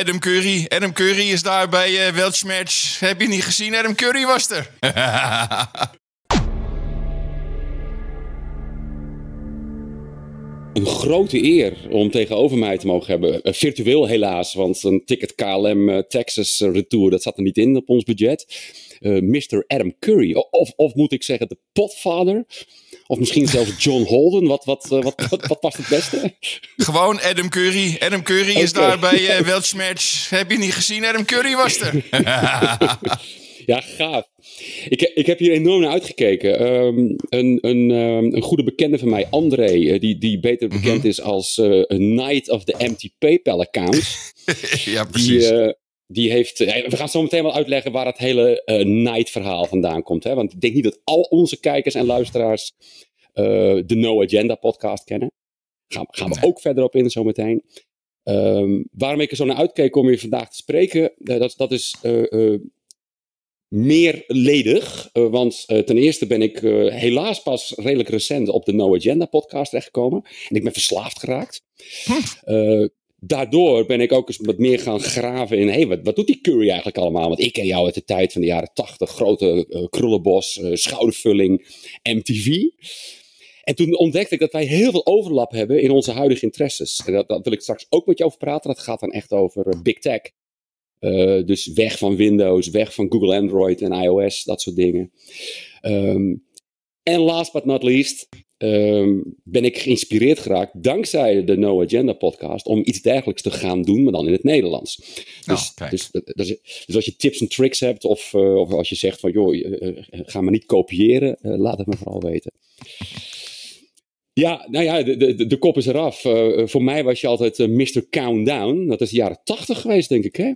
Adam Curry. Adam Curry is daar bij uh. Heb je niet gezien? Adam Curry was er. een grote eer om tegenover mij te mogen hebben. Uh, virtueel helaas, want een ticket KLM uh, Texas retour, dat zat er niet in op ons budget. Uh, Mr. Adam Curry, of, of moet ik zeggen de potvader, of misschien zelfs John Holden. Wat, wat, wat, wat, wat past het beste? Gewoon Adam Curry. Adam Curry okay. is daar bij Match. Heb je niet gezien? Adam Curry was er. Ja, gaaf. Ik, ik heb hier enorm naar uitgekeken. Um, een, een, um, een goede bekende van mij, André, die, die beter bekend mm -hmm. is als uh, Knight of the Empty PayPal Accounts. ja, precies. Die, uh, die heeft, we gaan zo meteen wel uitleggen waar het hele uh, Night-verhaal vandaan komt. Hè? Want ik denk niet dat al onze kijkers en luisteraars de No Agenda podcast kennen. Gaan, gaan we ook verder op in zometeen. Um, waarom ik er zo naar uitkeek om hier vandaag te spreken, dat, dat is meerledig. Want ten eerste ben ik helaas pas redelijk recent op de No Agenda podcast terechtgekomen. En ik ben verslaafd geraakt. Hm. Daardoor ben ik ook eens wat meer gaan graven in... Hey, wat, wat doet die Curry eigenlijk allemaal? Want ik ken jou uit de tijd van de jaren tachtig. Grote krullenbos, schoudervulling, MTV. En toen ontdekte ik dat wij heel veel overlap hebben in onze huidige interesses. En dat, dat wil ik straks ook met je over praten. Dat gaat dan echt over big tech. Dus weg van Windows, weg van Google Android en iOS, dat soort dingen. Um, en last but not least um, ben ik geïnspireerd geraakt dankzij de No Agenda podcast om iets dergelijks te gaan doen, maar dan in het Nederlands. Dus, oh, dus, dus, dus, als je tips en tricks hebt of, uh, of als je zegt van joh, uh, ga maar niet kopiëren, laat het me vooral weten. Ja, nou ja, de, de, de kop is eraf. voor mij was je altijd Mr. Countdown. Dat is de jaren tachtig geweest, denk ik, hè?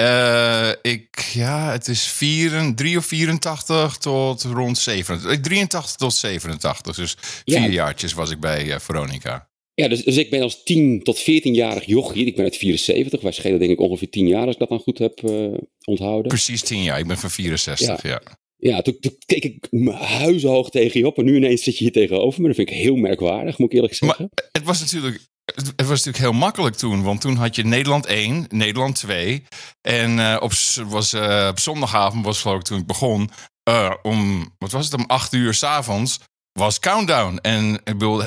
Uh, ik, ja, het is 4, 3 of 84 tot rond 87. 83 tot 87, dus vier ja. jaartjes was ik bij uh, Veronica. Ja, dus, dus ik ben als 10 tot 14-jarig jochie. Ik ben uit 74. Wij schelen denk ik ongeveer 10 jaar als ik dat dan goed heb uh, onthouden. Precies 10 jaar. Ik ben van 64, ja. ja. Ja, toen, toen keek ik huizenhoog tegen je op. En nu ineens zit je hier tegenover me. Dat vind ik heel merkwaardig, moet ik eerlijk zeggen. Maar het was natuurlijk het was natuurlijk heel makkelijk toen, want toen had je Nederland 1, Nederland 2. En uh, op, was, uh, op zondagavond was geloof ik toen ik begon, uh, om, wat was het, om 8 uur s'avonds was Countdown. En ik bedoel,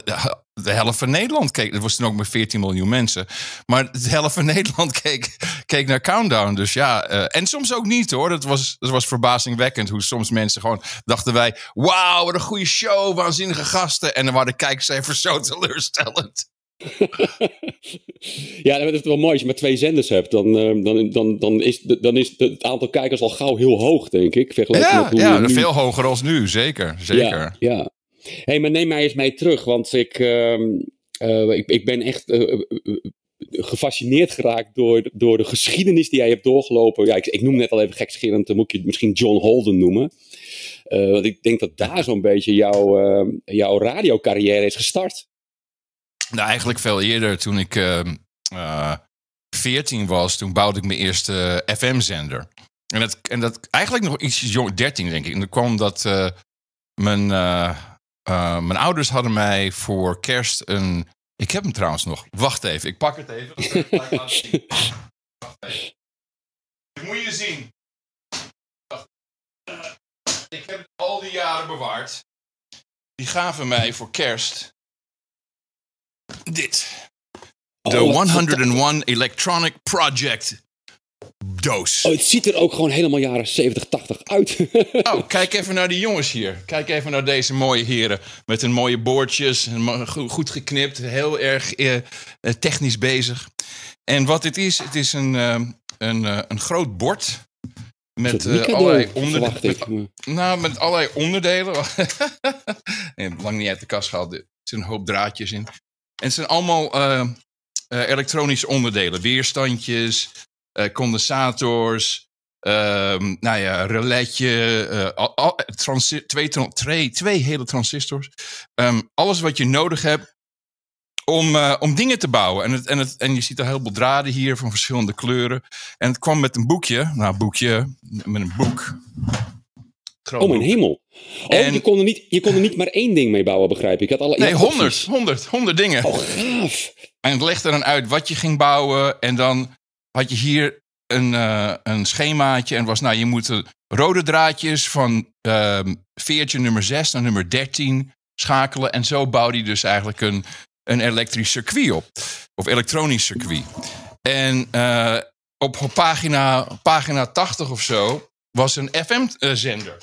de helft van Nederland keek. Het was toen ook met 14 miljoen mensen. Maar de helft van Nederland keek, keek naar Countdown. Dus ja, en soms ook niet hoor. Dat was, dat was verbazingwekkend hoe soms mensen gewoon dachten wij... Wauw, wat een goede show, waanzinnige gasten. En dan waren de kijkcijfers zo teleurstellend. ja, dat is wel mooi. Als je maar twee zenders hebt, dan, uh, dan, dan, dan is, dan is het aantal kijkers al gauw heel hoog, denk ik. Ja, met hoe ja nu... veel hoger als nu, zeker. zeker. Ja, ja. hey, maar neem mij eens mee terug, want ik, uh, uh, ik, ik ben echt gefascineerd geraakt door, door de geschiedenis die jij hebt doorgelopen. Ja, ik, ik noem net al even gekscherend, dan moet je misschien John Holden noemen. want ik denk dat daar zo'n beetje jouw, jouw radiocarrière is gestart. Nou, eigenlijk veel eerder. Toen ik uh, uh, 14 was, toen bouwde ik mijn eerste FM-zender. En dat, en dat eigenlijk nog iets jong, 13 denk ik. En dat kwam dat uh, mijn, mijn ouders hadden mij voor kerst een... Ik heb hem trouwens nog. Wacht even, ik pak het even. Wacht even. Dat moet je zien. Ik heb het al die jaren bewaard. Die gaven mij voor kerst dit. De oh, 101 Electronic Project doos. Oh, het ziet er ook gewoon helemaal jaren 70, 80 uit. oh, kijk even naar die jongens hier. Kijk even naar deze mooie heren. Met hun mooie boordjes. Goed geknipt. Heel erg eh, eh, technisch bezig. En wat dit is, het is een, uh, een, uh, een groot bord. Met uh, allerlei onderdelen. Nou, met allerlei onderdelen. lang niet uit de kast gehaald. Er zit een hoop draadjes in. En het zijn allemaal uh, uh, elektronische onderdelen. Weerstandjes, uh, condensators, ehm, nou ja, reletje, twee, twee, hele transistors. Um, alles wat je nodig hebt om, om dingen te bouwen. En, het, en, het, en je ziet er heel veel draden hier van verschillende kleuren. En het kwam met een boekje, nou boekje, met een boek. Oh, mijn hemel. Oh, en, je, kon er niet, je kon er niet maar één ding mee bouwen, begrijp ik. had alle, nee, honderd, honderd, honderd dingen. Oh, gaaf. En het legde dan uit wat je ging bouwen. En dan had je hier een, uh, een schemaatje. En was, nou, je moet rode draadjes van uh, veertje nummer 6 naar nummer 13 schakelen. En zo bouwde hij dus eigenlijk een, een elektrisch circuit op. Of elektronisch circuit. En uh, op pagina, pagina 80 of zo was een FM-zender.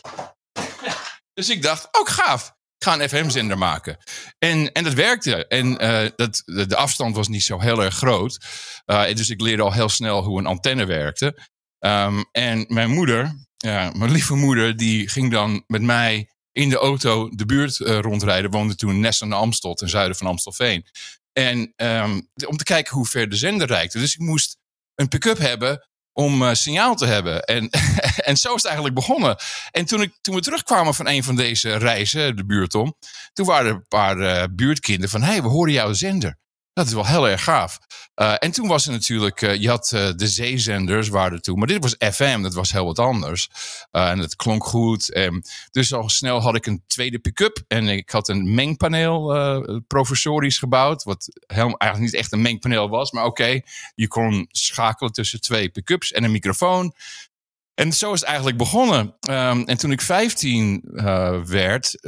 Dus ik dacht, ook gaaf. Ik ga een FM-zender maken. En, en dat werkte. En uh, dat, de, afstand was niet zo heel erg groot. Uh, dus ik leerde al heel snel hoe een antenne werkte. Um, en mijn moeder, mijn lieve moeder, die ging dan met mij in de auto de buurt uh, rondrijden. Woonde toen in Nest aan de Amstel, ten zuiden van Amstelveen. En um, om te kijken hoe ver de zender reikte. Dus ik moest een pick-up hebben om uh, signaal te hebben. En, en zo is het eigenlijk begonnen. En toen, ik, toen we terugkwamen van een van deze reizen, de buurt om, toen waren er een paar uh, buurtkinderen van, hé, hey, we horen jouw zender. Dat is wel heel erg gaaf. Uh, en toen was er natuurlijk, uh, je had uh, de zeezenders waren toen, maar dit was FM, dat was heel wat anders. en het klonk goed. En dus al snel had ik een tweede pick-up en ik had een mengpaneel professorisch gebouwd, wat helemaal, eigenlijk niet echt een mengpaneel was, maar oké, je kon schakelen tussen twee pick-ups en een microfoon. En zo is het eigenlijk begonnen. Um, en toen ik 15 werd,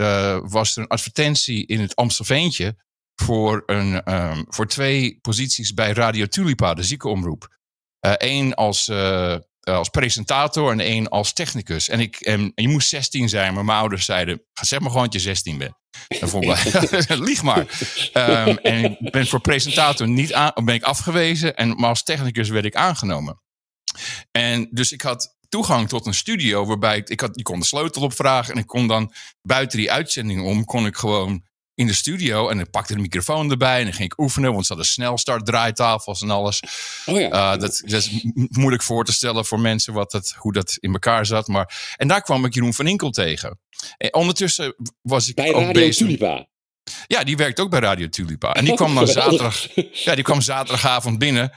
was er een advertentie in het Amstelveentje voor, een, um, voor twee posities bij Radio Tulipa, de ziekenomroep. Eén uh, als, uh, als presentator en één als technicus. En, ik, en je moest 16 zijn, maar mijn ouders zeiden: zeg maar gewoon dat je 16 bent. En vond ik, lieg maar. Um, en ik ben voor presentator niet aan, ben ik afgewezen, en, maar als technicus werd ik aangenomen. En dus ik had toegang tot een studio waarbij ik, ik had, je kon de sleutel opvragen en ik kon dan buiten die uitzending om, kon ik gewoon in de studio. En ik pakte de microfoon erbij en dan ging ik oefenen. Want ze hadden snelstart draaitafels en alles. Oh ja. Uh, dat, dat, is moeilijk voor te stellen voor mensen wat het, hoe dat in elkaar zat. Maar, en daar kwam ik Jeroen van Inkel tegen. En ondertussen was ik bij ook Radio bezig. Tulipa. Ja, die werkt ook bij Radio Tulipa. En die kwam dan zaterdag, ja, die kwam zaterdagavond binnen.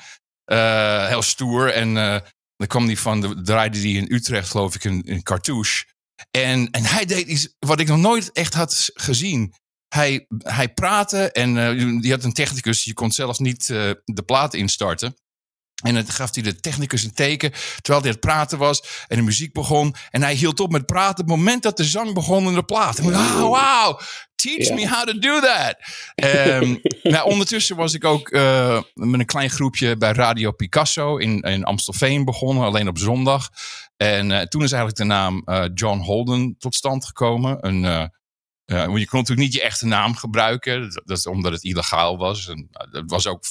Uh, heel stoer. En uh, dan kwam die van, de, draaide die in Utrecht geloof ik een, een cartouche. En, en hij deed iets wat ik nog nooit echt had gezien hij, hij praatte en uh, die had een technicus, je kon zelfs niet uh, de plaat instarten. En dan gaf hij de technicus een teken terwijl hij het praten was en de muziek begon. En hij hield op met praten op het moment dat de zang begon in de plaat. En oh, wow, teach yeah. me how to do that. um, nou, ondertussen was ik ook uh, met een klein groepje bij Radio Picasso in, in Amstelveen begonnen, alleen op zondag. En toen is eigenlijk de naam John Holden tot stand gekomen. Een uh, je kon natuurlijk niet je echte naam gebruiken. Dat, dat omdat het illegaal was. En, dat was ook.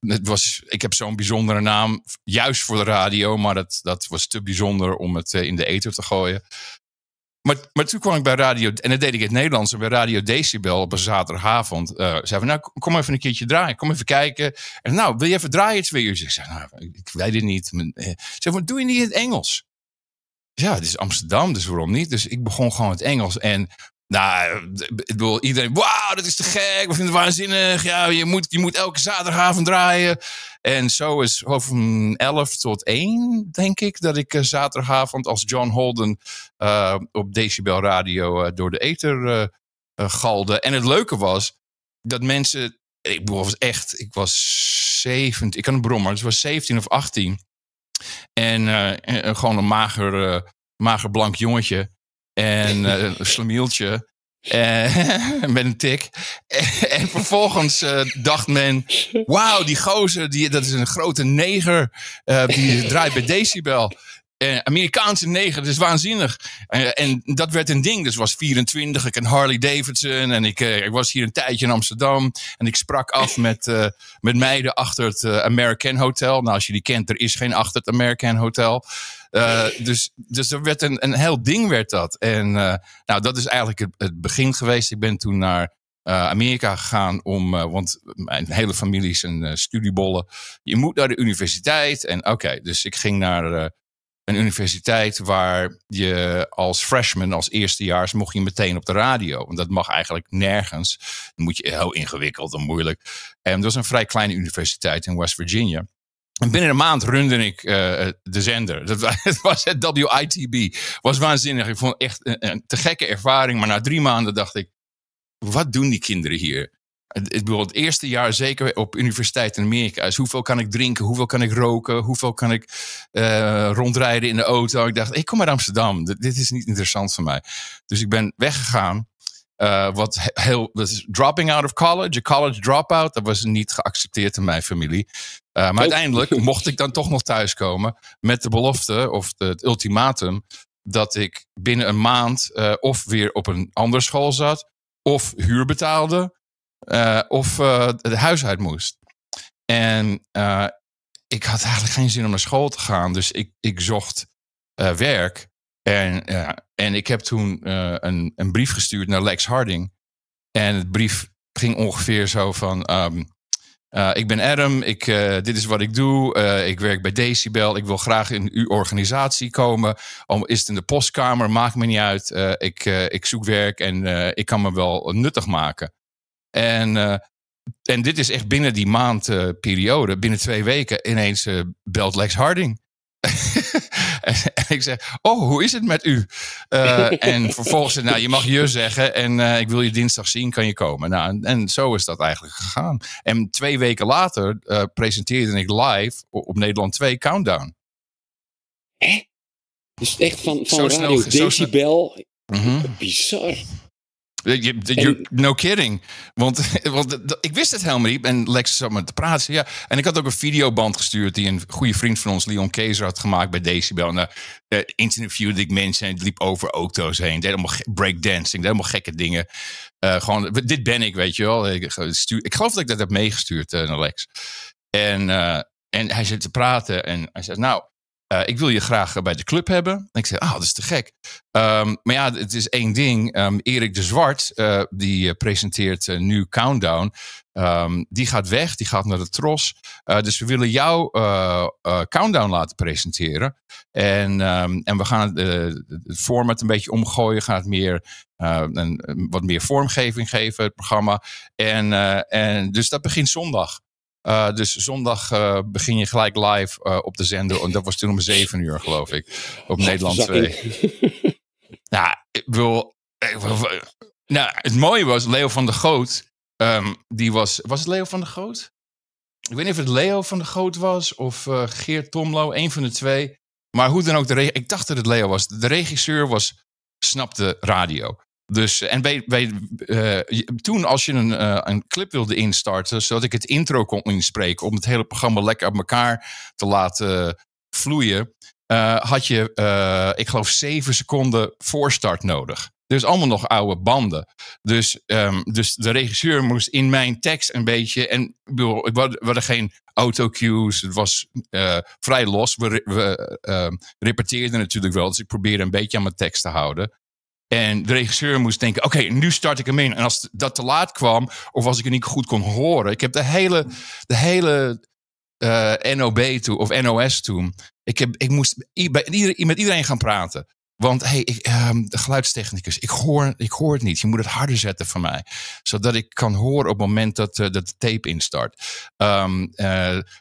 Het was, ik heb zo'n bijzondere naam, juist voor de radio, maar dat, dat was te bijzonder om het uh, in de ether te gooien. Maar, maar toen kwam ik bij Radio, en dat deed ik in het Nederlands, bij Radio Decibel op een zaterdagavond. Uh, zei van, nou, kom even een keertje draaien, kom even kijken. En nou, wil je even draaien twee uur? Ik zei, nou, ik weet het niet. Zeg, van, doe je niet in het Engels? Ja, het is Amsterdam, dus waarom niet? Dus ik begon gewoon het Engels. En nou, ik bedoel, iedereen, wauw, dat is te gek, we vinden het waanzinnig. Ja, je moet, je moet elke zaterdagavond draaien. En zo is van 11 tot 1, denk ik, dat ik zaterdagavond als John Holden uh, op Decibel Radio door de ether galde. En het leuke was dat mensen, ik bedoel, was echt, ik was 17, ik kan een brommer, dus ik was 17 of 18. En, en gewoon een mager, mager blank jongetje. En uh, een slamieltje. Uh, met een tik. en vervolgens uh, dacht men: Wauw, die gozer, die, dat is een grote neger. Uh, die draait bij Decibel. Amerikaanse neger, dat is waanzinnig. en dat werd een ding. Dus was 24, ik een Harley Davidson. En ik, ik was hier een tijdje in Amsterdam. En ik sprak af met, met meiden achter het American Hotel. Nou, als je die kent, er is geen achter het American Hotel. Uh, dus, dus er werd een, een heel ding werd dat. En uh, nou, dat is eigenlijk het, het, begin geweest. Ik ben toen naar uh, Amerika gegaan om, want mijn hele familie is een studiebollen. Je moet naar de universiteit. En oké, dus ik ging naar een universiteit waar je als freshman, als eerstejaars, mocht je meteen op de radio. Want dat mag eigenlijk nergens. Dan moet je heel ingewikkeld en moeilijk. En dat was een vrij kleine universiteit in West Virginia. En binnen een maand runde ik uh, de zender. Dat was, was het WITB. Was waanzinnig. Ik vond het echt een, een, te gekke ervaring. Maar na drie maanden dacht ik, wat doen die kinderen hier? Ik bedoel, het eerste jaar zeker op universiteit in Amerika is hoeveel kan ik drinken, hoeveel kan ik roken, hoeveel kan ik uh, rondrijden in de auto. Ik dacht, ik kom uit Amsterdam, dit, is niet interessant voor mij. Dus ik ben weggegaan. Uh, wat heel, was dropping out of college, a college dropout, dat was niet geaccepteerd in mijn familie. Uh, maar oh. uiteindelijk mocht ik dan toch nog thuiskomen met de belofte of de, het ultimatum dat ik binnen een maand of weer op een andere school zat, of huur betaalde, uh, of uh, het huis uit moest. En uh, ik had eigenlijk geen zin om naar school te gaan. Dus ik, ik zocht werk. En, en ik heb toen een, een brief gestuurd naar Lex Harding. En het brief ging ongeveer zo van... Um, ik ben Adam, ik, dit is wat ik doe. ik werk bij Decibel. Ik wil graag in uw organisatie komen. Al is het in de postkamer, maakt me niet uit. ik, ik zoek werk en ik kan me wel nuttig maken. En, uh, en dit is echt binnen die maand uh, periode, binnen twee weken, ineens uh, belt Lex Harding. en, ik zeg, oh, hoe is het met u? en vervolgens, nou, je mag je zeggen en ik wil je dinsdag zien, kan je komen? Nou, en, en, zo is dat eigenlijk gegaan. En twee weken later presenteerde ik live op, Nederland 2 Countdown. Hè? Dus echt van, van zo Radio snel, Decibel. Mm -hmm. Bizar. No kidding. Want, want ik wist het helemaal niet. En Lex zat me te praten. Ja. En ik had ook een videoband gestuurd die een goede vriend van ons, Leon Kezer, had gemaakt bij Decibel. En uh, interviewde ik mensen en het liep over auto's heen. Deed allemaal breakdancing, deed allemaal gekke dingen. Uh, gewoon, dit ben ik, weet je wel. Ik, stuur, ik geloof dat ik dat heb meegestuurd uh, naar Lex. En, en hij zit te praten en hij zegt, nou, uh, ik wil je graag bij de club hebben. En ik zei, ah, oh, dat is te gek. Um, maar ja, het is één ding. Um, Erik de Zwart, uh, die presenteert nu Countdown. Um, die gaat weg, die gaat naar de Tros. dus we willen jou Countdown laten presenteren. En, en we gaan het format een beetje omgooien. Gaan het meer, een, wat meer vormgeving geven, het programma. En, en, dus dat begint zondag. Uh, dus zondag uh, begin je gelijk live uh, op de zender. En dat was toen om 7 uur, geloof ik. Op Nederland 2. nou, ik wil, nou, het mooie was, Leo van der Goot. Um, die was, was het Leo van der Goot? Ik weet niet of het Leo van der Goot was of Geert Tomlo, een van de twee. Maar hoe dan ook, de ik dacht dat het Leo was. De regisseur was, snapte radio. Dus, en bij, uh, toen, als je een, uh, een clip wilde instarten, zodat ik het intro kon inspreken, om het hele programma lekker op elkaar te laten vloeien, uh, had je, ik geloof, zeven seconden voorstart nodig. Dus allemaal nog oude banden. Dus, um, dus de regisseur moest in mijn tekst een beetje. En we hadden geen autocues. Het was vrij los. We, we repeteerden natuurlijk wel. Dus ik probeerde een beetje aan mijn tekst te houden. En de regisseur moest denken: oké, nu start ik hem in. En als dat te laat kwam, of als ik het niet goed kon horen. Ik heb de hele, de hele uh, NOB toen, of NOS toen. Ik, heb, ik moest bij met iedereen gaan praten. Want hey, ik, um, de geluidstechnicus, ik hoor, ik hoor het niet. Je moet het harder zetten van mij. Zodat ik kan horen op het moment dat, uh, dat de tape instart. Um,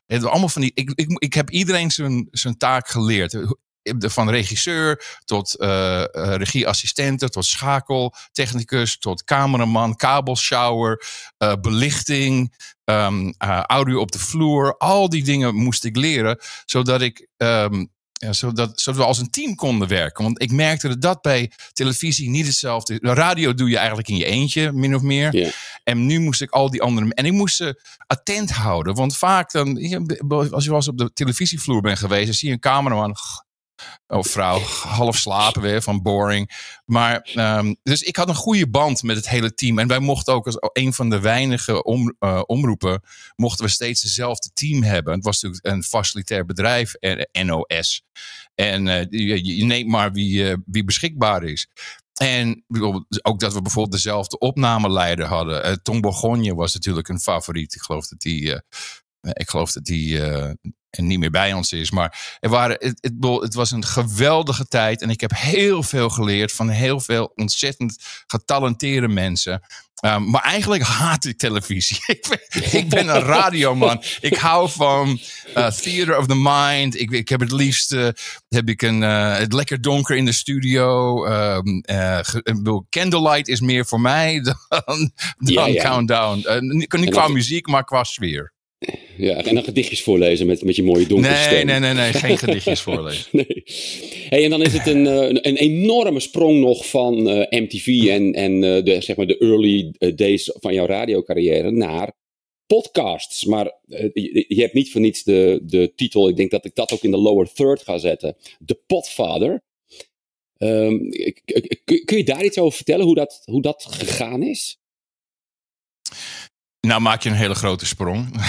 allemaal van die, ik, ik, ik heb iedereen zijn taak geleerd van regisseur tot uh, regieassistenten, tot schakeltechnicus, tot cameraman, kabelshower, uh, belichting, um, audio op de vloer. Al die dingen moest ik leren, zodat ik. Um, ja, zodat, zodat we als een team konden werken. Want ik merkte dat dat bij televisie niet hetzelfde is. Radio doe je eigenlijk in je eentje, min of meer. En nu moest ik al die andere... En ik moest ze attent houden. Want vaak dan... Als je wel eens op de televisievloer bent geweest... dan zie je een cameraman of vrouw, half slapen weer van boring. Maar, um, dus ik had een goede band met het hele team. En wij mochten ook als een van de weinige om, uh, omroepen, mochten we steeds dezelfde team hebben. Het was natuurlijk een facilitair bedrijf, NOS. En uh, je, je, neemt maar wie, uh, wie beschikbaar is. En ook dat we bijvoorbeeld dezelfde opnameleider hadden. Tom Bourgogne was natuurlijk een favoriet. Ik geloof dat die, ik geloof dat die en niet meer bij ons is. Maar er waren, het, het, het, was een geweldige tijd. En ik heb heel veel geleerd van heel veel ontzettend getalenteerde mensen. Um, maar eigenlijk haat ik televisie. ik, ben, ik ben een radioman. ik hou van uh, theater of the mind. Ik, ik heb het liefst uh, heb ik een, uh, het lekker donker in de studio. Um, candlelight is meer voor mij dan, dan ja. Countdown. niet qua muziek, maar qua sfeer. Ja, en dan gedichtjes voorlezen met, met je mooie donkere nee, stem. Nee, nee, nee, geen gedichtjes voorlezen. nee. Hey, en dan is het een, een, een enorme sprong nog van uh, MTV en, en uh, de, zeg maar de early days van jouw radiocarrière naar podcasts. Maar uh, je, je, hebt niet voor niets de, de titel, ik denk dat ik dat ook in de lower third ga zetten, The Podfather. Um, kun je daar iets over vertellen, hoe dat, hoe dat gegaan is? Nou maak je een hele grote sprong.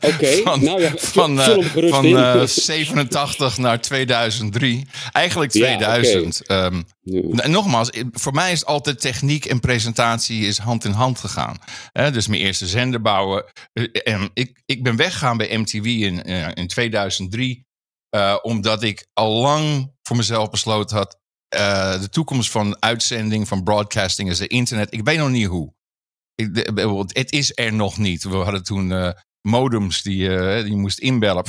Oké, nou ja, van, uh, van uh, 87 naar 2003. Eigenlijk 2000. Ja, okay. um, ja. Nogmaals, voor mij is altijd techniek en presentatie is hand in hand gegaan. Dus mijn eerste zender bouwen. En ik, ik ben weggegaan bij MTV in, in 2003. omdat ik al lang voor mezelf besloten had. de toekomst van uitzending, van broadcasting is de internet. Ik weet nog niet hoe het is er nog niet. We hadden toen uh, modems die uh, die je moest inbellen.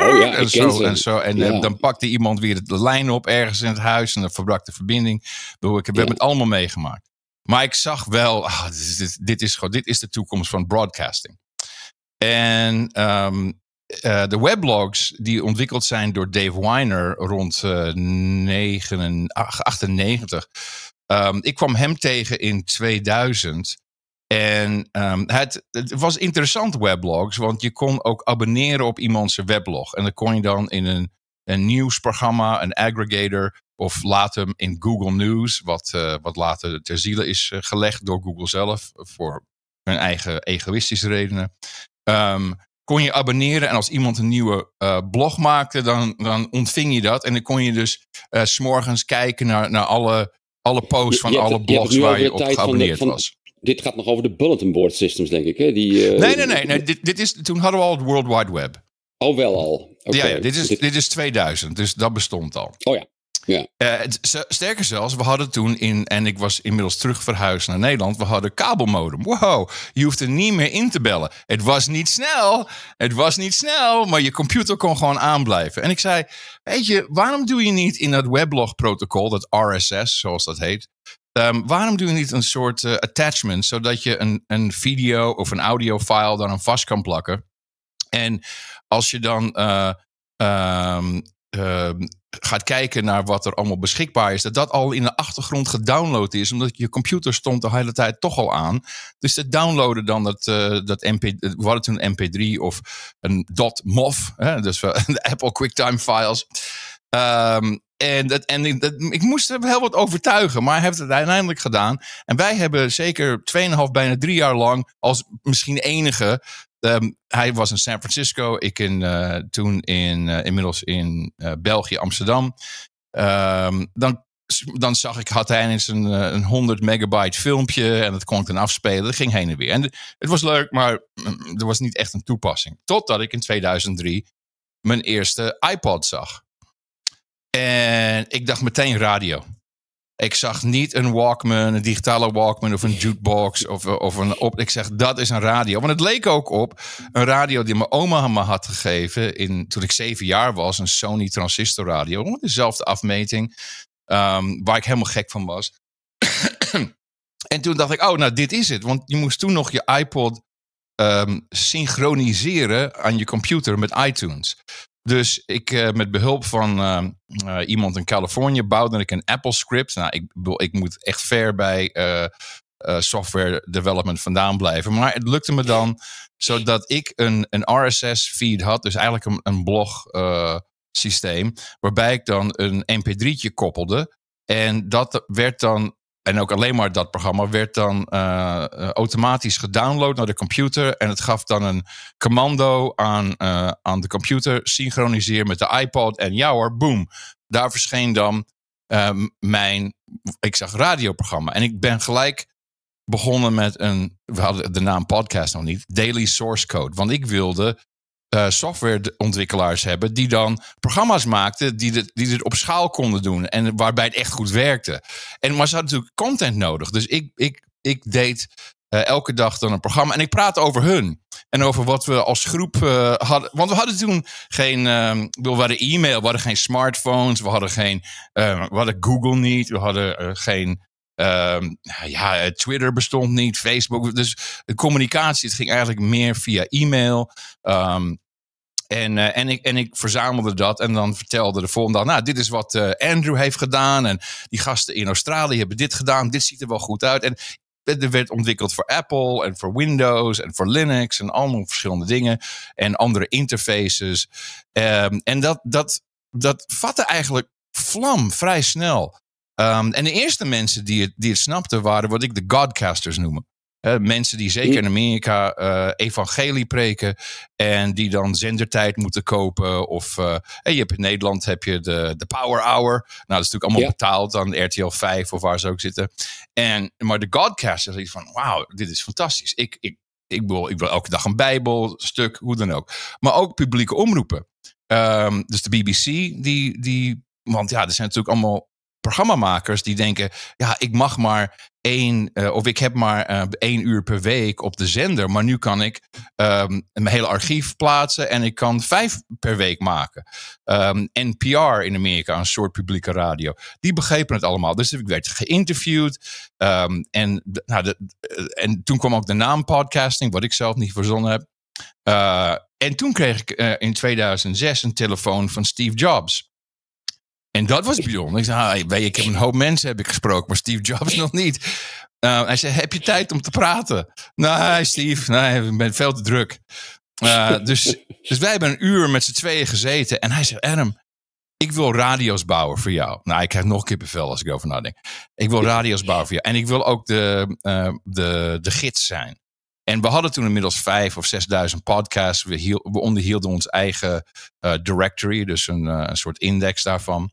Oh ja, en zo, en zo. En ja. dan pakte iemand weer de lijn op ergens in het huis en dan verbrak de verbinding. Ik heb ja. het allemaal meegemaakt. Maar ik zag wel, ah, dit, is, dit, dit, is gewoon, dit is de toekomst van broadcasting. En um, uh, de weblogs die ontwikkeld zijn door Dave Weiner rond uh, 98. Um, ik kwam hem tegen in 2000. En um, het, was interessant weblogs, want je kon ook abonneren op iemands weblog. En dan kon je dan in een, een nieuwsprogramma, een aggregator, of later in Google News, wat, uh, wat later ter ziele is uh, gelegd door Google zelf, voor hun eigen egoïstische redenen. Um, kon je abonneren en als iemand een nieuwe uh, blog maakte, dan, dan ontving je dat. En dan kon je dus s'morgens kijken naar, naar alle alle posts van alle blogs waar je op geabonneerd van, was. Dit gaat nog over de bulletin board systems, denk ik. Hè? Die, uh, nee, nee, nee. nee dit, dit is, toen hadden we al het World Wide Web. Oh, wel al. Okay. Ja, ja dit, is, dit is 2000, dus dat bestond al. Oh ja. Uh, sterker zelfs, we hadden toen in, en ik was inmiddels terug verhuisd naar Nederland, we hadden kabelmodem. Wow, je hoeft er niet meer in te bellen. Het was niet snel, het was niet snel, maar je computer kon gewoon aanblijven. En ik zei, weet je, waarom doe je niet in dat weblog-protocol, dat RSS, zoals dat heet, um, waarom doe je niet een soort uh, attachment, zodat je een, een video of een audio-file dan aan vast kan plakken? En als je dan uh, um, uh, gaat kijken naar wat er allemaal beschikbaar is, dat dat al in de achtergrond gedownload is, omdat je computer stond de hele tijd toch al aan. Dus te downloaden dan dat, uh, dat MP, we hadden toen een MP3 of een .mov, hè, dus de Apple QuickTime files. Um, en, dat, en ik moest hem heel wat overtuigen, maar heeft het uiteindelijk gedaan. En wij hebben zeker 2,5, bijna drie jaar lang als misschien enige Um, hij was in San Francisco, ik in, uh, toen in, uh, inmiddels in uh, België, Amsterdam. Um, dan, dan zag ik, had hij eens een, een 100 megabyte filmpje en dat kon ik dan afspelen. Dat ging heen en weer. En het was leuk, maar mm, er was niet echt een toepassing. Totdat ik in 2003 mijn eerste iPod zag. En ik dacht meteen radio. Ik zag niet een Walkman, een digitale Walkman of een jukebox of, of een op. Ik zeg dat is een radio. Want het leek ook op een radio die mijn oma me had gegeven in, toen ik zeven jaar was. Een Sony transistor radio. Dezelfde afmeting. Um, waar ik helemaal gek van was. en toen dacht ik, oh, nou, dit is het. Want je moest toen nog je iPod um, synchroniseren aan je computer met iTunes. Dus ik, uh, met behulp van uh, uh, iemand in Californië bouwde ik een Apple script. Nou, ik, ik moet echt ver bij software development vandaan blijven. Maar het lukte me dan zodat ik een, een RSS feed had. Dus eigenlijk een, een blog systeem. Waarbij ik dan een mp3'tje koppelde. En dat werd dan en ook alleen maar dat programma werd dan uh, automatisch gedownload naar de computer. En het gaf dan een commando aan, uh, aan de computer. Synchroniseer met de iPod. En ja hoor, boom. Daar verscheen dan um, mijn, ik zag radioprogramma. En ik ben gelijk begonnen met een, we hadden de naam podcast nog niet, Daily Source Code. Want ik wilde uh, softwareontwikkelaars hebben die dan programma's maakten die, dit, die dit op schaal konden doen en waarbij het echt goed werkte. En maar ze hadden natuurlijk content nodig. Dus ik, ik, ik deed uh, elke dag dan een programma en ik praatte over hun. En over wat we als groep uh, hadden. Want we hadden toen geen. Uh, we hadden e-mail, we hadden geen smartphones, we hadden geen. we hadden Google niet, we hadden geen. Ehm, ja, Twitter bestond niet, Facebook. Dus de communicatie, het ging eigenlijk meer via e-mail. Um, en, uh, en, ik, en ik verzamelde dat en dan vertelde de volgende dag, nou, dit is wat uh, Andrew heeft gedaan. En die gasten in Australië hebben dit gedaan. Dit ziet er wel goed uit. En er werd ontwikkeld voor Apple en voor Windows en voor Linux en allemaal verschillende dingen. En andere interfaces. Um, en dat, dat, dat vatte eigenlijk vlam vrij snel. Um, en de eerste mensen die het, die het snapten waren wat ik de Godcasters noem. Uh, mensen die zeker in Amerika uh, evangelie preken en die dan zendertijd moeten kopen. Of uh, je hebt in Nederland heb je de, de Power Hour. Nou, dat is natuurlijk allemaal ja. betaald aan RTL 5 of waar ze ook zitten. En, maar de Godcasters is van, wauw, dit is fantastisch. Ik, ik, ik, wil, ik wil elke dag een bijbelstuk, hoe dan ook. Maar ook publieke omroepen. Um, dus de BBC, die, die, want ja, er zijn natuurlijk allemaal programmamakers die denken: ja, ik mag maar één, uh, of ik heb maar uh, één uur per week op de zender, maar nu kan ik um, mijn hele archief plaatsen en ik kan vijf per week maken. Um, NPR in Amerika, een soort publieke radio, die begrepen het allemaal. Dus ik werd geïnterviewd um, en, nou, de, en toen kwam ook de naam podcasting, wat ik zelf niet verzonnen heb. En toen kreeg ik in 2006 een telefoon van Steve Jobs. En dat was bijzonder. Ik zei, ah, ik heb een hoop mensen heb ik gesproken, maar Steve Jobs nog niet. Uh, hij zei, heb je tijd om te praten? Nee, Steve, nee, ik ben veel te druk. Uh, dus, dus wij hebben een uur met z'n tweeën gezeten. En hij zei, Adam, ik wil radio's bouwen voor jou. Nou, ik krijg nog kippenvel als ik over nadenk. Ik wil radio's bouwen voor jou. En ik wil ook de, uh, de, de gids zijn. En we hadden toen inmiddels vijf of zesduizend podcasts. We, we onderhielden ons eigen uh, directory, dus een soort index daarvan.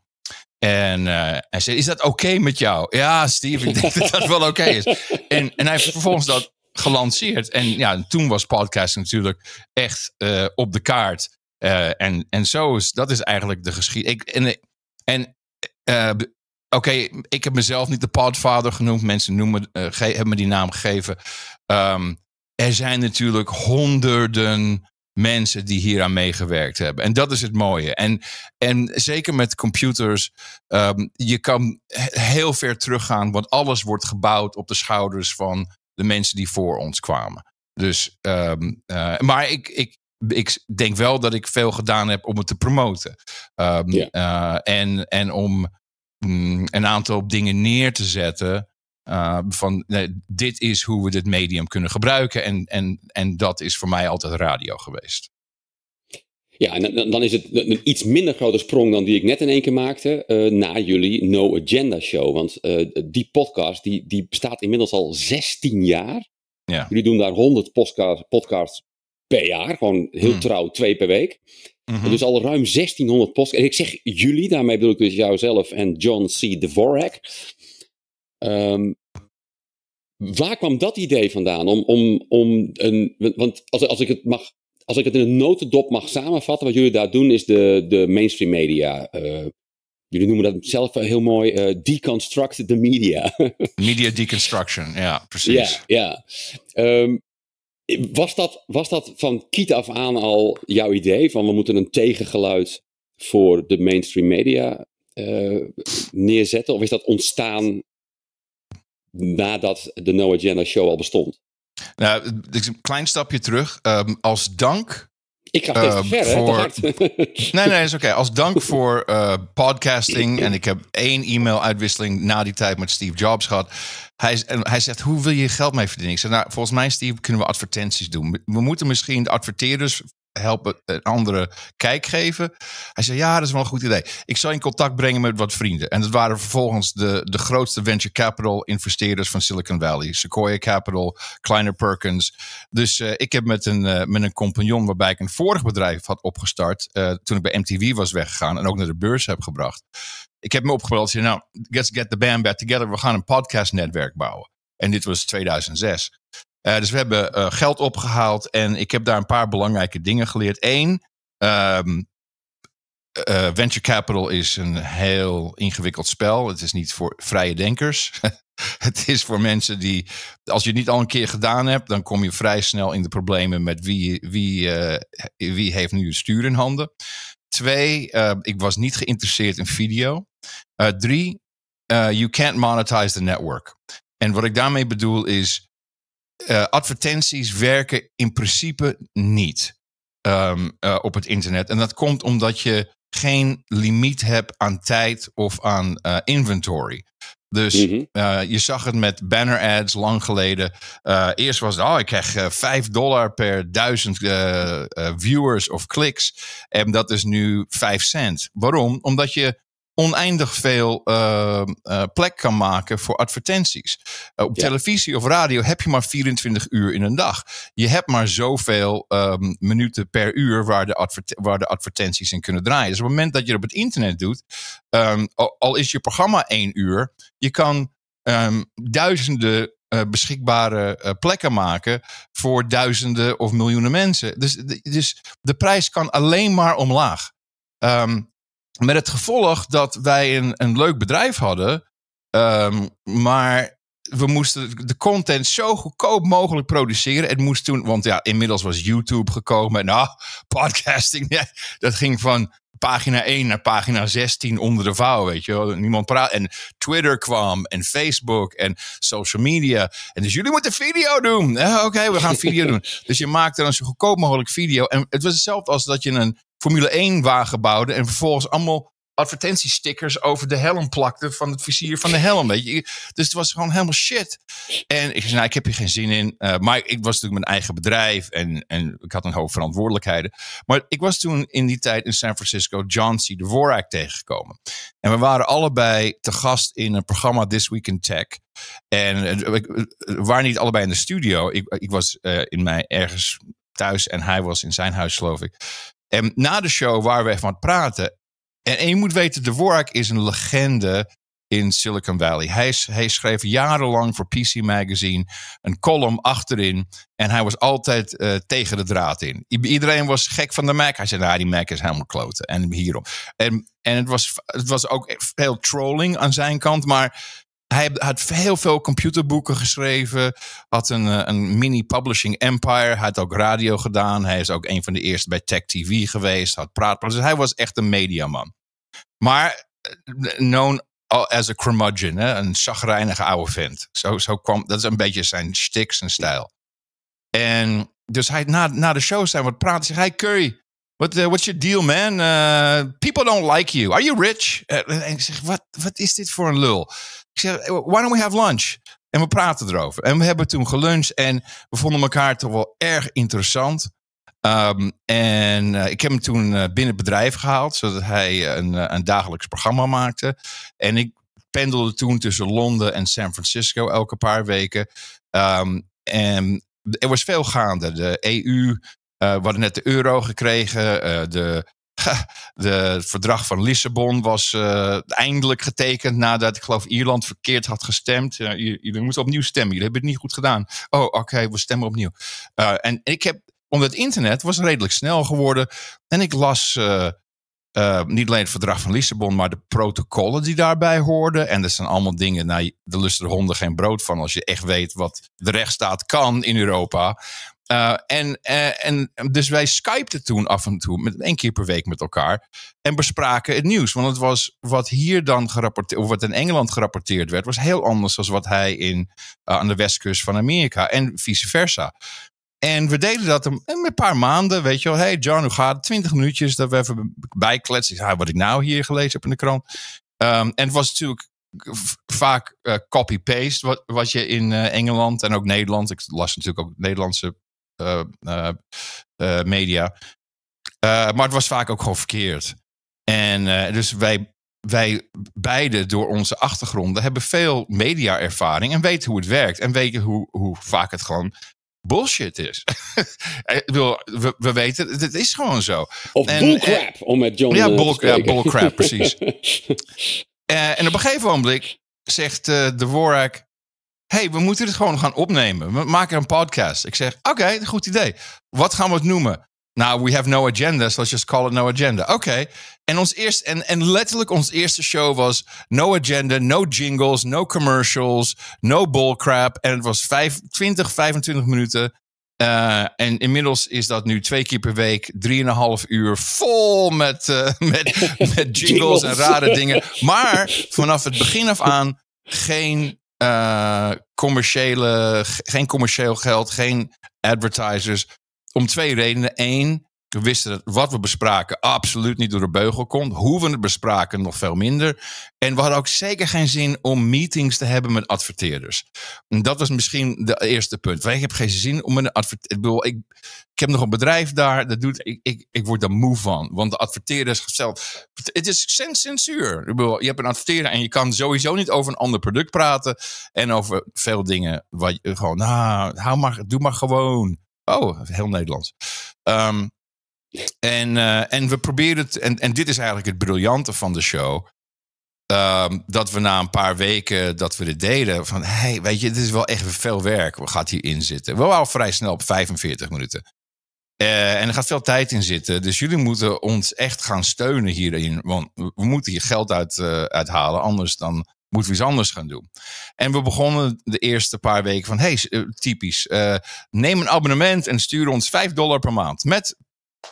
En uh, hij zei, is dat oké okay met jou? Ja, Steve, ik denk dat dat wel oké okay is. En, en hij heeft vervolgens dat gelanceerd. En ja, toen was podcasting natuurlijk echt uh, op de kaart. Uh, en, en zo is, dat is eigenlijk de geschiedenis. En, en oké, okay, ik heb mezelf niet de podfather genoemd. Mensen noemen, hebben me die naam gegeven. Um, er zijn natuurlijk honderden mensen die hier aan meegewerkt hebben. En dat is het mooie. En, en zeker met computers, um, je kan heel ver teruggaan, want alles wordt gebouwd op de schouders van de mensen die voor ons kwamen. Dus, um, uh, maar ik, ik, ik denk wel dat ik veel gedaan heb om het te promoten. Um, yeah. uh, en, en om mm, een aantal dingen neer te zetten uh, van nee, dit is hoe we dit medium kunnen gebruiken. En, en, en dat is voor mij altijd radio geweest. Ja, en dan is het een iets minder grote sprong dan die ik net in één keer maakte. Uh, na jullie No Agenda Show. Want uh, die podcast die, die bestaat inmiddels al 16 jaar. Ja. Jullie doen daar 100 podcasts, podcasts per jaar. Gewoon heel mm. trouw, twee per week. Mm -hmm. Dus al ruim 1600 podcasts. En ik zeg jullie, daarmee bedoel ik dus jouzelf en John C. Dvorak. Um, waar kwam dat idee vandaan? Om, om, om een, want als, als, ik het mag, als ik het in een notendop mag samenvatten, wat jullie daar doen, is de, de mainstream media. Uh, jullie noemen dat zelf heel mooi uh, deconstruct the media. media deconstruction, ja, precies. Ja, ja. Um, was, dat, was dat van kiet af aan al jouw idee? Van we moeten een tegengeluid voor de mainstream media uh, neerzetten? Of is dat ontstaan nadat de No Agenda Show al bestond. Nou, een klein stapje terug. Um, als dank. Ik ga um, ver, voor... nee, nee, is oké. Okay. Als dank voor uh, podcasting. En ik heb één e-mail-uitwisseling na die tijd met Steve Jobs gehad. Hij, hij zegt, hoe wil je geld mee verdienen? Ik zeg, nou, volgens mij, Steve, kunnen we advertenties doen. We moeten misschien de adverteerders helpen een andere kijk geven. Hij zei, ja, dat is wel een goed idee. Ik zal in contact brengen met wat vrienden. En dat waren vervolgens de, de grootste venture capital investeerders van Silicon Valley. Sequoia Capital, Kleiner Perkins. Dus uh, ik heb met een, uh, met een compagnon waarbij ik een vorig bedrijf had opgestart. Toen ik bij MTV was weggegaan en ook naar de beurs heb gebracht. Ik heb me opgebeld zei, nou, let's get the band back together. We gaan een podcastnetwerk bouwen. En dit was 2006. Dus we hebben geld opgehaald en ik heb daar een paar belangrijke dingen geleerd. Eén, ehm, venture capital is een heel ingewikkeld spel. Het is niet voor vrije denkers. het is voor mensen die, als je het niet al een keer gedaan hebt, dan kom je vrij snel in de problemen met wie, wie, wie heeft nu het stuur in handen. Twee, ik was niet geïnteresseerd in video. drie, you can't monetize the network. En wat ik daarmee bedoel is, uh, advertenties werken in principe niet um, uh, op het internet. En dat komt omdat je geen limiet hebt aan tijd of aan uh, inventory. Dus -hmm. je zag het met banner ads lang geleden. eerst was het, oh, ik krijg 5 dollar per duizend viewers of kliks. En dat is nu 5 cent. Waarom? Omdat je oneindig veel uh, uh, plek kan maken voor advertenties. Uh, op ja. televisie of radio heb je maar 24 uur in een dag. Je hebt maar zoveel um, minuten per uur waar de, waar de advertenties in kunnen draaien. Dus op het moment dat je het op het internet doet, um, al, al, is je programma één uur, je kan um, duizenden uh, beschikbare uh, plekken maken voor duizenden of miljoenen mensen. Dus, dus de prijs kan alleen maar omlaag. Um, met het gevolg dat wij een, een leuk bedrijf hadden, um, maar we moesten de content zo goedkoop mogelijk produceren. Het moest toen, want ja, inmiddels was YouTube gekomen. Nou, podcasting, dat ging van pagina 1 naar pagina 16 onder de vouw, weet je wel. Niemand praat. En Twitter kwam en Facebook en social media. En dus jullie moeten video doen. Ja, Oké, we gaan video doen. Dus je maakte dan zo goedkoop mogelijk video. En het was hetzelfde als dat je een Formule 1 wagen bouwde en vervolgens allemaal advertentiestickers over de helm plakte van het vizier van de helm. Weet je? Dus het was gewoon helemaal shit. En ik zei, nou, ik heb hier geen zin in. Uh, maar ik was natuurlijk mijn eigen bedrijf en, en ik had een hoop verantwoordelijkheden. Maar ik was toen in die tijd in San Francisco John C. Dvorak tegengekomen. En we waren allebei te gast in een programma This Week in Tech. En uh, we waren niet allebei in de studio. Ik, ik was in mij ergens thuis en hij was in zijn huis, geloof ik. En na de show waren we even aan het praten. En, je moet weten, de Dvorak is een legende in Silicon Valley. Hij, hij, schreef jarenlang voor PC Magazine een column achterin. En hij was altijd uh, tegen de draad in. Iedereen was gek van de Mac. Hij zei, nou, die Mac is helemaal kloten. En hierom. En, en het, was, het was ook veel trolling aan zijn kant. Maar hij had heel veel computerboeken geschreven. Had een, eh, een mini publishing empire. Had ook radio gedaan. Hij is ook een van de eerste bij Tech TV geweest. Had praat. Dus hij was echt een mediaman. Maar eh, known as a curmudgeon. Een chagrijnige oude vent. Zo, zo kwam, dat is een beetje zijn shtick, zijn stijl. En dus hij, na, na de show zijn we praten. Zegt hij, Curry, What, uh, what's your deal, man? Uh, people don't like you. Are you rich? En ik zeg, wat, wat is dit voor een lul? Ik zeg, why don't we have lunch? En we praten erover. En we hebben toen geluncht en we vonden elkaar toch wel erg interessant. Um, en uh, ik heb hem toen uh, binnen het bedrijf gehaald, zodat hij een, uh, een dagelijks programma maakte. En ik pendelde toen tussen Londen en San Francisco elke paar weken. Um, en er was veel gaande. De EU, we hadden net de euro gekregen. de het verdrag van Lissabon was eindelijk getekend nadat, ik geloof, Ierland verkeerd had gestemd. Uh, jullie moeten opnieuw stemmen. Jullie hebben het niet goed gedaan. Oh, oké, we stemmen opnieuw. En ik heb, omdat internet was redelijk snel geworden. En ik las niet alleen het verdrag van Lissabon, maar de protocollen die daarbij hoorden. En dat zijn allemaal dingen, nou, de honden geen brood van als je echt weet wat de rechtsstaat kan in Europa. Uh, en, en dus wij skypten toen af en toe, met één keer per week met elkaar. En bespraken het nieuws. Want het was wat hier dan gerapporteerd, of wat in Engeland gerapporteerd werd, was heel anders dan wat hij in, aan de westkust van Amerika. En vice versa. En we deden dat een, een paar maanden. Weet je wel, hey John, hoe gaat het? Twintig minuutjes dat we even bijkletsen. Ja, wat ik nou hier gelezen heb in de krant. Um, en het was natuurlijk vaak copy-paste wat, wat je in Engeland en ook Nederland. Ik las natuurlijk ook Nederlandse uh, media. maar het was vaak ook gewoon verkeerd. En dus wij, wij beide door onze achtergronden hebben veel media-ervaring en weten hoe het werkt. En weten hoe, hoe vaak het gewoon bullshit is. we, we weten, het is gewoon zo. Of en, bullcrap, om met John ja, bull, ja, bullcrap, precies. en op een gegeven moment zegt uh, de Worak hey, we moeten dit gewoon gaan opnemen. We maken een podcast. Ik zeg, oké, goed idee. Wat gaan we het noemen? Nou, we have no agenda, so let's just call it no agenda. Oké. En, ons eerste, en, en letterlijk ons eerste show was no agenda, no jingles, no commercials, no bullcrap. En het was vijf, 20, 25 minuten. Uh, en inmiddels is dat nu twee keer per week, drieënhalf uur vol met, uh, met, met jingles en rare dingen. Maar vanaf het begin af aan geen uh, commerciële, geen commercieel geld, geen advertisers. Om twee redenen. Eén, we wisten dat wat we bespraken absoluut niet door de beugel komt. Hoe we het bespraken nog veel minder. En we hadden ook zeker geen zin om meetings te hebben met adverteerders. En dat was misschien de eerste punt. Wij hebben geen zin om een adverteerder. Ik, ik heb nog een bedrijf daar. Dat doet, ik, ik, ik word daar moe van. Want de adverteerders zelf. Het is censuur. Ik je hebt een adverteerder en je kan sowieso niet over een ander product praten. En over veel dingen. Wat gewoon, nou, hou maar, doe maar gewoon. Oh, heel Nederlands. Um, en, uh, en we proberen het, en, en dit is eigenlijk het briljante van de show. Um, dat we na een paar weken dat we dit deden, van hey, weet je, dit is wel echt veel werk. We gaan hierin zitten. We waren al vrij snel op 45 minuten. Uh, en er gaat veel tijd in zitten. Dus jullie moeten ons echt gaan steunen hierin. Want we moeten hier geld uit, uh, uithalen. Anders dan moeten we iets anders gaan doen. En we begonnen de eerste paar weken van: hey, typisch. neem een abonnement en stuur ons 5 dollar per maand. Met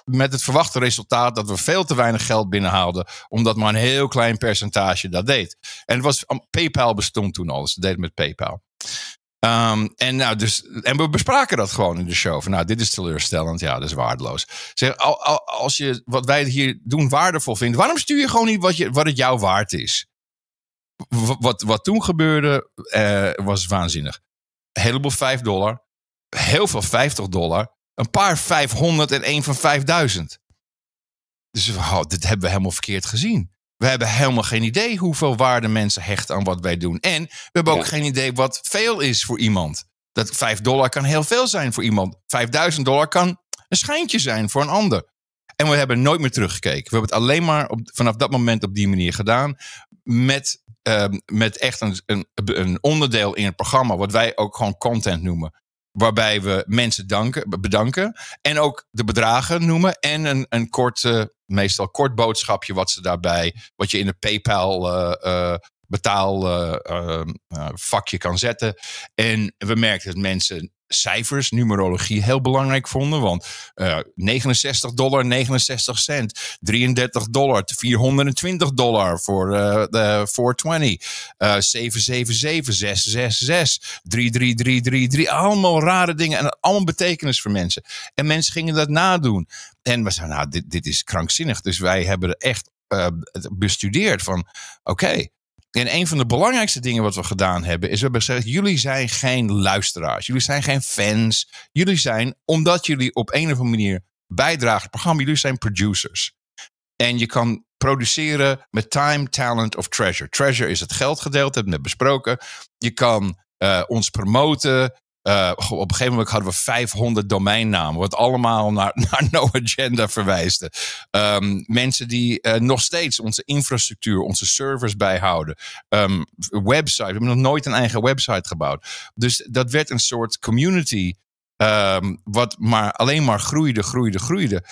met het verwachte resultaat dat we veel te weinig geld binnenhaalden, omdat maar een heel klein percentage dat deed. En het was, PayPal bestond toen al, dus dat deed met PayPal. Um, en, nou, dus, en we bespraken dat gewoon in de show. Van, nou, dit is teleurstellend. Ja, dat is waardeloos. Zeg, als je wat wij hier doen waardevol vindt, waarom stuur je gewoon niet wat, je, wat het jou waard is? Wat, wat toen gebeurde, uh, was waanzinnig. Een heleboel 5 dollar. Heel veel 50 dollar een paar 500 en één van 5000. Dus oh, dit hebben we helemaal verkeerd gezien. We hebben helemaal geen idee hoeveel waarde mensen hechten aan wat wij doen. En we hebben ook geen idee wat veel is voor iemand. Dat 5 dollar kan heel veel zijn voor iemand. 5000 dollar kan een schijntje zijn voor een ander. En we hebben nooit meer teruggekeken. We hebben het alleen maar op, vanaf dat moment op die manier gedaan. Met, uh, met echt een, een, een onderdeel in het programma, wat wij ook gewoon content noemen waarbij we mensen danken, bedanken. En ook de bedragen noemen. En een, een kort, meestal kort boodschapje wat ze daarbij, wat je in de PayPal uh, uh, betaalvakje kan zetten. En we merken dat mensen cijfers, numerologie heel belangrijk vonden. Want uh, 69 dollar, 69 cent. 33 dollar, 420 dollar voor uh, de 420. Uh, 777, 666, 33333. Allemaal rare dingen en allemaal betekenis voor mensen. En mensen gingen dat nadoen. En we zeiden, nou, dit, dit is krankzinnig. Dus wij hebben er echt bestudeerd van, oké, en een van de belangrijkste dingen wat we gedaan hebben, is we hebben gezegd: jullie zijn geen luisteraars, jullie zijn geen fans. Jullie zijn, omdat jullie op een of andere manier bijdragen het programma, jullie zijn producers. En je kan produceren met time, talent of treasure. Treasure is het geldgedeelte, hebben we net besproken. Je kan uh, ons promoten. Uh, op een gegeven moment hadden we 500 domeinnamen, wat allemaal naar, naar No Agenda verwijsde. Um, mensen die uh, nog steeds onze infrastructuur, onze servers bijhouden. Um, website, we hebben nog nooit een eigen website gebouwd. Dus dat werd een soort community. Um, wat maar alleen maar groeide, groeide, groeide.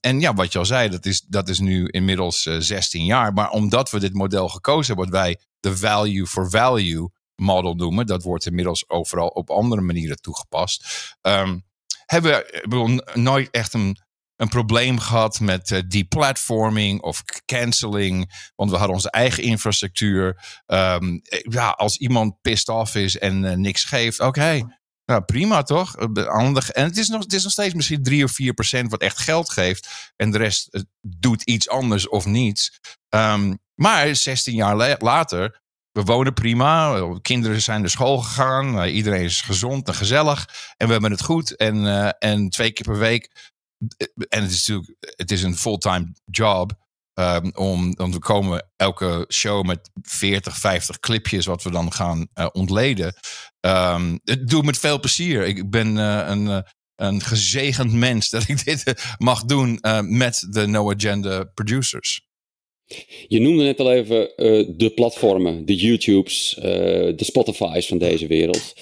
En ja, wat je al zei, dat is, dat is nu inmiddels uh, 16 jaar. Maar omdat we dit model gekozen hebben, wat wij de value for value model noemen. Dat wordt inmiddels overal op andere manieren toegepast. Um, hebben we nooit echt een, een probleem gehad met uh, deplatforming of canceling. Want we hadden onze eigen infrastructuur. Um, ja, als iemand pissed off is en uh, niks geeft, oké. Okay, nou, prima toch? En het is, nog, het is nog steeds misschien 3 of 4 procent wat echt geld geeft. En de rest uh, doet iets anders of niets. Um, maar 16 jaar later we wonen prima. Kinderen zijn naar school gegaan. Uh, iedereen is gezond en gezellig. En we hebben het goed. En, uh, en twee keer per week. Eh, en het is natuurlijk het is een fulltime job. Um, om, om we komen elke show met 40, 50 clipjes wat we dan gaan uh, ontleden. Um, het doet met veel plezier. Ik ben een, een gezegend mens dat ik dit mag doen met de No Agenda producers. Je noemde net al even uh, de platformen, de YouTubes, uh, de Spotify's van deze wereld.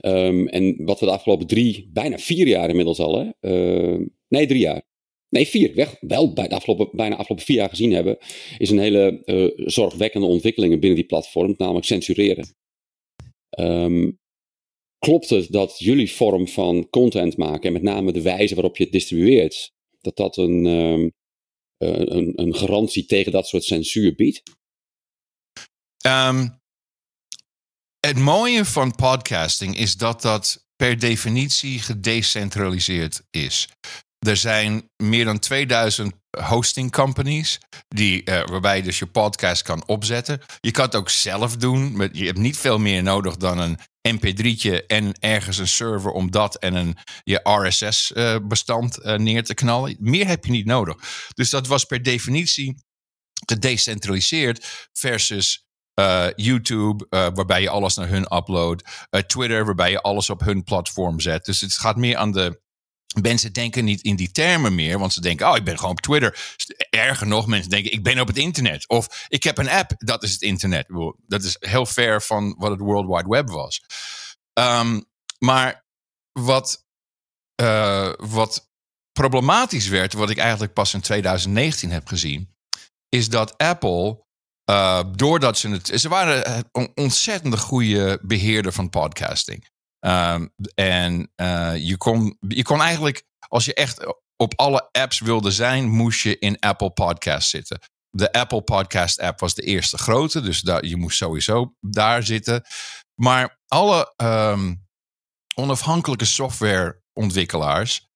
Um, en wat we de afgelopen drie, bijna vier jaar inmiddels al, hè? Uh, nee, drie jaar. Nee, vier. Weg, wel bij de afgelopen, bijna afgelopen vier jaar gezien hebben, is een hele zorgwekkende ontwikkeling binnen die platform, namelijk censureren. Um, klopt het dat jullie vorm van content maken, en met name de wijze waarop je het distribueert, dat dat een, um, een, een, garantie tegen dat soort censuur biedt? Um, het mooie van podcasting is dat dat per definitie gedecentraliseerd is. Er zijn meer dan 2000 hosting companies, die, uh, waarbij je dus je podcast kan opzetten. Je kan het ook zelf doen. Met, je hebt niet veel meer nodig dan een mp3'tje en ergens een server om dat en een je RSS-bestand uh, uh, neer te knallen. Meer heb je niet nodig. Dus dat was per definitie gedecentraliseerd versus YouTube, waarbij je alles naar hun uploadt. Uh, Twitter, waarbij je alles op hun platform zet. Dus het gaat meer aan de Mensen denken niet in die termen meer, want ze denken: Oh, ik ben gewoon op Twitter. Erger nog, mensen denken: Ik ben op het internet. Of ik heb een app, dat is het internet. Dat is heel ver van wat het World Wide Web was. Um, maar wat, uh, wat problematisch werd, wat ik eigenlijk pas in 2019 heb gezien, is dat Apple. Uh, doordat ze het. Ze waren een ontzettend goede beheerder van podcasting. Um, en uh, je, kon, je kon eigenlijk, als je echt op alle apps wilde zijn, moest je in Apple Podcast zitten. De Apple Podcast app was de eerste grote, dus daar, je moest sowieso daar zitten. Maar alle um, onafhankelijke softwareontwikkelaars,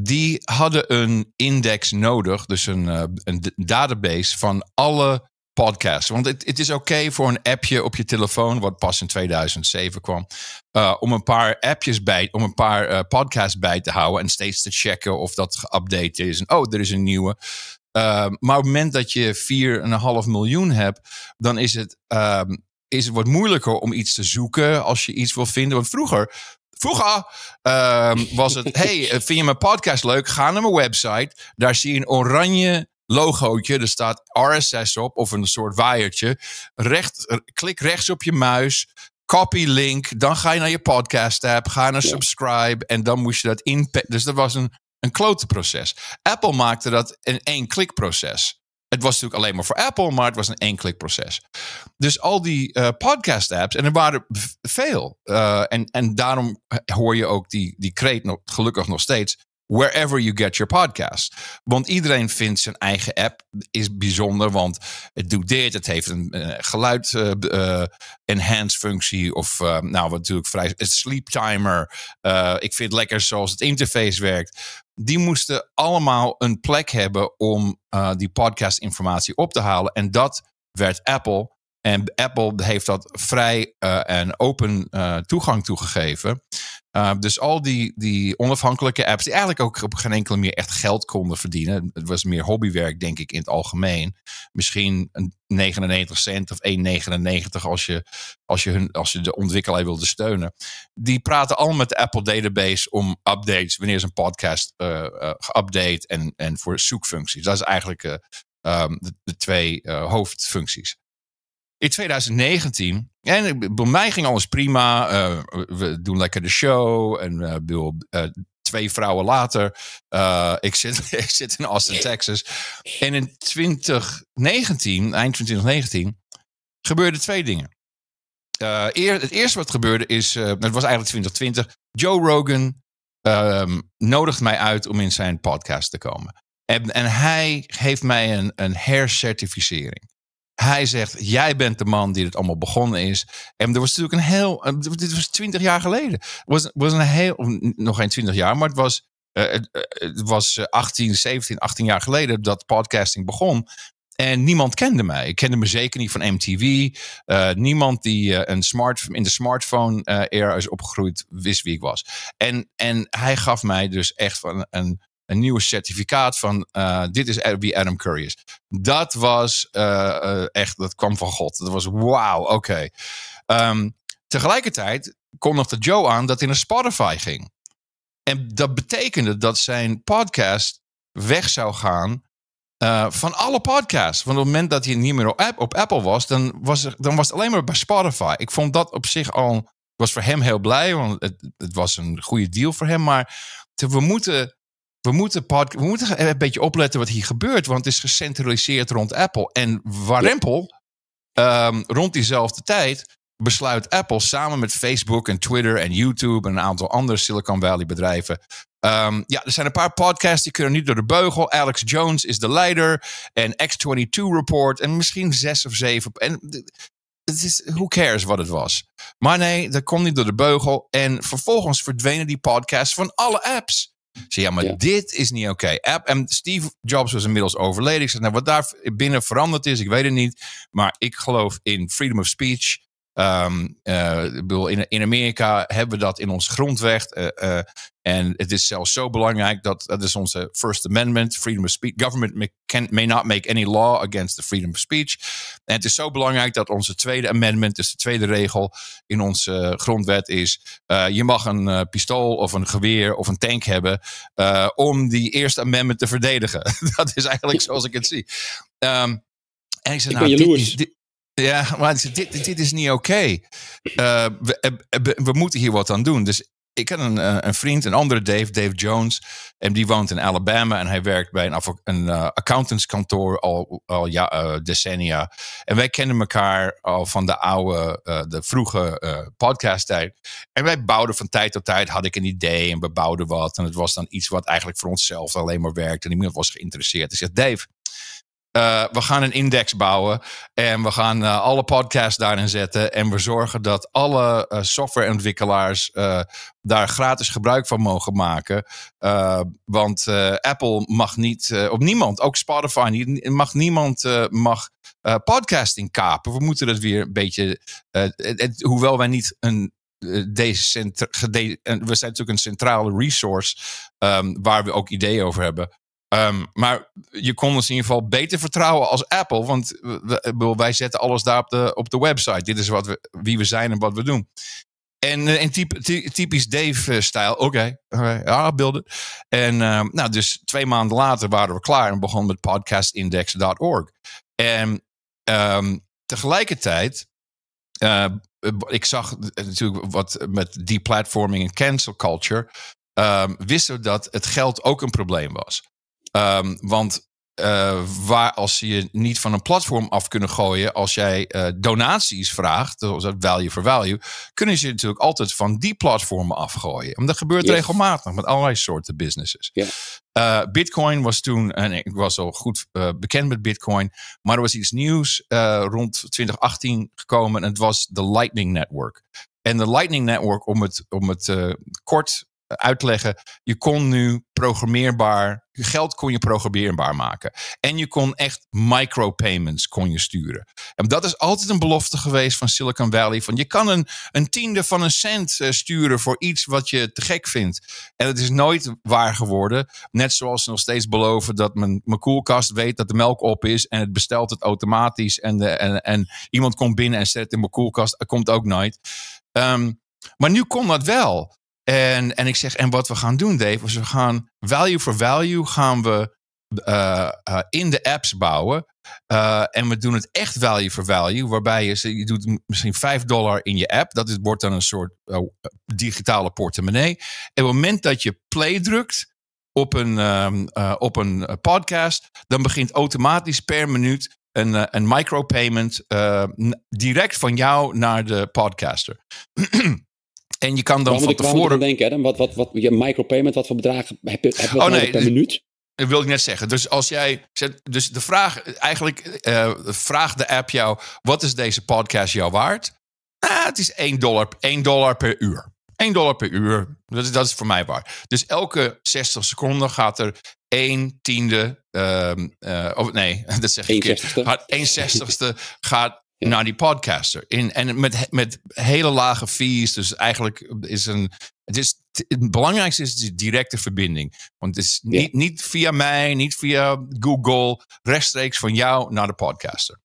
die hadden een index nodig, dus een, uh, een database van alle podcasts. Want het, is oké voor een appje op je telefoon, wat pas in 2007 kwam, uh, om een paar appjes bij, om een paar uh, podcasts bij te houden en steeds te checken of dat geüpdate is. En oh, er is een nieuwe. Uh, maar op het moment dat je 4,5 miljoen hebt, dan is het, um, is het moeilijker om iets te zoeken als je iets wil vinden. Want vroeger Vroeger uh, was het: hey, vind je mijn podcast leuk? Ga naar mijn website. Daar zie je een oranje logootje. Er staat RSS op of een soort waaiertje. Recht, klik rechts op je muis. Copy link. Dan ga je naar je podcast app. Ga naar subscribe. En dan moest je dat in. Dus dat was een, een klote proces. Apple maakte dat een één klik proces. Het was natuurlijk alleen maar voor Apple, maar het was een één-klik proces. Dus al die uh, podcast apps, en er waren veel. Uh, en, en daarom hoor je ook die, die kreet nog, gelukkig nog steeds wherever you get your podcast. Want iedereen vindt zijn eigen app is bijzonder, want het doet dit, het heeft een uh, geluid uh, uh, enhance functie of nou wat natuurlijk vrij een sleep timer. ik vind het lekker zoals het interface werkt. Die moesten allemaal een plek hebben om die podcast informatie op te halen en dat werd Apple en Apple heeft dat vrij en open toegang toegegeven. Uh, dus al die, die onafhankelijke apps, die eigenlijk ook op geen enkele meer echt geld konden verdienen. Het was meer hobbywerk, denk ik, in het algemeen. Misschien een 99 cent of 1,99 als je, als, je hun, als je de ontwikkelaar wilde steunen. Die praten al met de Apple database om updates, wanneer ze een podcast uh, uh, geüpdate en, en voor zoekfuncties. Dat is eigenlijk um, de, de, twee hoofdfuncties in 2019. En bij mij ging alles prima. Uh, we doen lekker de show. En uh, twee vrouwen later. ik, zit, ik zit in Austin, Texas. En in 2019, eind 2019, gebeurden twee dingen. Eer, het eerste wat gebeurde is, het was eigenlijk 2020. Joe Rogan um, nodigt mij uit om in zijn podcast te komen. En, en hij heeft mij een, een hercertificering. Hij zegt, jij bent de man die het allemaal begonnen is. En er was natuurlijk een heel, dit was twintig jaar geleden. Was, was een heel, nog geen twintig jaar, maar het was, uh, het, het, was 18, 17, 18 jaar geleden dat podcasting begon. En niemand kende mij. Ik kende me zeker niet van MTV. Eh, niemand die een smart, in de smartphone-era is opgegroeid wist wie ik was. En, en hij gaf mij dus echt van een, een nieuw certificaat van uh, dit is wie Adam Curry is. Dat was uh, uh, echt, dat kwam van God. Dat was wauw, oké. Okay. Um, tegelijkertijd kondigde Joe aan dat hij naar Spotify ging. En dat betekende dat zijn podcast weg zou gaan van alle podcasts. Van het moment dat hij niet meer op, op Apple was, dan was, er, dan was het alleen maar bij Spotify. Ik vond dat op zich al. was voor hem heel blij, want het, het was een goede deal voor hem. Maar we moeten we moeten, we moeten een beetje opletten wat hier gebeurt, want het is gecentraliseerd rond Apple. En warempel, ja. um, rond diezelfde tijd, besluit Apple samen met Facebook en Twitter en YouTube en een aantal andere Silicon Valley bedrijven. Um, ja, er zijn een paar podcasts die kunnen niet door de beugel. Alex Jones is de leider en X22 Report en misschien zes of zeven. En het is, who cares wat het was. Maar nee, dat komt niet door de beugel. En vervolgens verdwenen die podcasts van alle apps. Zeg ja, maar dit is niet oké. Okay. En Steve Jobs was inmiddels overleden. Ik zeg, nou, wat daar binnen veranderd is, ik weet het niet. Maar ik geloof in freedom of speech. Um, uh, in, in Amerika hebben we dat in ons grondwet. Uh, uh, en het is zelfs zo belangrijk dat dat is onze First Amendment, freedom of speech. Government may, can, may not make any law against the freedom of speech. En het is zo belangrijk dat onze tweede amendment, dus de tweede regel in onze grondwet is: je mag een pistool of een geweer of een tank hebben om die eerste amendment te verdedigen. dat is eigenlijk zoals ik het zie. Um, en ik zei, nou, dit, dit, ja, maar dit, dit is niet oké. Okay. Uh, we, we, moeten hier wat aan doen. Dus ik had een, eh, een vriend, een andere Dave, Dave Jones. En die woont in Alabama en hij werkt bij een, een accountantskantoor al, al ja, decennia. En wij kennen elkaar al van de oude, de vroege podcasttijd. En wij bouwden van tijd tot tijd, had ik een idee en we bouwden wat. En het was dan iets wat eigenlijk voor onszelf alleen maar werkte. En niemand was geïnteresseerd. Ik zeg, Dave, uh, we gaan een index bouwen en we gaan uh, alle podcasts daarin zetten. En we zorgen dat alle uh, softwareontwikkelaars daar gratis gebruik van mogen maken. want Apple mag niet, op niemand, ook Spotify mag niemand mag podcasting kapen. We moeten dat weer een beetje, hoewel wij niet een we zijn natuurlijk een centrale resource um, waar we ook ideeën over hebben. Um, maar je kon ons in ieder geval beter vertrouwen als Apple. Want we, wij zetten alles daar op de, op de website. Dit is wat we, wie we zijn en wat we doen. En, en typ, typisch Dave-stijl. Oké, okay, ja, beelden. En um, nou, dus twee maanden later waren we klaar en begonnen met podcastindex.org. En um, tegelijkertijd, uh, ik zag natuurlijk wat met deplatforming en cancel culture. Um, wisten we dat het geld ook een probleem was. Um, want uh, waar als ze je niet van een platform af kunnen gooien, als jij uh, donaties vraagt, zoals value for value, kunnen ze je natuurlijk altijd van die platformen afgooien. En dat gebeurt regelmatig met allerlei soorten businesses. Yeah. Uh, Bitcoin was toen, en ik was al goed bekend met Bitcoin, maar er was iets nieuws rond 2018 gekomen en het was de Lightning Network. En de Lightning Network, om het, om het kort uitleggen. Je kon nu programmeerbaar, je geld kon je programmeerbaar maken. En je kon echt micropayments kon je sturen. En dat is altijd een belofte geweest van Silicon Valley. Van je kan een, een tiende van een cent eh, sturen voor iets wat je te gek vindt. En het is nooit waar geworden. Net zoals ze nog steeds beloven dat mijn, mijn koelkast weet dat de melk op is. En het bestelt het automatisch. En, de, en, en iemand komt binnen en zet het in mijn koelkast. Dat komt ook nooit. Um, maar nu kon dat wel. En, en ik zeg, en wat we gaan doen, Dave, is we gaan value for value gaan we uh, uh, in de apps bouwen. Uh, en we doen het echt value for value, waarbij je, je doet misschien 5 dollar in je app. Dat is, wordt dan een soort digitale portemonnee. En op het moment dat je play drukt op een, um, op een podcast, dan begint automatisch per minuut een, een micropayment direct van jou naar de podcaster. En je kan dan van tevoren... denken, hè? Wat, wat, wat, je micropayment, wat voor bedragen heb je, heb je oh, nee, per minuut? Dat wil ik net zeggen. Dus als jij. Dus de vraag, eigenlijk uh, vraagt de app jou: wat is deze podcast jou waard? Ah, het is 1 dollar, 1 dollar per uur. 1 dollar per uur. Dat is, dat is voor mij waar. Dus elke 60 seconden gaat er 1 tiende. Uh, of nee, dat zeg ik. 1 zestigste gaat naar die podcaster. In, en met, met hele lage fees. Dus eigenlijk is een. Het, is, het belangrijkste is de directe verbinding. Want het is niet, niet via mij, niet via Google, rechtstreeks van jou naar de podcaster.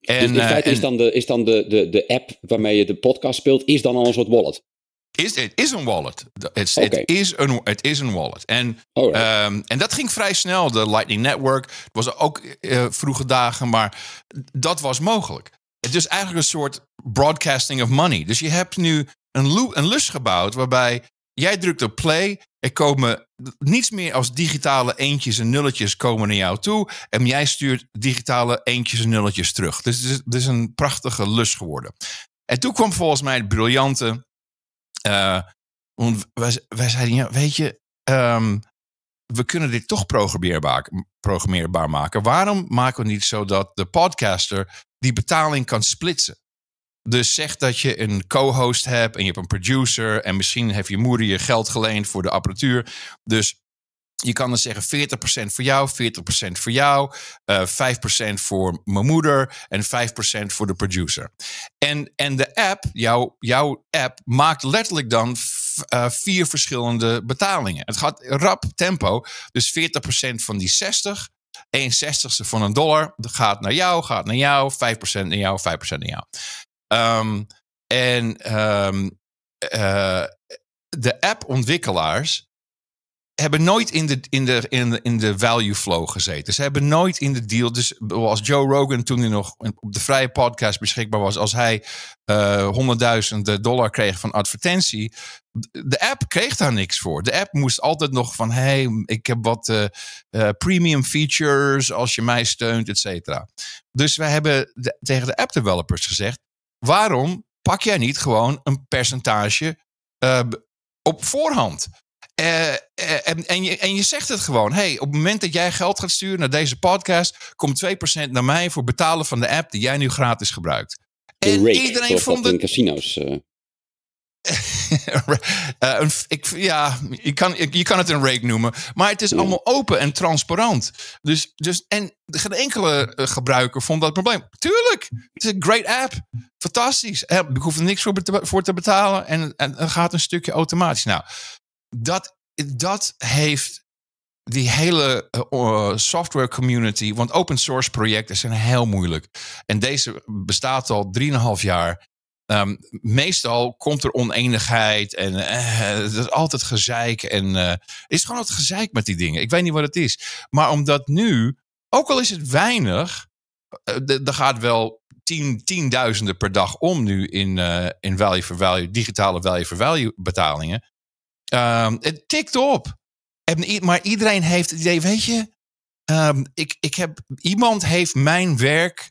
En, dus in feite uh, is dan, de, is dan de, de, de app waarmee je de podcast speelt, is dan al een soort wallet? Is, het is een wallet. Het is, een, het is een wallet. En, ehm, en dat ging vrij snel. De Lightning Network het was ook eh, vroege dagen, maar dat was mogelijk. Het is eigenlijk een soort broadcasting of money. Dus je hebt nu een, een lus gebouwd waarbij jij drukt op play. Er komen niets meer als digitale eentjes en nulletjes komen naar jou toe. En jij stuurt digitale eentjes en nulletjes terug. Dus het is, het is een prachtige lus geworden. En toen kwam volgens mij het briljante. eh, want wij, wij zeiden, ja, weet je, ehm, we kunnen dit toch programmeerbaar, programmeerbaar maken. Waarom maken we niet zo dat de podcaster die betaling kan splitsen? Dus zeg dat je een co-host hebt en je hebt een producer en misschien heeft je moeder je geld geleend voor de apparatuur. Dus je kan dan zeggen 40% voor jou, 40% voor jou, eh 5% voor mijn moeder en 5% voor de producer. En, en de app, jouw, jouw app, maakt letterlijk dan eh, vier verschillende betalingen. Het gaat rap tempo, dus 40% van die 60, 1 zestigste van een dollar, gaat naar jou, gaat naar jou, 5% naar jou, 5% naar jou. Ehm, en ehm, eh, de appontwikkelaars hebben nooit in de, in, de, in, de, in de value flow gezeten. Ze hebben nooit in de deal. Dus als Joe Rogan toen hij nog op de vrije podcast beschikbaar was, als hij eh, honderdduizenden dollar kreeg van advertentie, de app kreeg daar niks voor. De app moest altijd nog van: hey, ik heb wat eh, eh, premium features als je mij steunt, et cetera. Dus wij hebben tegen de app developers gezegd: waarom pak jij niet gewoon een percentage op voorhand? Eh, eh, en, en, je, en je zegt het gewoon. Hey, op het moment dat jij geld gaat sturen naar deze podcast, komt 2% naar mij voor betalen van de app die jij nu gratis gebruikt. En rake, iedereen vond het. in casino's. eh. Een, ik, ja, je kan, je kan het een rake noemen. Maar het is Ja. allemaal open en transparant. Dus, dus, en geen enkele gebruiker vond dat probleem. Tuurlijk, het is een great app. Fantastisch. Ik hoef er niks voor, te betalen. En, en het gaat een stukje automatisch. Nou, dat, dat heeft die hele eh, software community. Want open source projecten zijn heel moeilijk. En deze bestaat al 3,5 jaar. Ehm, meestal komt er oneenigheid en eh, er is altijd gezeik. En eh, is gewoon altijd gezeik met die dingen. Ik weet niet wat het is. Maar omdat nu, ook al is het weinig, er gaat wel tien, tienduizenden per dag om nu in, in value for value, digitale value for value betalingen. Ehm, het tikt op. Maar iedereen heeft het idee, weet je, ehm, ik, ik heb, iemand heeft mijn werk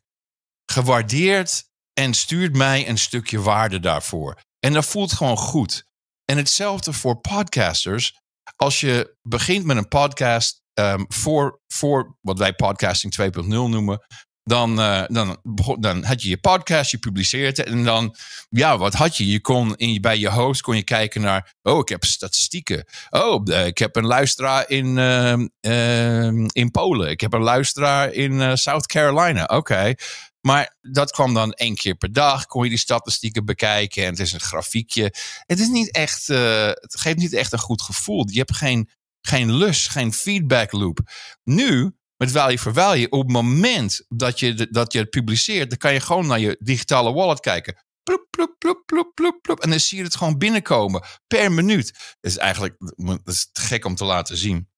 gewaardeerd en stuurt mij een stukje waarde daarvoor. En dat voelt gewoon goed. En hetzelfde voor podcasters. Als je begint met een podcast ehm, voor, voor wat wij podcasting 2.0 noemen, dan, eh, dan, dan had je je podcast, je publiceert het en dan, ja, wat had je? Je kon in, bij je host kon je kijken naar, oh, ik heb statistieken. Oh, eh, ik heb een luisteraar in, ehm, ehm, in Polen. Ik heb een luisteraar in eh, South Carolina. Oké. Maar dat kwam dan één keer per dag. Kon je die statistieken bekijken. En het is een grafiekje. Het, is niet echt, eh, het geeft niet echt een goed gevoel. Je hebt geen, geen lust, geen feedback loop. Nu, met Value for Value, op het moment dat je, de- dat je het publiceert, dan kan je gewoon naar je digitale wallet kijken. Ploep, ploep, ploep, ploep, ploep, ploep. En dan zie je het gewoon binnenkomen per minuut. Dat is eigenlijk dat is te gek om te laten zien.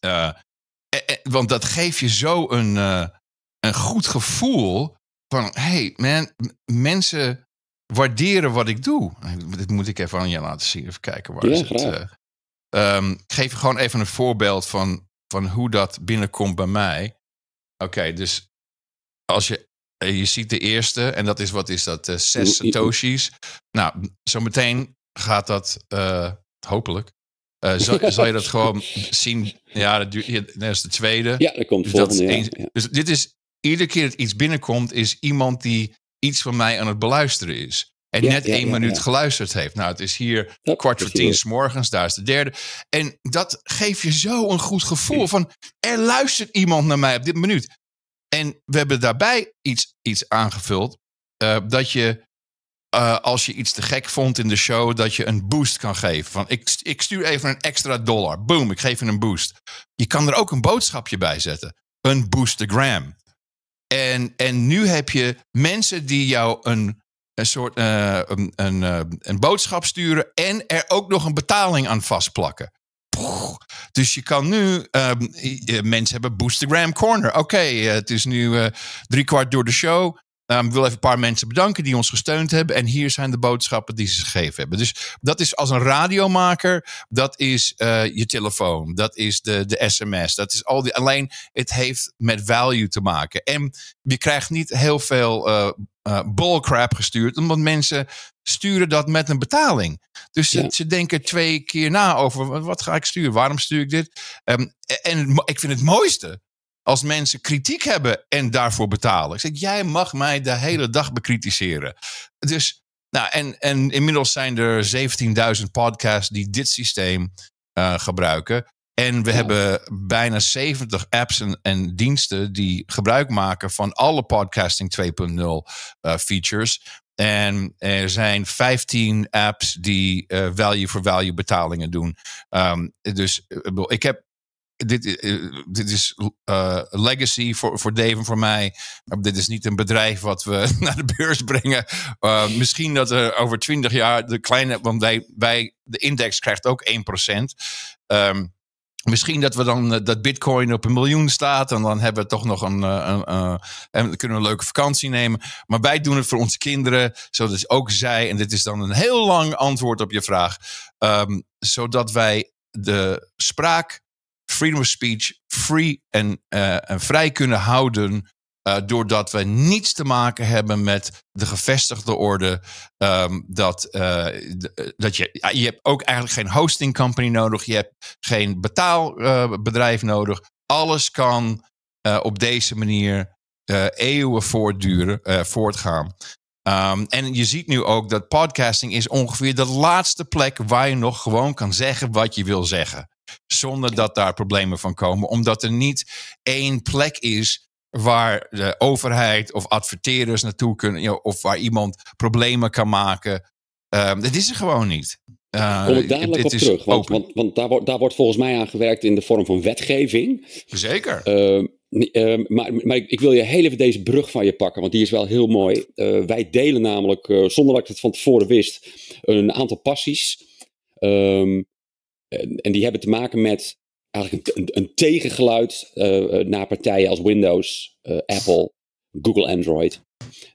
Eh, eh, eh, want dat geeft je zo een, een goed gevoel van, hey man, mensen waarderen wat ik doe. Dit moet ik even aan je laten zien. Even kijken waar Ja, is het. eh. Ehm, ik geef je gewoon even een voorbeeld van, van hoe dat binnenkomt bij mij. Oké, dus als je, eh, je ziet de eerste, en dat is, wat is dat, eh, zes Oeh, oeh. satoshis. Nou, zometeen gaat dat, eh, hopelijk, eh, zal, zal je dat gewoon zien. Ja, dat, duurt, dat is de tweede. Ja, dat komt Dus, volgende dus dit is, iedere keer dat iets binnenkomt, is iemand die iets van mij aan het beluisteren is. En Ja, net ja, één ja, minuut geluisterd heeft. Nou, het is hier kwart voor precies. tien 's morgens, daar is de derde. En dat geeft je zo een goed gevoel van, er luistert iemand naar mij op dit minuut. En we hebben daarbij iets, iets aangevuld, eh, dat je, eh, als je iets te gek vond in de show, dat je een boost kan geven. Van, ik, ik stuur even een extra dollar. Boom, ik geef je een boost. Je kan er ook een boodschapje bij zetten. Een boostagram. En, en nu heb je mensen die jou een een soort uh, een, een, een, boodschap sturen en er ook nog een betaling aan vastplakken. Dus je kan nu, um, mensen hebben Boostergram Corner. Oké, het is nu uh, drie kwart door de show. Um, ik wil even een paar mensen bedanken die ons gesteund hebben. En hier zijn de boodschappen die ze gegeven hebben. Dus dat is als een radiomaker, dat is je telefoon, dat is de, de sms, dat is al die. Alleen het heeft met value te maken. En je krijgt niet heel veel uh, bullcrap gestuurd, omdat mensen sturen dat met een betaling. Dus ja. ze, ze, denken twee keer na over wat ga ik sturen, waarom stuur ik dit? Um, en ik vind het mooiste als mensen kritiek hebben en daarvoor betalen. Ik zeg, jij mag mij de hele dag bekritiseren. Dus, nou, en, en inmiddels zijn er 17.000 podcasts die dit systeem uh, gebruiken. En we ja. hebben bijna 70 apps en, en, diensten die gebruik maken van alle podcasting 2.0 uh, features. En er zijn 15 apps die uh, value for value betalingen doen. Um, dus ik heb dit, dit is uh, legacy voor, voor Dave en voor mij. Dit is niet een bedrijf wat we naar de beurs brengen. Uh, misschien dat er over 20 jaar de kleine, want wij, wij de index krijgt ook 1%. Um, ehm, Misschien dat we dan dat Bitcoin op een miljoen staat. En dan hebben we toch nog een. een, een en dan kunnen we een leuke vakantie nemen. Maar wij doen het voor onze kinderen. Zodat ook zij. En dit is dan een heel lang antwoord op je vraag. Um, zodat wij de spraak freedom of speech free en, en vrij kunnen houden. Uh, doordat we niets te maken hebben met de gevestigde orde. Um, dat, uh, dat je, je hebt ook eigenlijk geen hosting company nodig. Je hebt geen betaalbedrijf nodig. Alles kan op deze manier eeuwen voortduren, voortgaan. Um, en je ziet nu ook dat podcasting is ongeveer de laatste plek waar je nog gewoon kan zeggen wat je wil zeggen. Zonder dat daar problemen van komen. Omdat er niet één plek is waar de overheid of adverteerders naartoe kunnen. You know, of waar iemand problemen kan maken. Um, dat is er gewoon niet. Uh, Kom ik dadelijk op terug. Want, want, want, daar, wordt, daar wordt volgens mij aan gewerkt in de vorm van wetgeving. Zeker. Uh, uh, maar, maar ik wil je heel even deze brug van je pakken, want die is wel heel mooi. Uh, wij delen namelijk, uh, zonder dat ik het van tevoren wist, een aantal passies. Um, en die hebben te maken met eigenlijk een, een tegengeluid uh, naar partijen als Windows, uh, Apple, Google Android.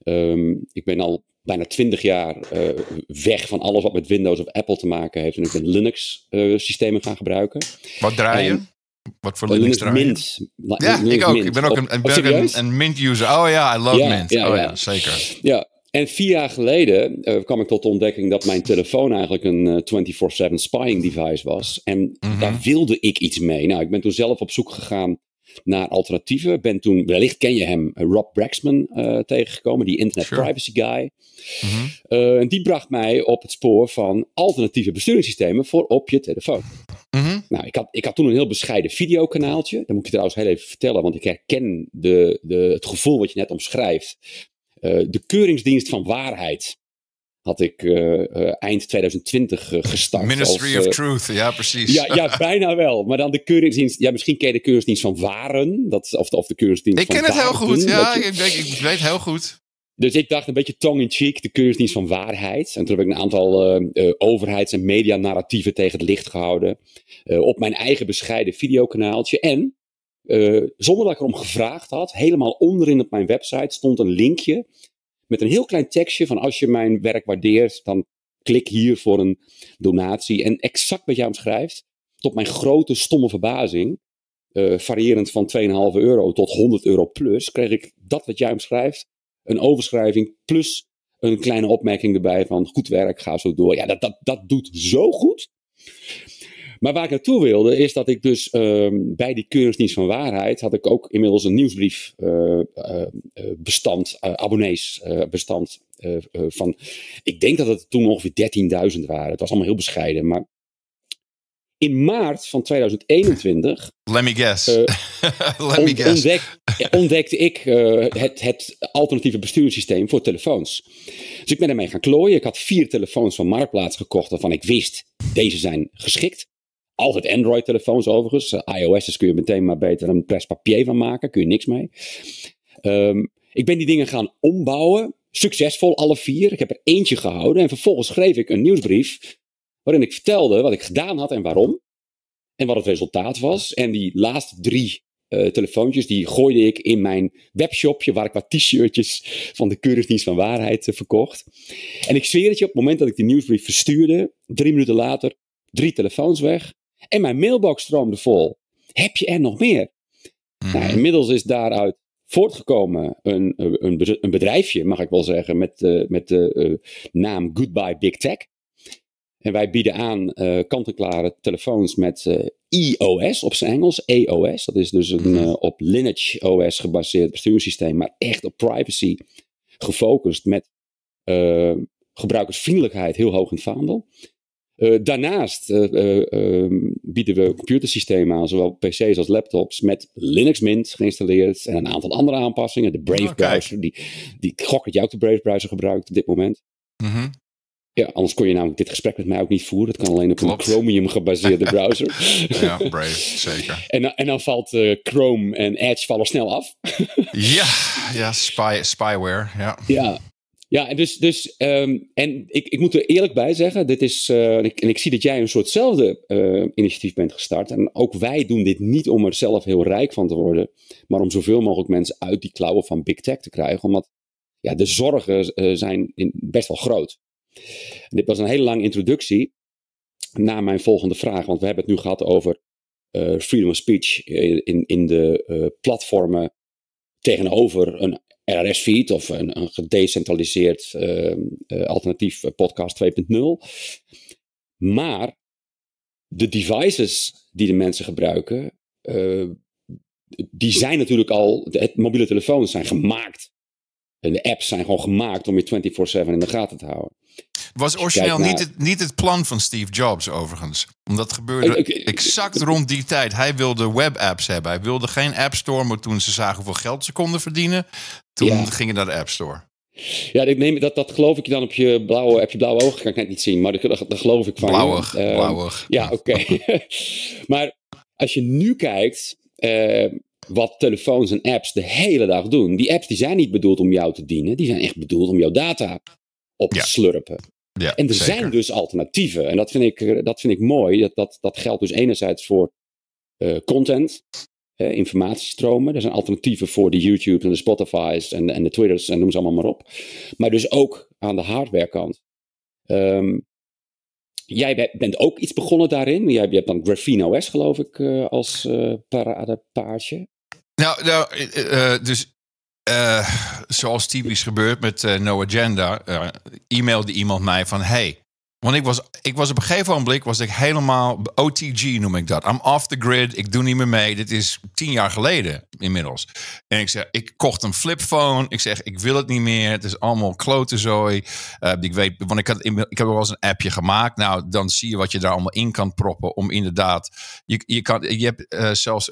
Um, ik ben al bijna twintig jaar uh, weg van alles wat met Windows of Apple te maken heeft. En ik ben Linux-systemen gaan gebruiken. Wat draaien? Wat voor Linux, Linux Mint. Ja, Linux ik ook. Mint. Ik ben ook een, ben een, een Mint-user. Oh ja, I love ja, Mint. Ja, oh ja, zeker. Ja, en vier jaar geleden uh, kwam ik tot de ontdekking dat mijn telefoon eigenlijk een uh, 24/7 spying device was. En mm -hmm. daar wilde ik iets mee. Nou, ik ben toen zelf op zoek gegaan naar alternatieven. Ben toen, wellicht ken je hem, Rob Braxman uh, tegengekomen, die internet sure. privacy guy. Mm -hmm. uh, en die bracht mij op het spoor van alternatieve besturingssystemen voor op je telefoon. Mm -hmm. Nou, ik had, ik had toen een heel bescheiden videokanaaltje. Dat moet ik je trouwens heel even vertellen, want ik herken de, de, het gevoel wat je net omschrijft. Uh, de Keuringsdienst van Waarheid had ik uh, uh, eind 2020 gestart. Ministry als, of Truth, ja precies. Ja, ja, bijna wel. Maar dan de Keuringsdienst, ja misschien ken je de Keuringsdienst van Waren. Dat, of, of de Keuringsdienst ik van ken het heel goed, ja, je... ik, ik, weet heel goed. Dus ik dacht een beetje tongue-in-cheek, de Keuringsdienst van Waarheid. En toen heb ik een aantal overheids- en medianarratieven tegen het licht gehouden. op mijn eigen bescheiden videokanaaltje. En zonder dat ik erom gevraagd had, helemaal onderin op mijn website stond een linkje met een heel klein tekstje van als je mijn werk waardeert, dan klik hier voor een donatie. En exact wat jij omschrijft, tot mijn grote stomme verbazing, uh, variërend van 2,5 euro tot 100 euro plus, kreeg ik dat wat jij omschrijft, een overschrijving plus een kleine opmerking erbij van goed werk, ga zo door. Ja, dat, dat, dat doet zo goed. Maar waar ik naartoe wilde, is dat ik dus um, bij die Keuringsdienst van Waarheid had ik ook inmiddels een nieuwsbrief uh, uh, bestand, abonnees bestand van, ik denk dat het toen ongeveer 13.000 waren. Het was allemaal heel bescheiden, maar in maart van 2021. Let me guess. Uh, Let me guess. Ontdek, ontdekte ik uh, het, het, alternatieve besturingssysteem voor telefoons. Dus ik ben ermee gaan klooien. Ik had vier telefoons van Marktplaats gekocht waarvan ik wist, deze zijn geschikt. Altijd Android-telefoons overigens. Uh, iOS kun je meteen maar beter een press papier van maken. Kun je niks mee. Um, ik ben die dingen gaan ombouwen. succesvol, alle vier. Ik heb er eentje gehouden. En vervolgens schreef ik een nieuwsbrief. waarin ik vertelde wat ik gedaan had en waarom. En wat het resultaat was. En die laatste drie uh, telefoontjes, die gooide ik in mijn webshopje, waar ik wat t-shirtjes van de Keuringsdienst van Waarheid uh, verkocht. En ik zweer het je, op het moment dat ik die nieuwsbrief verstuurde, drie minuten later, drie telefoons weg. En mijn mailbox stroomde vol. Heb je er nog meer? Mm. Nou, inmiddels is daaruit voortgekomen een, een, een bedrijfje, mag ik wel zeggen, met, uh, met de uh, naam Goodbye Big Tech. En wij bieden aan uh, kant-en-klare telefoons met iOS op zijn Engels, EOS. Dat is dus een uh, op Linux OS gebaseerd besturingssysteem, maar echt op privacy gefocust met gebruikersvriendelijkheid heel hoog in het vaandel. Uh, daarnaast ehm, bieden we computersystemen aan, zowel PC's als laptops, met Linux Mint geïnstalleerd en een aantal andere aanpassingen. De Brave oh, browser, die, die gok dat jij ook de Brave browser gebruikt op dit moment. -hmm. Ja, anders kon je namelijk dit gesprek met mij ook niet voeren. Dat kan alleen op een Chromium gebaseerde browser. ja, Brave, zeker. En, en dan valt uh, Chrome en Edge vallen snel af. ja, ja spy, spyware. Ja, ja. Ja, dus, dus um, en ik, ik moet er eerlijk bij zeggen, dit is, uh, en, ik, ik zie dat jij een soortzelfde uh, initiatief bent gestart. En ook wij doen dit niet om er zelf heel rijk van te worden, maar om zoveel mogelijk mensen uit die klauwen van big tech te krijgen. Omdat ja, de zorgen uh, zijn best wel groot. Dit was een hele lange introductie naar mijn volgende vraag, want we hebben het nu gehad over freedom of speech in, in de platformen tegenover een RSS-feed of een, gedecentraliseerd uh, alternatief podcast 2.0. Maar de devices die de mensen gebruiken, die zijn natuurlijk al, de, mobiele telefoons zijn gemaakt. En de apps zijn gewoon gemaakt om je 24/7 in de gaten te houden. Was origineel niet, het, niet het plan van Steve Jobs, overigens. Omdat gebeurde exact rond die tijd. Hij wilde webapps hebben. Hij wilde geen App Store, maar toen ze zagen hoeveel geld ze konden verdienen, toen ja. gingen naar de App Store. Ja, ik neem, dat, dat geloof ik dan op je blauwe, heb je blauwe ogen, kan ik net niet zien, maar dat, dat geloof ik van. Blauwig, uh, blauwig. Ja, oké. maar als je nu kijkt, uh, wat telefoons en apps de hele dag doen. Die apps die zijn niet bedoeld om jou te dienen, die zijn echt bedoeld om jouw data op te slurpen. Ja, en er zijn dus alternatieven. En dat vind ik, eh, dat vind ik mooi. Dat, dat, dat geldt dus enerzijds voor uh, content, uh, informatiestromen. Er zijn alternatieven voor de YouTube's en de Spotify's en, en de Twitters en noem ze allemaal maar op. Maar dus ook aan de hardwarekant. Um, jij bent ook iets begonnen daarin. Jij, hebt dan Graphene OS, geloof ik, uh, als paradepaardje. Nou, nou dus uh, zoals typisch gebeurt met uh, No Agenda, uh, e-mailde iemand mij van hey. Want ik was, ik was op een gegeven moment was ik helemaal OTG noem ik dat. I'm off the grid. Ik doe niet meer mee. Dit is tien jaar geleden inmiddels. En ik zeg, ik kocht een flipphone. Ik zeg, ik wil het niet meer. Het is allemaal klote zooi. ik weet, want ik, had, ik heb wel eens een appje gemaakt. Nou, dan zie je wat je daar allemaal in kan proppen. Om inderdaad, je, je, kan, je hebt zelfs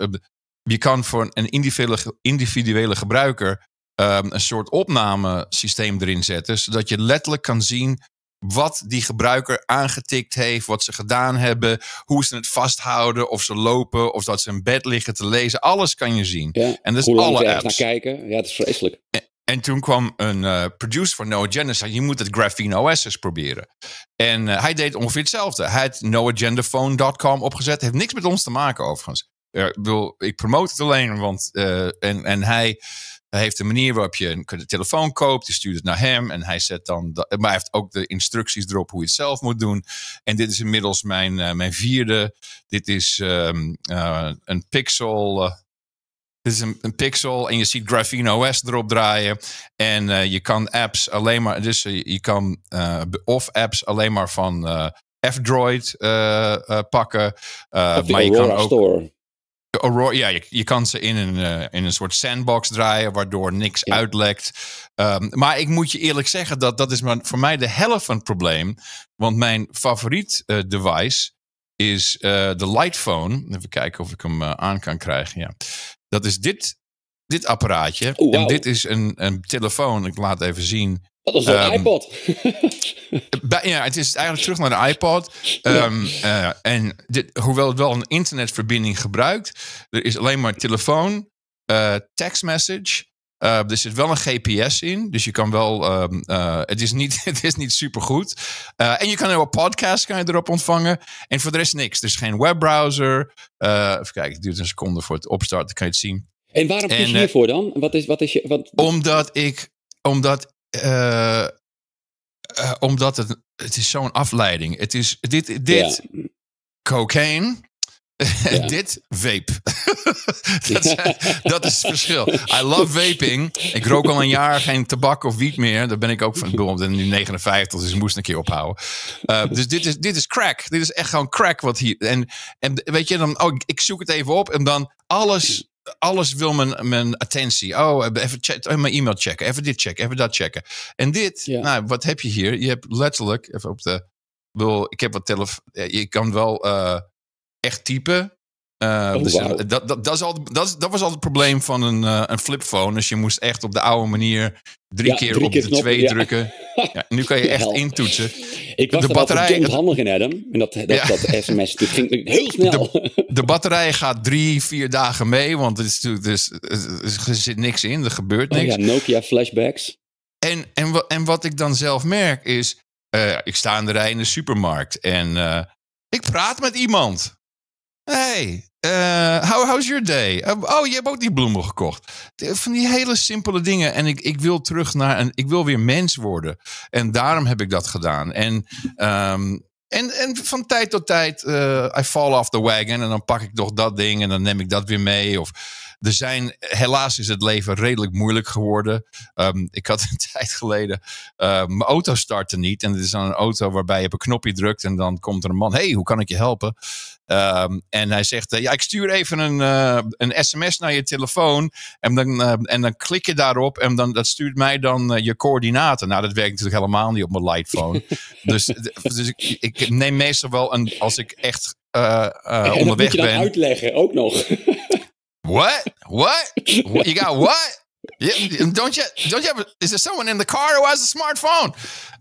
je kan voor een individuele, individuele gebruiker um, een soort opnamesysteem erin zetten. Zodat je letterlijk kan zien wat die gebruiker aangetikt heeft, wat ze gedaan hebben, hoe ze het vasthouden, of ze lopen, of dat ze in bed liggen te lezen. Alles kan je zien. Ja, en dat is alle apps. naar kijken. Ja, het is vreselijk. En, toen kwam een uh, producer van No Agenda en zei: Je moet het Graphene OS eens proberen. En uh, hij deed ongeveer hetzelfde. Hij had noagendaphone.com opgezet. Heeft niks met ons te maken, overigens. Uh, wil, ik promote het alleen, want. en, en hij hij heeft een manier waarop je een telefoon koopt. Je stuurt het naar hem en hij zet dan. maar hij heeft ook de instructies erop hoe je het zelf moet doen. En dit is inmiddels mijn, uh, mijn vierde. Dit is um, uh, een Pixel. Uh, dit is een, een, Pixel en je ziet Graphene OS erop draaien. En je kan apps alleen maar. Dus je kan of apps alleen maar van F-Droid pakken. maar je kan ook. Store. Aurora, ja, je, je, kan ze in een, uh, in een soort sandbox draaien, waardoor niks uitlekt. Um, maar ik moet je eerlijk zeggen, dat, dat is voor mij de helft van het probleem. Want mijn favoriet uh, device is uh, de Lightphone. Even kijken of ik hem aan kan krijgen. Ja. Dat is dit, dit apparaatje. Oh, wow. En dit is een, een telefoon. Ik laat even zien. Dat is een um, iPod. ja, het is eigenlijk terug naar de iPod. Um, uh, en dit, hoewel het wel een internetverbinding gebruikt, er is alleen maar telefoon, uh, text message Uh, er zit wel een GPS in, dus je kan wel. Um, uh, het, is niet, het is niet super goed. Uh, en je kan een podcast kan je erop ontvangen. En voor de rest niks. Er is geen webbrowser. even kijken, het duurt een seconde voor het opstarten, kan je het zien. En waarom kies je hiervoor dan? Wat is, wat is je, wat... Omdat ik. Omdat. Omdat het. Het is zo'n afleiding. Het is. Dit. dit ja. Cocaine Ja. Dit, vape. dat, is, dat, is, het verschil. I love vaping. Ik rook al een jaar geen tabak of wiet meer. Daar ben ik ook van. Ik ben nu 59, dus ik moest een keer ophouden. Uh, dus dit is, dit is crack. Dit is echt gewoon crack wat hier. En, en weet je, dan, oh, ik zoek het even op en dan alles alles wil mijn, mijn attentie. Oh, even check, mijn e-mail checken. Even dit checken. Even dat checken. En dit, ja. nou, wat heb je hier? Je hebt letterlijk, even op de. ik heb wat telefoon. Je kan wel uh, echt typen. Uh, oh, dus wow. dat, dat, dat, is al, dat, dat was al het probleem van een, uh, een flipphone. Dus je moest echt op de oude manier drie ja, keer drie op keer de knop, twee ja. drukken. Ja, nu kan je echt intoetsen. Ik was de batterij handig in Adam. En dat, dat, dat sms ging heel snel. De, de, batterij gaat drie, vier dagen mee. Want er, is, dus, er zit niks in. Er gebeurt niks. Oh, ja, Nokia flashbacks. En, en, en wat ik dan zelf merk is... Uh, ik sta in de rij in de supermarkt. En ik praat met iemand. Hey, uh, how, how's your day? Uh, oh, je hebt ook die bloemen gekocht. Van die hele simpele dingen. En ik, ik wil terug naar een. Ik wil weer mens worden. En daarom heb ik dat gedaan. En, um, en, en van tijd tot tijd. Uh, I fall off the wagon. En dan pak ik toch dat ding. En dan neem ik dat weer mee. Of er zijn, helaas is het leven redelijk moeilijk geworden. Um, ik had een tijd geleden, mijn auto startte niet. En het is dan een auto waarbij je op een knopje drukt en dan komt er een man. hey, hoe kan ik je helpen? Um, en hij zegt, uh, ja, ik stuur even een, uh, een sms naar je telefoon. En dan, uh, en dan klik je daarop en dan, dat stuurt mij dan je coördinaten. Nou, dat werkt natuurlijk helemaal niet op mijn lightphone. dus dus ik, ik neem meestal wel een, als ik echt onderweg moet je ben. uitleggen, ook nog. What? What? You got what? Yeah, don't you, don't you have, is there someone in the car who has a smartphone?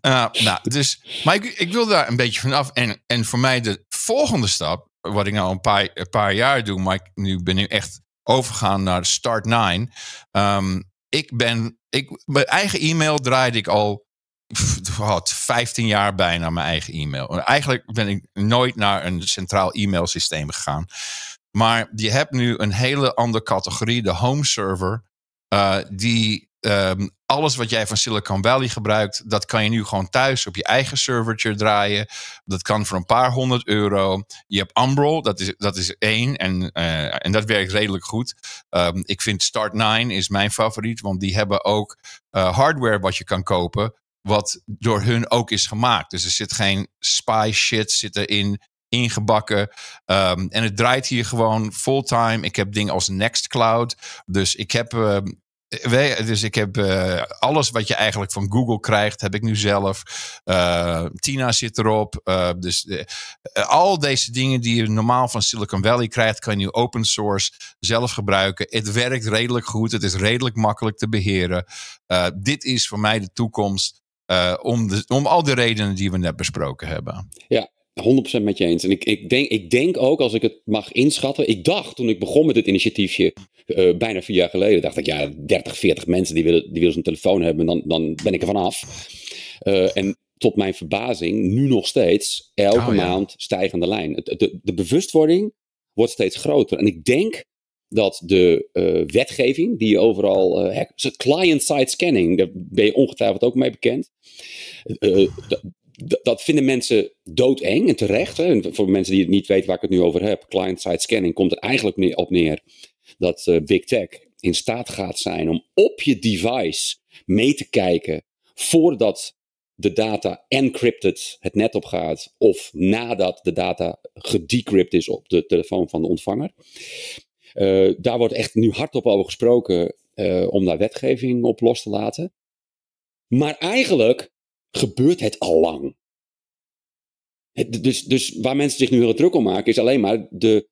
Uh, nou, dus, maar ik, ik wil daar een beetje vanaf. En, en voor mij de volgende stap, wat ik nou een paar, paar jaar doe, maar ik nu ben nu echt overgegaan naar Start 9. Um, ik ben, ik, mijn eigen e-mail draaide ik al wat, 15 jaar bijna mijn eigen e-mail. Eigenlijk ben ik nooit naar een centraal e-mailsysteem gegaan. Maar je hebt nu een hele andere categorie, de home server. Uh, die um, alles wat jij van Silicon Valley gebruikt, dat kan je nu gewoon thuis op je eigen servertje draaien. Dat kan voor een paar honderd euro. Je hebt Umbrel, dat is, dat is één. En, uh, en dat werkt redelijk goed. Um, ik vind Start9 is mijn favoriet, want die hebben ook uh, hardware wat je kan kopen wat door hun ook is gemaakt. Dus er zit geen spy shit zit erin ingebakken. Um, en het draait hier gewoon fulltime. Ik heb dingen als Nextcloud. Dus ik heb. Dus ik heb uh, alles wat je eigenlijk van Google krijgt, heb ik nu zelf. Uh, Tina zit erop. Uh, dus al deze dingen die je normaal van Silicon Valley krijgt, kan je nu open source zelf gebruiken. Het werkt redelijk goed. Het is redelijk makkelijk te beheren. dit is voor mij de toekomst. om, de, om al de redenen die we net besproken hebben. Ja, 100% met je eens. En ik, ik, denk, ik denk ook, als ik het mag inschatten. Ik dacht toen ik begon met dit initiatiefje, uh, bijna vier jaar geleden, dacht ik, ja, 30, 40 mensen die willen, die willen zo'n telefoon hebben, dan, dan ben ik er vanaf. Uh, en tot mijn verbazing, nu nog steeds, elke oh, ja. maand stijgende lijn. De, de, de, bewustwording wordt steeds groter. En ik denk dat de uh, wetgeving, die je overal. Client-side scanning, daar ben je ongetwijfeld ook mee bekend dat vinden mensen doodeng en terecht. Hè? Voor mensen die het niet weten waar ik het nu over heb, client-side scanning komt er eigenlijk op neer dat uh, Big Tech in staat gaat zijn om op je device mee te kijken voordat de data encrypted het net op gaat of nadat de data gedecrypt is op de telefoon van de ontvanger. Uh, daar wordt echt nu hardop over gesproken uh, om daar wetgeving op los te laten. Maar eigenlijk gebeurt het al lang. dus, dus waar mensen zich nu heel druk om maken, is alleen maar de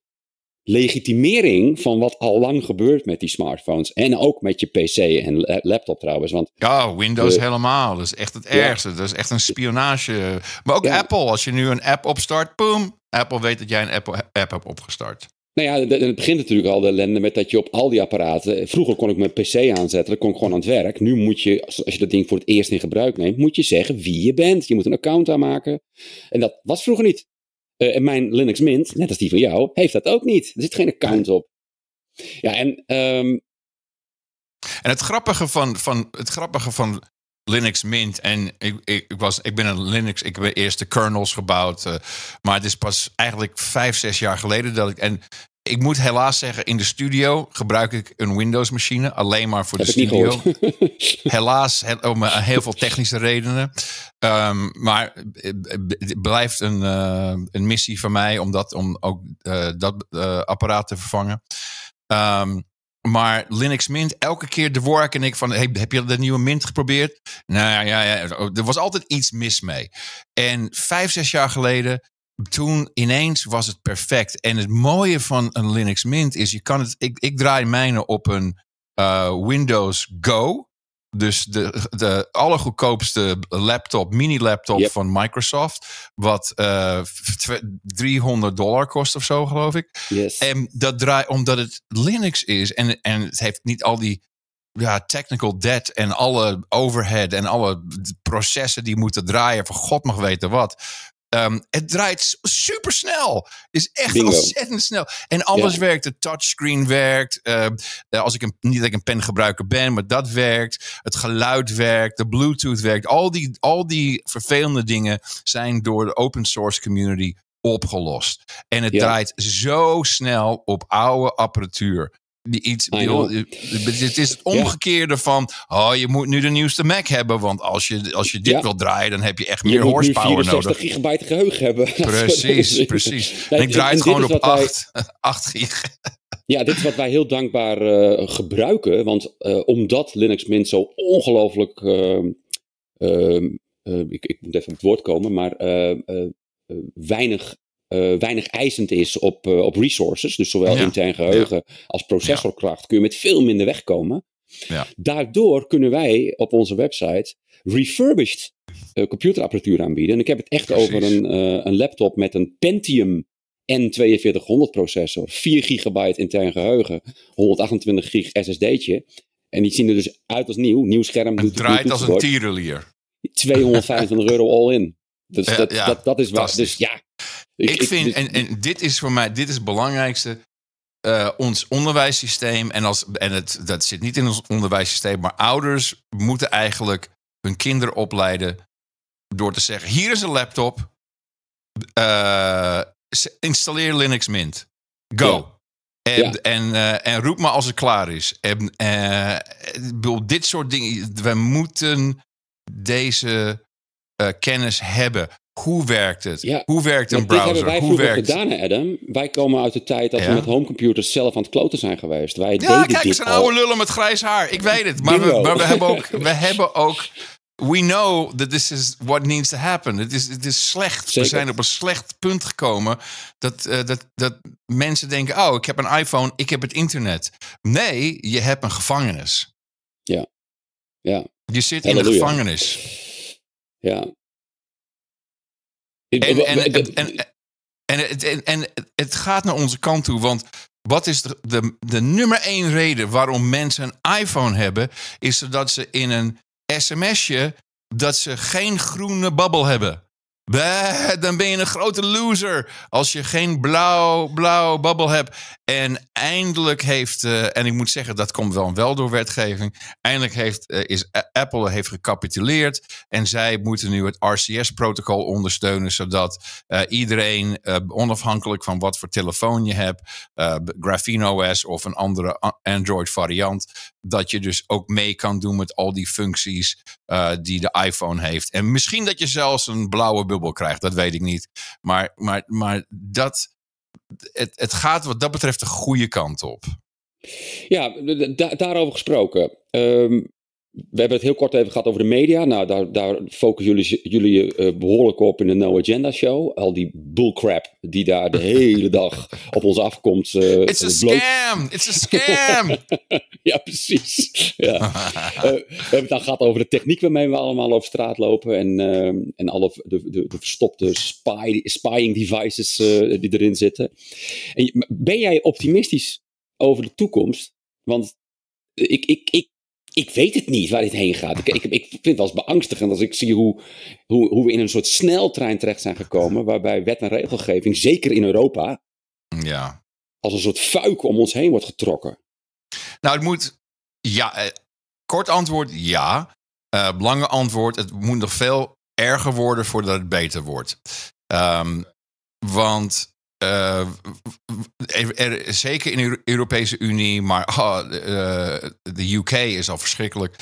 legitimering van wat al lang gebeurt met die smartphones. En ook met je PC en laptop trouwens. Want ja, Windows helemaal. Dat is echt het ergste. Dat is echt een spionage. Maar ook Apple. Als je nu een app opstart, boom. Apple weet dat jij een Apple app hebt opgestart. Nou ja, het begint natuurlijk al de ellende met dat je op al die apparaten. Vroeger kon ik mijn PC aanzetten, dan kon ik gewoon aan het werk. Nu moet je, als je dat ding voor het eerst in gebruik neemt, moet je zeggen wie je bent. Je moet een account aanmaken. En dat was vroeger niet. Uh, en mijn Linux Mint, net als die van jou, heeft dat ook niet. Er zit geen account op. Ja, en. Um... En het grappige van, van, het grappige van Linux Mint. En ik, ik, was, ik ben een Linux, ik heb eerst de kernels gebouwd. Uh, maar het is pas eigenlijk vijf, zes jaar geleden dat ik. En ik moet helaas zeggen, in de studio gebruik ik een Windows-machine. Alleen maar voor de studio. helaas, om uh, heel veel technische redenen. Um, maar het blijft een, uh, een missie van mij om, dat, om ook dat apparaat te vervangen. Um, maar Linux Mint, elke keer de work en ik van, heb je de nieuwe Mint geprobeerd? Nou ja, ja, er was altijd iets mis mee. En vijf, zes jaar geleden, toen ineens was het perfect. En het mooie van een Linux Mint is, je kan het, ik, ik draai mijne op een uh, Windows Go. Dus de, de allergoedkoopste laptop, mini-laptop van Microsoft. Wat uh, eh, 300 dollar kost of zo, geloof ik. Yes. En dat draait omdat het Linux is. En, en het heeft niet al die ja, technical debt en alle overhead en alle processen die moeten draaien. Voor God mag weten wat. Um, het draait super snel. Is echt Bingo. ontzettend snel. En alles ja. werkt. De touchscreen werkt. Uh, als ik een, niet dat ik een pengebruiker ben, maar dat werkt. Het geluid werkt. De Bluetooth werkt. Al die, al die vervelende dingen zijn door de open source community opgelost. En het ja. draait zo snel op oude apparatuur iets, het is het omgekeerde van, oh, je moet nu de nieuwste Mac hebben, want als je, als je dit ja. wil draaien, dan heb je echt meer je horsepower nodig. gigabyte geheugen hebben. Precies, precies. En ik draai het gewoon op 8, wij, 8 gig. Ja, dit is wat wij heel dankbaar uh, gebruiken, want uh, omdat Linux Mint zo ongelooflijk, uh, ik, ik, moet even op het woord komen, maar weinig uh, weinig eisend is op, uh, op resources, dus zowel ja. intern geheugen ja. als processorkracht, kun je met veel minder wegkomen. Ja. Daardoor kunnen wij op onze website refurbished uh, computerapparatuur aanbieden. En ik heb het echt Precies. over een, een laptop met een Pentium N4200 processor, 4 gigabyte intern geheugen, 128 gig SSD'tje. En die zien er dus uit als nieuw. Nieuw scherm. Het draait als een tierenlier. 225 euro all in. Dus dat, dat, dat, is waar. Dus ja, ik, ik vind, en, en dit is voor mij, dit is het belangrijkste. Uh, ons onderwijssysteem, en, als, en het, dat zit niet in ons onderwijssysteem, maar ouders moeten eigenlijk hun kinderen opleiden door te zeggen: hier is een laptop, uh, installeer Linux Mint, go. Ja. En, ja. en, uh, en, roep maar als het klaar is. En, dit soort dingen, we moeten deze kennis hebben. Hoe werkt het? Ja, Hoe werkt een browser? Dit hebben wij Hoe werkt... gedaan, Adam. Wij komen uit de tijd dat ja. we met homecomputers zelf aan het kloten zijn geweest. Wij ja, deden kijk eens een oude lullen met grijs haar. Ik weet het. Maar, we, maar we, hebben ook, we hebben ook... We know that this is what needs to happen. Het is, het is slecht. Zeker. We zijn op een slecht punt gekomen. Dat, uh, dat, dat mensen denken, oh, ik heb een iPhone, ik heb het internet. Nee, je hebt een gevangenis. Ja. ja. Je zit Halleluja. in een gevangenis. Ja, en, en, en, en, en, het gaat naar onze kant toe, want wat is de, de, de nummer één reden waarom mensen een iPhone hebben, is dat ze in een sms'je dat ze geen groene babbel hebben. Dan ben je een grote loser als je geen blauw, blauw babbel hebt. En eindelijk heeft, uh, en ik moet zeggen, dat komt wel wel door wetgeving. Eindelijk heeft, uh, is Apple heeft gecapituleerd. En zij moeten nu het RCS-protocol ondersteunen, zodat uh, iedereen, onafhankelijk van wat voor telefoon je hebt, Graphene OS of een andere Android variant, dat je dus ook mee kan doen met al die functies die de iPhone heeft. En misschien dat je zelfs een blauwe bubbel krijgt, dat weet ik niet. Maar, maar, maar dat, het, het gaat wat dat betreft de goede kant op. Ja, da daarover gesproken. Um, we hebben het heel kort even gehad over de media. Nou, daar, daar focussen jullie, jullie uh, behoorlijk op in de No Agenda Show. Al die bullcrap die daar de hele dag op ons afkomt. Uh, It's a scam! It's a scam! ja, precies. Ja. uh, we hebben het dan gehad over de techniek waarmee we allemaal op straat lopen. En, en alle de, de, de verstopte spy, spying devices die erin zitten. En, ben jij optimistisch over de toekomst? Want ik, ik, ik ik weet het niet waar dit heen gaat. Ik, ik, ik vind het wel eens beangstigend als ik zie hoe, hoe, hoe we in een soort sneltrein terecht zijn gekomen. Waarbij wet en regelgeving, zeker in Europa, ja. als een soort fuik om ons heen wordt getrokken. Nou, het moet. Ja, eh, kort antwoord ja. Uh, lange antwoord: het moet nog veel erger worden voordat het beter wordt. Um, want uh, er, zeker in de Europese Unie, maar oh, de UK is al verschrikkelijk.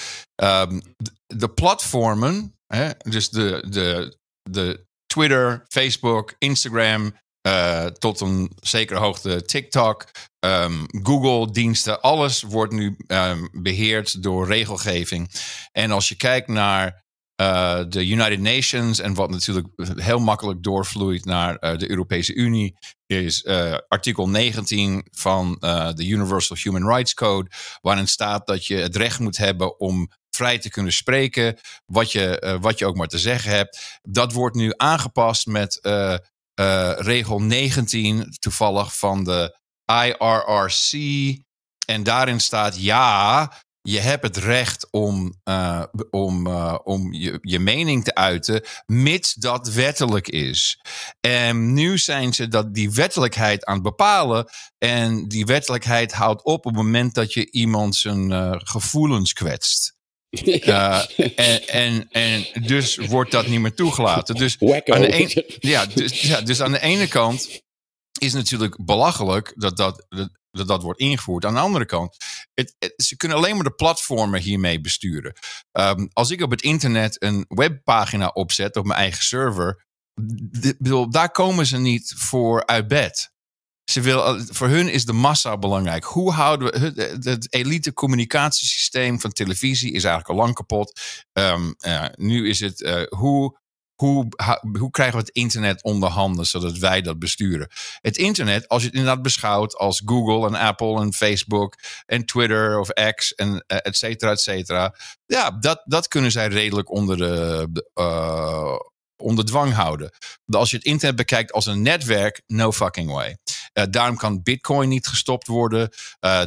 Um, de, platformen, hè, dus de, de, de Twitter, Facebook, Instagram, uh, tot een zekere hoogte TikTok, um, Google-diensten, alles wordt nu um, beheerd door regelgeving. En als je kijkt naar uh, de United Nations en wat natuurlijk heel makkelijk doorvloeit naar uh, de Europese Unie, is uh, artikel 19 van de Universal Human Rights Code, waarin staat dat je het recht moet hebben om vrij te kunnen spreken, wat je, wat je ook maar te zeggen hebt. Dat wordt nu aangepast met regel 19, toevallig van de IRRC. En daarin staat ja, je hebt het recht om, uh, om, uh, om je, je mening te uiten, mits dat wettelijk is. En nu zijn ze dat die wettelijkheid aan het bepalen. En die wettelijkheid houdt op op het moment dat je iemand zijn uh, gevoelens kwetst. En, en, en dus wordt dat niet meer toegelaten. Dus aan, de een, ja, dus, ja, dus aan de ene kant is natuurlijk belachelijk dat dat, dat dat wordt ingevoerd. Aan de andere kant, het, ze kunnen alleen maar de platformen hiermee besturen. Um, als ik op het internet een webpagina opzet op mijn eigen server, bedoel, daar komen ze niet voor uit bed. Ze wil, voor hun is de massa belangrijk. Hoe houden we het, het elite communicatiesysteem van televisie is eigenlijk al lang kapot. Um, uh, nu is het uh, hoe hoe, hoe krijgen we het internet onder handen zodat wij dat besturen? Het internet, als je het inderdaad beschouwt als Google en Apple en Facebook en Twitter of X en uh, et cetera, et cetera. Ja, dat, dat kunnen zij redelijk onder de, uh, onder dwang houden. Als je het internet bekijkt als een netwerk, no fucking way. Uh, daarom kan Bitcoin niet gestopt worden.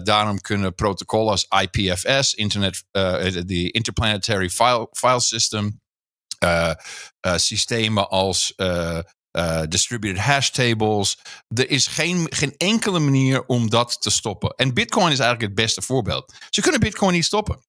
Daarom kunnen protocollen als IPFS, Internet, uh, de Interplanetary File, File System, systemen als uh, distributed hash tables. Er is geen, geen enkele manier om dat te stoppen. En Bitcoin is eigenlijk het beste voorbeeld. Ze kunnen Bitcoin niet stoppen.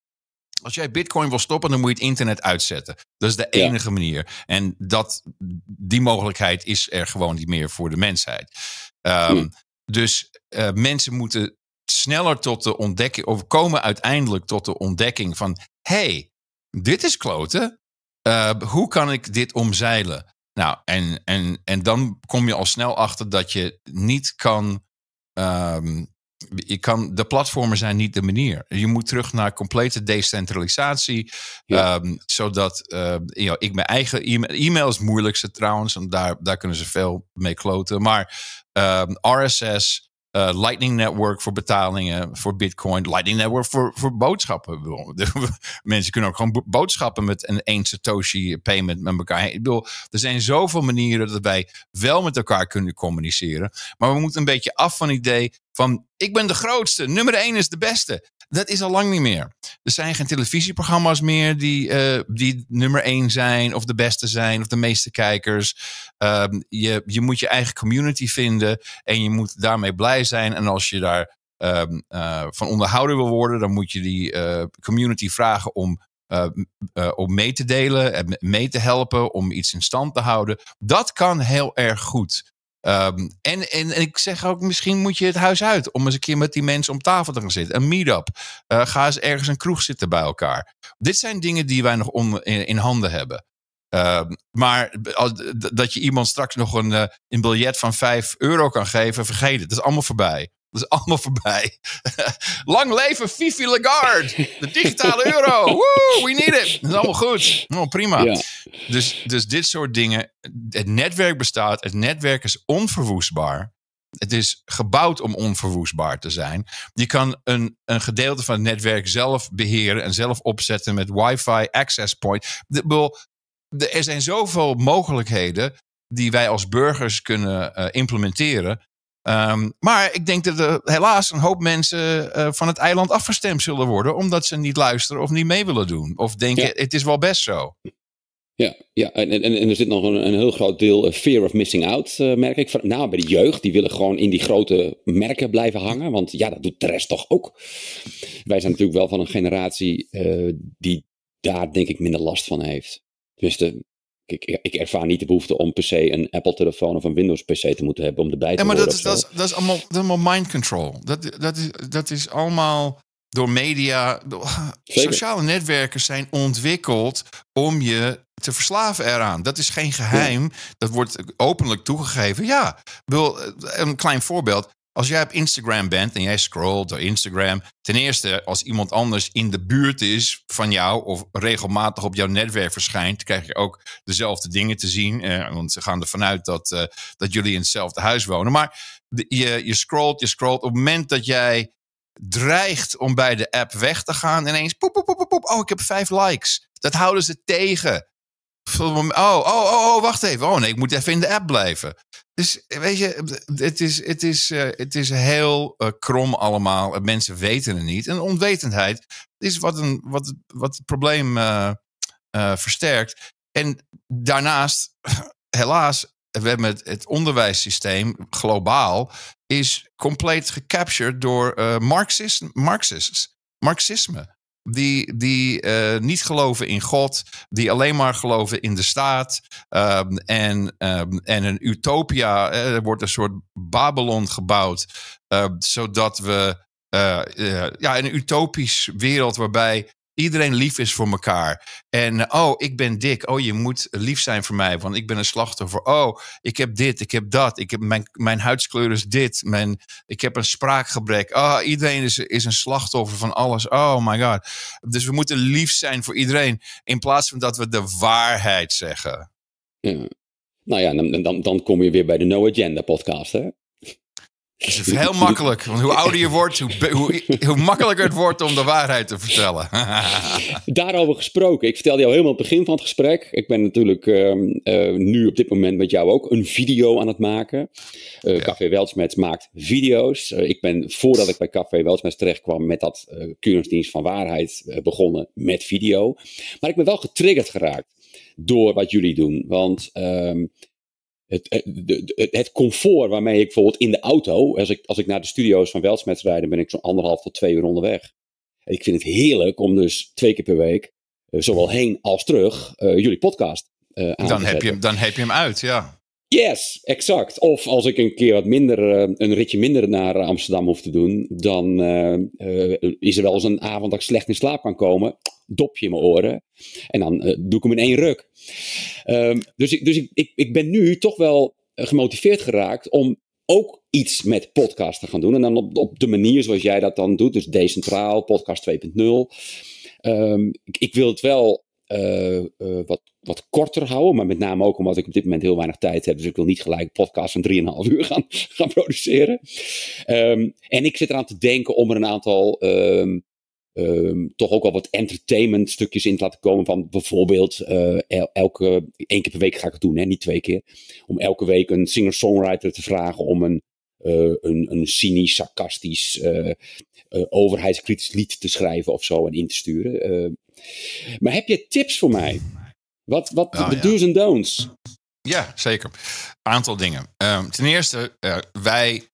Als jij Bitcoin wil stoppen, dan moet je het internet uitzetten. Dat is de enige manier. En dat, die mogelijkheid is er gewoon niet meer voor de mensheid. Um, Dus mensen moeten sneller tot de ontdekking, of komen uiteindelijk tot de ontdekking van: hey, dit is kloten. Uh, hoe kan ik dit omzeilen? Nou, en, en, en dan kom je al snel achter dat je niet kan. Um, je kan de platformen zijn niet de manier. Je moet terug naar complete decentralisatie. Ja. Um, zodat uh, you know, ik mijn eigen e-mail, e-mail is het moeilijkste trouwens. En daar, daar kunnen ze veel mee kloten. Maar um, RSS, uh, Lightning Network voor betalingen voor Bitcoin. Lightning Network voor, voor boodschappen. Mensen kunnen ook gewoon boodschappen met een 1 Satoshi payment met elkaar. Ik bedoel, er zijn zoveel manieren dat wij wel met elkaar kunnen communiceren. Maar we moeten een beetje af van het idee van ik ben de grootste, nummer 1 is de beste. Dat is al lang niet meer. Er zijn geen televisieprogramma's meer die, uh, die nummer één zijn, of de beste zijn, of de meeste kijkers. Um, je, je moet je eigen community vinden en je moet daarmee blij zijn. En als je daar um, uh, van onderhouden wil worden, dan moet je die uh, community vragen om om mee te delen en mee te helpen, om iets in stand te houden. Dat kan heel erg goed. Um, en, en, ik zeg ook, misschien moet je het huis uit om eens een keer met die mensen om tafel te gaan zitten. Een meet-up. Uh, ga eens ergens een kroeg zitten bij elkaar. Dit zijn dingen die wij nog in, handen hebben. Uh, maar dat je iemand straks nog een, uh, een biljet van 5 euro kan geven, vergeet het. Dat is allemaal voorbij. Dat is allemaal voorbij. Lang leven Fifi Lagarde. De digitale euro. Woo, we need it. Dat is allemaal goed. Oh, prima. Ja. Dus, dus dit soort dingen. Het netwerk bestaat. Het netwerk is onverwoestbaar. Het is gebouwd om onverwoestbaar te zijn. Je kan een, een gedeelte van het netwerk zelf beheren en zelf opzetten met wifi access point. De- er zijn zoveel mogelijkheden die wij als burgers kunnen eh, implementeren. Ehm, maar ik denk dat er helaas een hoop mensen eh, van het eiland afgestemd zullen worden, omdat ze niet luisteren of niet mee willen doen. Of denken, Ja. het is wel best zo. Ja, ja en, en, en er zit nog een, een heel groot deel eh, fear of missing out, eh, merk ik. Van, nou, bij de jeugd, die willen gewoon in die grote merken blijven hangen. Want ja, dat doet de rest toch ook. Wij zijn natuurlijk wel van een generatie die daar denk ik minder last van heeft. Tenminste, ik, ik, ik ervaar niet de behoefte om per se een Apple-telefoon of een Windows-PC te moeten hebben om erbij te Ja, maar dat is, dat, is, dat, is allemaal, dat is allemaal mind control. Dat, dat, is, dat is allemaal door media. door- sociale netwerken zijn ontwikkeld om je te verslaven eraan. Dat is geen geheim. Dat wordt openlijk toegegeven. Ja, bedoel, een klein voorbeeld. Als jij op Instagram bent en jij scrolt door Instagram. Ten eerste, als iemand anders in de buurt is van jou of regelmatig op jouw netwerk verschijnt, krijg je ook dezelfde dingen te zien. Eh, want ze gaan ervan uit dat, eh, dat jullie in hetzelfde huis wonen. Maar je, je scrolt, je scrolt. Op het moment dat jij dreigt om bij de app weg te gaan, ineens poep, poep, poep, poep. Oh, ik heb vijf likes. Dat houden ze tegen. Oh, oh, oh, oh, wacht even. Oh nee, ik moet even in de app blijven. Dus weet je, het is, het is, eh, het is heel eh, krom allemaal. Mensen weten het niet. En onwetendheid is wat, een, wat, wat het probleem eh, eh, versterkt. En daarnaast, helaas, we hebben het, het onderwijssysteem globaal is compleet gecaptured door eh Marxist, Marxists, Marxisme. Die, die eh, niet geloven in God, die alleen maar geloven in de staat. ehm, en, ehm, en een utopia, eh, er wordt een soort Babylon gebouwd, eh, zodat we eh, ja, een utopisch wereld waarbij iedereen lief is voor elkaar. En oh, ik ben dik. Oh, je moet lief zijn voor mij, want ik ben een slachtoffer. Oh, ik heb dit, ik heb dat. Ik heb mijn, mijn huidskleur is dit. Mijn, ik heb een spraakgebrek. Oh, iedereen is, is een slachtoffer van alles. Oh my god. Dus we moeten lief zijn voor iedereen. In plaats van dat we de waarheid zeggen. Ja. Nou ja, dan, dan, dan kom je weer bij de No Agenda podcast, hè? Het is heel makkelijk. Want hoe ouder je wordt, hoe, hoe, hoe makkelijker het wordt om de waarheid te vertellen. Daarover gesproken, ik vertelde jou helemaal aan het begin van het gesprek. Ik ben natuurlijk ehm, eh, nu op dit moment met jou ook een video aan het maken. Eh Café Weltsmets maakt video's. Eh, ik ben voordat ik bij Café Weltsmets terecht kwam met dat keuringsdienst van waarheid begonnen met video. Maar ik ben wel getriggerd geraakt door wat jullie doen. Want ehm, het, het, het comfort waarmee ik bijvoorbeeld in de auto, als ik, als ik naar de studio's van Weltsmets rijd, dan ben ik zo'n anderhalf tot twee uur onderweg. En ik vind het heerlijk om dus twee keer per week, eh, zowel heen als terug, eh, jullie podcast eh, aan dan, te heb je, zetten. dan heb je hem uit, ja. Yes, exact. Of als ik een keer wat minder, eh, een ritje minder naar Amsterdam hoef te doen, dan eh, eh, is er wel eens een avond dat ik slecht in slaap kan komen. Dopje in mijn oren. En dan doe ik hem in één ruk. Ehm, dus ik, dus ik, ik, ik ben nu toch wel gemotiveerd geraakt om ook iets met podcast te gaan doen. En dan op, de manier zoals jij dat dan doet. Dus decentraal, podcast 2.0. Ehm, ik wil het wel eh, wat, wat korter houden. Maar met name ook omdat ik op dit moment heel weinig tijd heb. Dus ik wil niet gelijk podcasts van 3,5 uur gaan, gaan produceren. Ehm, en ik zit eraan te denken om er een aantal... ehm, toch ook wel wat entertainment stukjes in te laten komen. Van bijvoorbeeld eh, el- elke, één keer per week ga ik het doen, hè, niet twee keer. Om elke week een singer-songwriter te vragen om een, eh, een, een cynisch, sarcastisch, overheidskritisch lied te schrijven of zo en in te sturen. Maar heb je tips voor mij? Wat, wat Oh, de ja. do's en don'ts? Ja, zeker. Aantal dingen. Ehm, ten eerste, eh, wij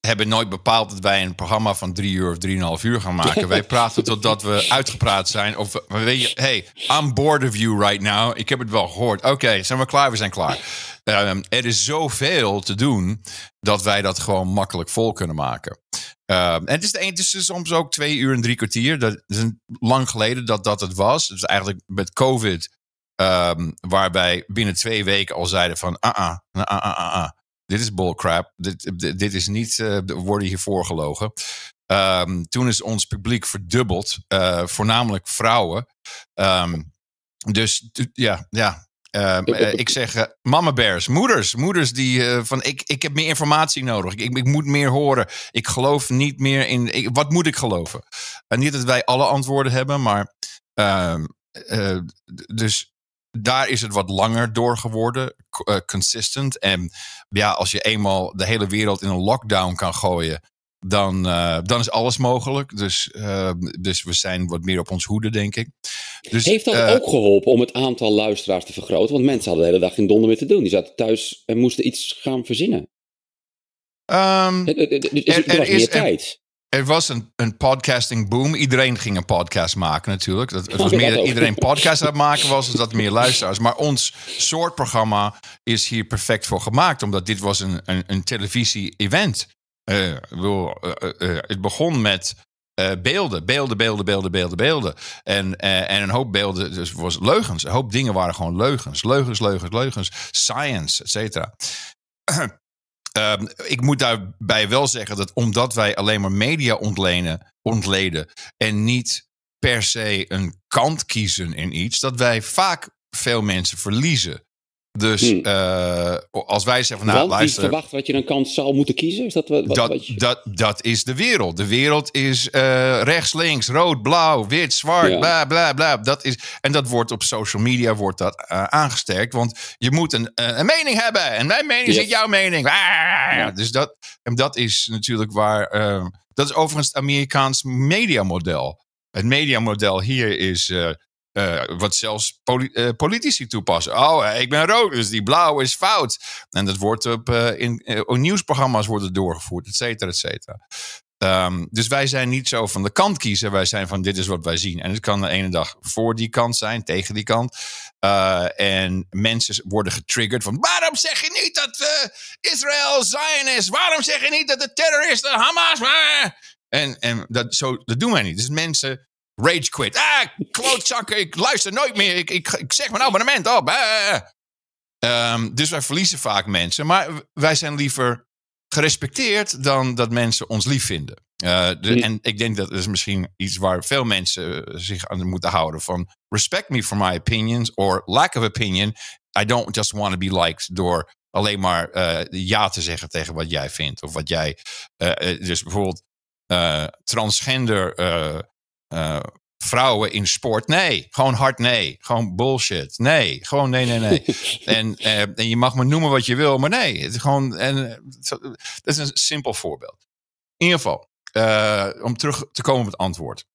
hebben nooit bepaald dat wij een programma van drie uur of drieënhalf uur gaan maken. wij praten totdat we uitgepraat zijn. Of we- we weet je, hey, I'm bored of you right now. Ik heb het wel gehoord. Oké, zijn we klaar? We zijn klaar. Ehm, er is zoveel te doen dat wij dat gewoon makkelijk vol kunnen maken. Ehm, en het is, de het is soms ook twee uur en drie kwartier. Dat is een, lang geleden dat dat het was. Dus eigenlijk met COVID Ehm, waarbij binnen twee weken al zeiden van, ah, ah, ah, ah, ah, ah. Dit is bullcrap. Dit, dit, dit is niet, uh, worden hier voorgelogen. Um, toen is ons publiek verdubbeld, uh, voornamelijk vrouwen. Um, dus ja, ja. Uh, ik zeg uh, mama bears, moeders, moeders die van ik, ik heb meer informatie nodig. Ik, ik moet meer horen. Ik geloof niet meer in. Ik, wat moet ik geloven? En niet dat wij alle antwoorden hebben, maar ehm, dus daar is het wat langer door geworden, consistent. En ja, als je eenmaal de hele wereld in een lockdown kan gooien, dan, uh, dan is alles mogelijk. Dus, uh, dus we zijn wat meer op ons hoede, denk ik. Dus, Heeft dat uh, ook geholpen om het aantal luisteraars te vergroten? Want mensen hadden de hele dag geen donder meer te doen. Die zaten thuis en moesten iets gaan verzinnen. Um, er, er, er, er was meer tijd. Er was een, een podcasting boom. Iedereen ging een podcast maken natuurlijk. Dat, het was meer dat iedereen podcast aan het maken was, dat meer luisteraars. Maar ons soort programma is hier perfect voor gemaakt. Omdat dit was een, een, een televisie-event. Wil, uh, uh, het begon met beelden, beelden, beelden, beelden, beelden, beelden. En, en een hoop beelden, dus was leugens. Een hoop dingen waren gewoon leugens. Leugens, leugens, leugens. Science, et cetera. Ehm, ik moet daarbij wel zeggen dat omdat wij alleen maar media ontlenen, ontleden en niet per se een kant kiezen in iets, dat wij vaak veel mensen verliezen. Dus hmm. uh, als wij zeggen van nou, Want luister. verwacht wat je een kant zou moeten kiezen? Is dat, wat, dat, wat je... dat, dat is de wereld. De wereld is uh, rechts, links, rood, blauw, wit, zwart, ja. bla bla bla. Dat is, en dat wordt op social media wordt dat, uh, aangesterkt. Want je moet een, een mening hebben. En mijn mening yes. is jouw mening. Ah, ja. Dus dat, en dat is natuurlijk waar. dat is overigens het Amerikaans mediamodel. Het mediamodel hier is uh, wat zelfs uh, politici toepassen. Oh, ik ben rood, dus die blauw is fout. En dat wordt op, in nieuwsprogramma's wordt doorgevoerd, et cetera, et cetera. Um, dus wij zijn niet zo van de kant kiezen. Wij zijn van dit is wat wij zien. En het kan de ene dag voor die kant zijn, tegen die kant. en mensen worden getriggerd van waarom zeg je niet dat Israël Zion is? Waarom zeg je niet dat de terroristen Hamas... En, en dat, zo, dat doen wij niet. Dus mensen Rage quit. Ah, klootzakken, ik luister nooit meer. Ik, ik, ik zeg mijn abonnement op. Ah. Um, dus wij verliezen vaak mensen. Maar wij zijn liever gerespecteerd dan dat mensen ons lief vinden. Uh, de. En ik denk dat is misschien iets waar veel mensen zich aan moeten houden. Van respect me for my opinions or lack of opinion. I don't just want to be liked door alleen maar uh, ja te zeggen tegen wat jij vindt. Of wat jij. Uh, dus bijvoorbeeld transgender uh, vrouwen in sport. Nee, gewoon hard nee. Gewoon bullshit. Nee, gewoon nee, nee, nee. en, uh, en je mag me noemen wat je wil, maar nee. Het is gewoon, en, eh, dat is een simpel voorbeeld. In ieder geval, uh, om terug te komen op het antwoord.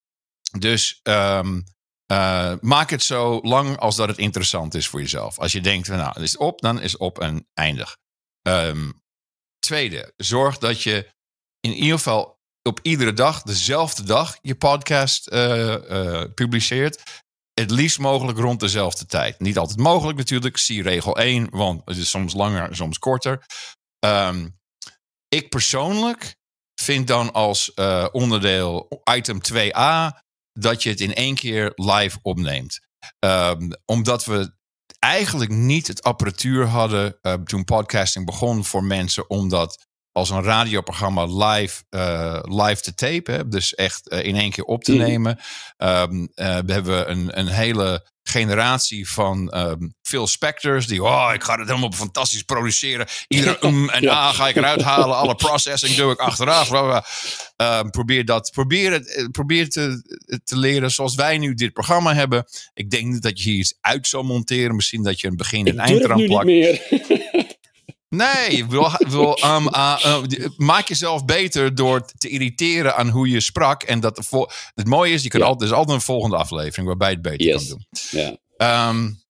Dus um, maak het zo lang als dat het interessant is voor jezelf. Als je denkt, nou, het is op, dan is het op en eindig. Um, tweede, zorg dat je in ieder geval op iedere dag, dezelfde dag, je podcast uh, uh, publiceert. Het liefst mogelijk rond dezelfde tijd. Niet altijd mogelijk natuurlijk, zie regel 1, want het is soms langer, soms korter. Um, ik persoonlijk vind dan als uh, onderdeel item 2a dat je het in één keer live opneemt. Um, omdat we eigenlijk niet het apparatuur hadden toen podcasting begon voor mensen om dat als een radioprogramma live, uh, live te tapen. Dus echt uh, in één keer op te mm. nemen. Um, uh, we hebben een, een hele generatie van um, Phil Spectors. Die, oh, ik ga het helemaal fantastisch produceren. Iedere um en a ga ik eruit halen. Alle processing doe ik achteraf. Um, probeer dat, probeer, het, probeer te, te leren zoals wij nu dit programma hebben. Ik denk niet dat je hier iets uit zou monteren. Misschien dat je een begin en eind eraan plakt. Nee, um, uh, uh, maak jezelf beter door te irriteren aan hoe je sprak. En dat het mooie is, je kan ja. altijd, er is altijd een volgende aflevering waarbij je het beter yes. kan doen. Ja. Um,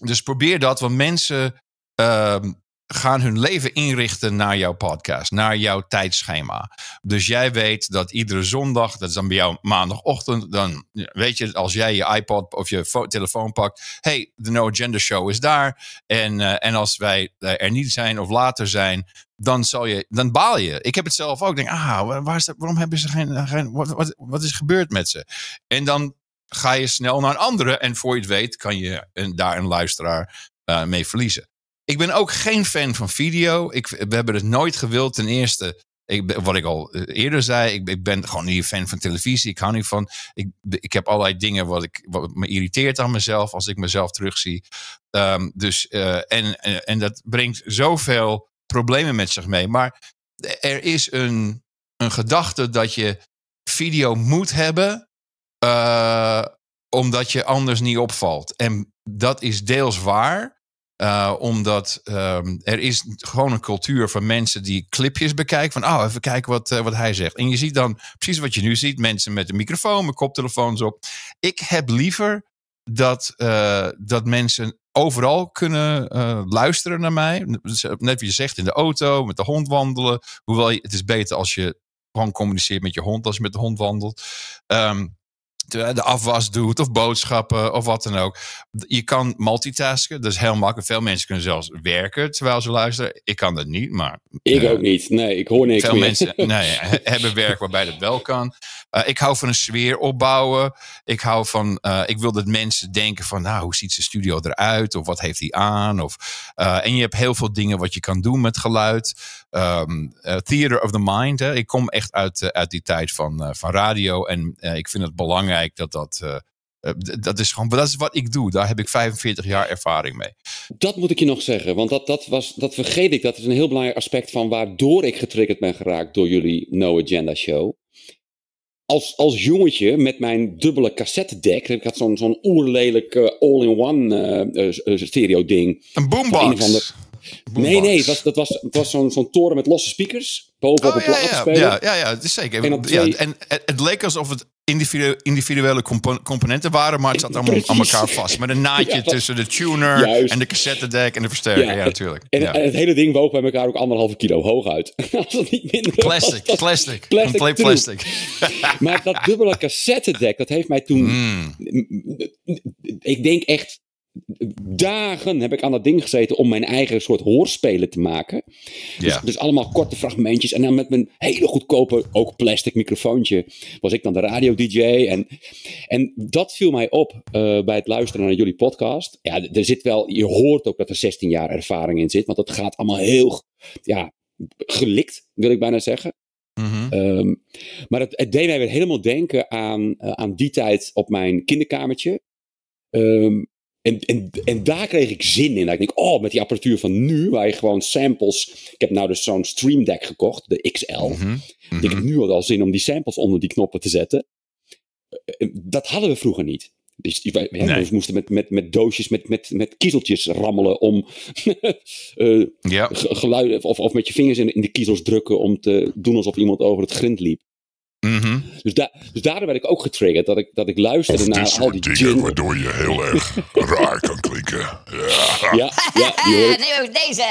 dus probeer dat, want mensen um, gaan hun leven inrichten naar jouw podcast, naar jouw tijdschema. Dus jij weet dat iedere zondag, dat is dan bij jou maandagochtend, dan weet je, als jij je iPod of je telefoon pakt, hey, de No Agenda Show is daar. En, uh, en als wij er niet zijn of later zijn, dan, zal je, dan baal je. Ik heb het zelf ook. Ik denk, ah, waar is dat, waarom hebben ze geen, geen wat, wat, is gebeurd met ze? En dan ga je snel naar een andere en voor je het weet kan je een, daar een luisteraar mee verliezen ik ben ook geen fan van video. Ik, we hebben het nooit gewild. Ten eerste, ik, wat ik al eh, eerder zei, ik, ik, ben gewoon niet een fan van televisie. Ik hou niet van. Ik, ik heb allerlei dingen wat, ik, me irriteert aan mezelf als ik mezelf terugzie. Um, dus, uh, en, en dat brengt zoveel problemen met zich mee. Maar er is een, een gedachte dat je video moet hebben. Omdat je anders niet opvalt. En dat is deels waar. Uh, omdat um, er is gewoon een cultuur van mensen die clipjes bekijken. Van, oh, even kijken wat, uh, wat hij zegt. En je ziet dan precies wat je nu ziet. Mensen met een microfoon, met koptelefoons op. Ik heb liever dat, uh, dat mensen overal kunnen luisteren naar mij. Net wat je zegt, in de auto, met de hond wandelen. Hoewel, het is beter als je gewoon communiceert met je hond als je met de hond wandelt. Um, de afwas doet of boodschappen of wat dan ook. Je kan multitasken, dat is heel makkelijk. Veel mensen kunnen zelfs werken terwijl ze luisteren. Ik kan dat niet, maar... Ik uh, ook niet. Nee, ik hoor niks Veel meer. mensen nee, hebben werk waarbij dat wel kan. Uh, ik hou van een sfeer opbouwen. Ik hou van... Uh, ik wil dat mensen denken van... Nou, hoe ziet zijn studio eruit? Of wat heeft hij aan? Of, en je hebt heel veel dingen wat je kan doen met geluid. Um, theater of the mind. Hè. Ik kom echt uit, uit die tijd van, van radio. En ik vind het belangrijk dat dat. Dat is gewoon, dat is wat ik doe. Daar heb ik 45 jaar ervaring mee. Dat moet ik je nog zeggen, want dat, dat, was, dat vergeet ik. Dat is een heel belangrijk aspect van waardoor ik getriggerd ben geraakt door jullie No Agenda Show. Als, als jongetje met mijn dubbele cassettedek, ik had zo'n zo'n oerlelijk uh, all-in-one uh, stereo ding. Een boombox. Nee, nee, het was, dat was, het was zo'n zo'n toren met losse speakers. Bovenop oh, een ja, platenspeler. Ja, ja, ja, het is zeker. En, twee... ja, en het, het leek alsof het individu individuele compo componenten waren, maar het zat allemaal aan elkaar vast. Met een naadje ja, tussen de tuner Juist. en de cassettedek en de versterker. Ja, ja natuurlijk. En, ja. en, het hele ding woog bij elkaar ook anderhalve kilo hoog uit. Als het niet minder plastic, was, plastic, plastic. Plastic. maar dat dubbele cassettedek, dat heeft mij toen... Mm. Ik denk echt dagen heb ik aan dat ding gezeten om mijn eigen soort hoorspelen te maken. Dus, ja. dus allemaal korte fragmentjes. En dan met mijn hele goedkope, ook plastic microfoontje, was ik dan de radio-dj. En, en dat viel mij op uh, bij het luisteren naar jullie podcast. Ja, er zit wel, je hoort ook dat er 16 jaar ervaring in zit. Want het gaat allemaal heel, ja, gelikt, wil ik bijna zeggen. -hmm. um, maar het, het, deed mij weer helemaal denken aan, uh, aan die tijd op mijn kinderkamertje. Um, en, en, en daar kreeg ik zin in. Ik denk, oh, met die apparatuur van nu, waar je gewoon samples. Ik heb nou dus zo'n Stream Deck gekocht, de XL. Mm -hmm. Ik heb nu al zin om die samples onder die knoppen te zetten. Dat hadden we vroeger niet. Dus ja, nee. we moesten met, met, met doosjes, met, met, met kiezeltjes rammelen om uh, ja. geluiden, of, of met je vingers in, in de kiezels drukken om te doen alsof iemand over het grind liep. Mm -hmm. dus, da dus daardoor werd ik ook getriggerd. Dat ik, dat ik luisterde of naar al die dingen waardoor je heel erg raar kan klinken. Ja, ja, ja nu ook deze.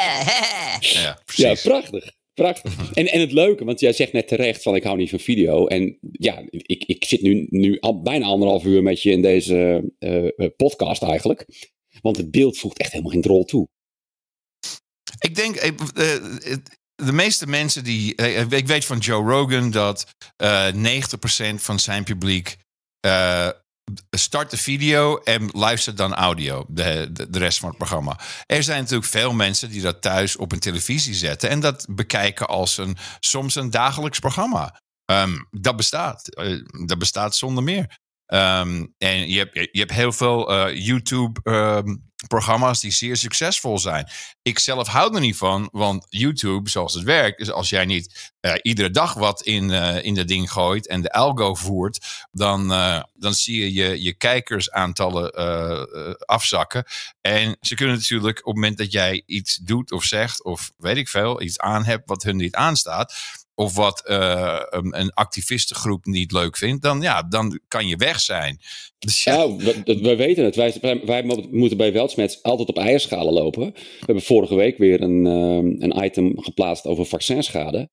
ja, ja, prachtig. Prachtig. En, en het leuke, want jij zegt net terecht van ik hou niet van video. En ja, ik, ik zit nu, nu al bijna anderhalf uur met je in deze uh, podcast eigenlijk. Want het beeld voegt echt helemaal geen rol toe. Ik denk, uh, de meeste mensen die. Ik weet van Joe Rogan dat uh, 90% van zijn publiek. Start de video en luistert dan audio, de, de, de, rest van het programma. Er zijn natuurlijk veel mensen die dat thuis op een televisie zetten en dat bekijken als een soms een dagelijks programma. Um, dat bestaat. Dat bestaat zonder meer. Um, en je hebt, je hebt heel veel uh, YouTube-programma's die zeer succesvol zijn. Ik zelf hou er niet van, want YouTube, zoals het werkt, is als jij niet uh, iedere dag wat in, uh, in dat ding gooit en de algo voert, dan, dan zie je je, je kijkersaantallen afzakken. En ze kunnen natuurlijk op het moment dat jij iets doet of zegt, of weet ik veel, iets aan hebt wat hun niet aanstaat, of wat een, een activistengroep niet leuk vindt, dan, ja, dan kan je weg zijn. Dus ja. Nou, we, we, weten het. Wij, wij, moeten bij Weltsmets altijd op eierschalen lopen. We hebben vorige week weer een, een item geplaatst over vaccinschade.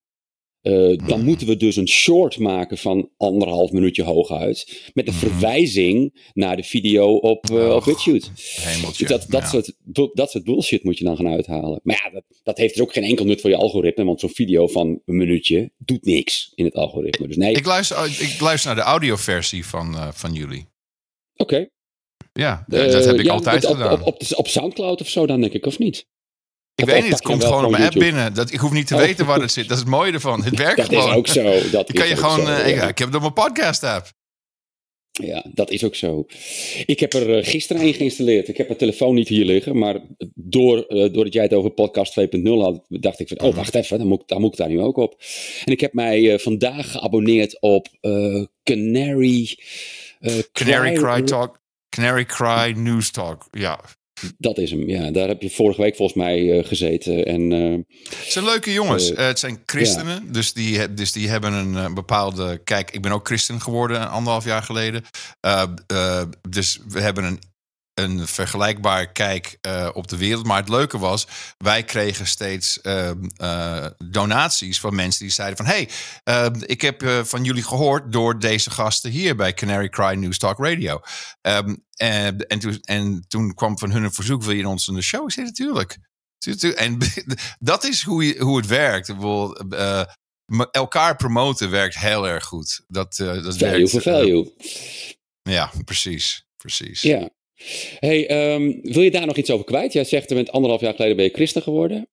Uh, dan moeten we dus een short maken van anderhalf minuutje hooguit. Met een mm. verwijzing naar de video op, uh, op BitChute. Hemeltje, dat, dat, ja. soort, dat soort bullshit moet je dan gaan uithalen. Maar ja, dat, dat heeft dus ook geen enkel nut voor je algoritme. Want zo'n video van een minuutje doet niks in het algoritme. Dus nee. Ik luister, ik luister naar de audioversie van, uh, van jullie. Oké. Okay. Ja, dat heb ik altijd op, gedaan. Op, op, op, op Soundcloud of zo dan denk ik, of niet? Ik weet niet, het komt gewoon op mijn app binnen. Dat, ik hoef niet te Oh. weten waar het zit. Dat is het mooie ervan. Het werkt Dat is gewoon. ook zo. Dat kan is je ook gewoon... zo, eh, ik, ja. ik heb het op mijn podcast app. Ja, dat is ook zo. Ik heb er eh, gisteren een geïnstalleerd. Ik heb mijn telefoon niet hier liggen, maar door, eh, doordat jij het over podcast 2.0 had, dacht ik van, Mhm. oh wacht even, dan moet, ik- dan moet ik daar nu ook op. En ik heb mij vandaag geabonneerd op Canary... Canary Cry- Cry Talk. Canary Cry News Talk. Ja. Dat is hem, ja. Daar heb je vorige week volgens mij eh, gezeten. En eh, Het zijn leuke jongens. Eh, het zijn christenen. Dus, die, dus die hebben een bepaalde... Kijk, ik ben ook christen geworden anderhalf jaar geleden. Dus we hebben een, een vergelijkbaar kijk eh, op de wereld. Maar het leuke was, wij kregen steeds eh, eh, donaties van mensen die zeiden van... hey, eh, ik heb eh, van jullie gehoord door deze gasten hier bij Canary Cry News Talk Radio. Ehm, en, en, toen, en toen kwam van hun een verzoek, wil je in ons in de show? Zei natuurlijk. Tu- tu- En dat is hoe, je, hoe het werkt. Elkaar promoten werkt heel erg goed. Dat, dat value werkt, for value. ja, precies. precies. Ja. Hey, ehm, wil je daar nog iets over kwijt? Jij zegt, met anderhalf jaar geleden ben je christen geworden.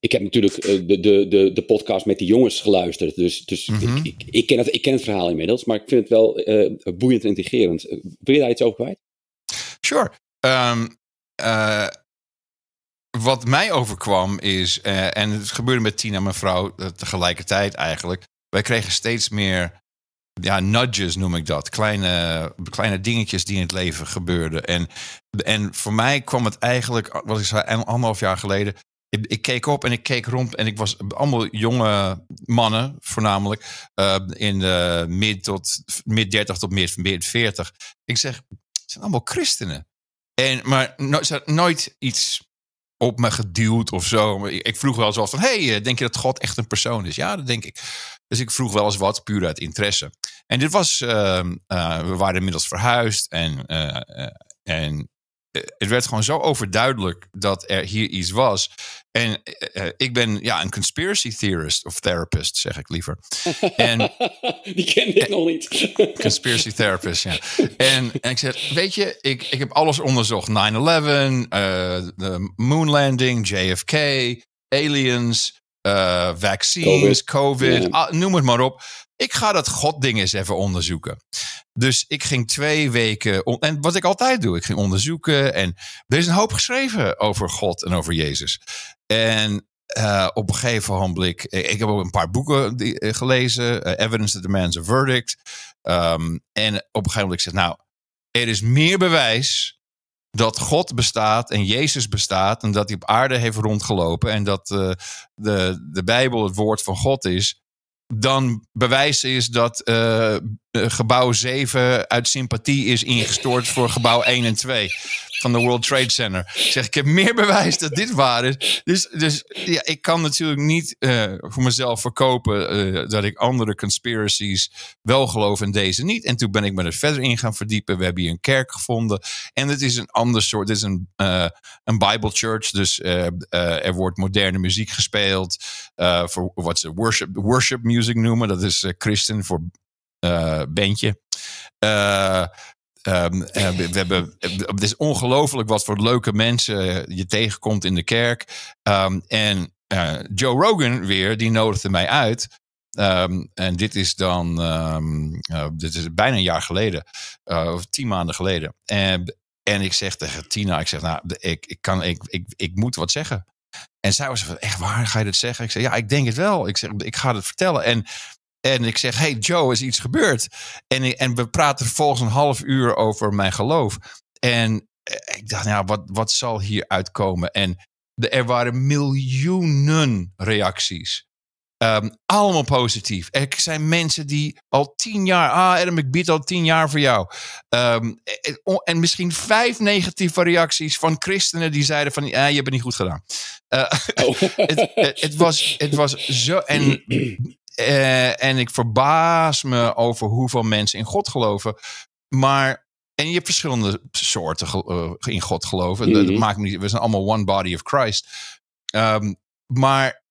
Ik heb natuurlijk eh, de, de, de, de podcast met die jongens geluisterd. Dus, dus Mhm. ik, ik, ik, ken het, ik ken het verhaal inmiddels. Maar ik vind het wel eh, boeiend en intrigerend. Eh, Wil je daar iets over kwijt? Sure. Ehm, eh, wat mij overkwam is, eh, en het gebeurde met Tina, mijn vrouw, eh, tegelijkertijd eigenlijk. Wij kregen steeds meer, ja, nudges noem ik dat. Kleine, kleine dingetjes die in het leven gebeurden. En, en voor mij kwam het eigenlijk, wat ik zei, anderhalf jaar geleden. Ik, keek op en ik keek rond en ik was allemaal jonge mannen, voornamelijk, eh, in de mid tot mid 30 tot mid, mid 40. Ik zeg, het zijn allemaal christenen. En, maar ze nooit iets op me geduwd of zo. Ik vroeg wel eens van, hey, eh, denk je dat God echt een persoon is? Ja, dat denk ik. Dus ik vroeg wel eens wat, puur uit interesse. En dit was, ehm, eh, we waren inmiddels verhuisd en, eh, en het werd gewoon zo overduidelijk dat er hier iets was. En eh, eh, ik ben ja, een conspiracy theorist of therapist, zeg ik liever. En die ken ik nog niet. Conspiracy therapist, ja. En, en ik zeg, weet je, ik, ik heb alles onderzocht. 9-11, eh, de moonlanding, JFK, aliens, eh, vaccines, COVID, Ja. ah, noem het maar op. Ik ga dat godding eens even onderzoeken. Dus ik ging twee weken, en wat ik altijd doe, ik ging onderzoeken. En er is een hoop geschreven over God en over Jezus. En eh, op een gegeven moment, ik, ik heb ook een paar boeken die, eh, gelezen. eh, Evidence that demands a verdict. Ehm, en op een gegeven moment, ik zeg, nou, er is meer bewijs dat God bestaat en Jezus bestaat en dat hij op aarde heeft rondgelopen en dat eh, de, de Bijbel het woord van God is, dan bewijs is dat eh, gebouw 7 uit sympathie is ingestort voor gebouw 1 en 2 van de World Trade Center. Zeg, ik heb meer bewijs dat dit waar is. Dus, dus ja, ik kan natuurlijk niet eh, voor mezelf verkopen eh, dat ik andere conspiracies wel geloof en deze niet. En toen ben ik me er verder in gaan verdiepen. We hebben hier een kerk gevonden. En het is een ander soort, dit is een, eh, een Bible church. Dus er wordt moderne muziek gespeeld. voor wat ze worship, worship music noemen. Dat is eh, christen voor eh bandje. Eh, ehm, eh, we, hebben, het is ongelooflijk wat voor leuke mensen je tegenkomt in de kerk. Ehm, en eh, Joe Rogan weer, die nodigde mij uit. Ehm, en dit is dan, eh, dit is bijna een jaar geleden, eh, of tien maanden geleden. En, en ik zeg tegen Tina, ik zeg, nou, ik, ik, kan, ik, ik, ik moet wat zeggen. En zij was van, echt waar, ga je dit zeggen? Ik zeg, ja, ik denk het wel. Ik zeg, ik ga het vertellen. En, en ik zeg, hey Joe, is iets gebeurd? En, en we praten vervolgens een half uur over mijn geloof. En eh, ik dacht, nou, wat, wat zal hier uitkomen? En er waren miljoenen reacties. Ehm, allemaal positief. Er zijn mensen die al tien jaar. Ah, Adam, ik bied al tien jaar voor jou. Ehm, en, en misschien vijf negatieve reacties van christenen die zeiden: van ja, je hebt het niet goed gedaan. Eh, Oh. het, het, het was, het was zo. En, eh, en ik verbaas me over hoeveel mensen in God geloven. Maar. En je hebt verschillende soorten eh, in God geloven. Dat- dat Mhm. maakt me niet. We zijn allemaal one body of Christ. Ehm, maar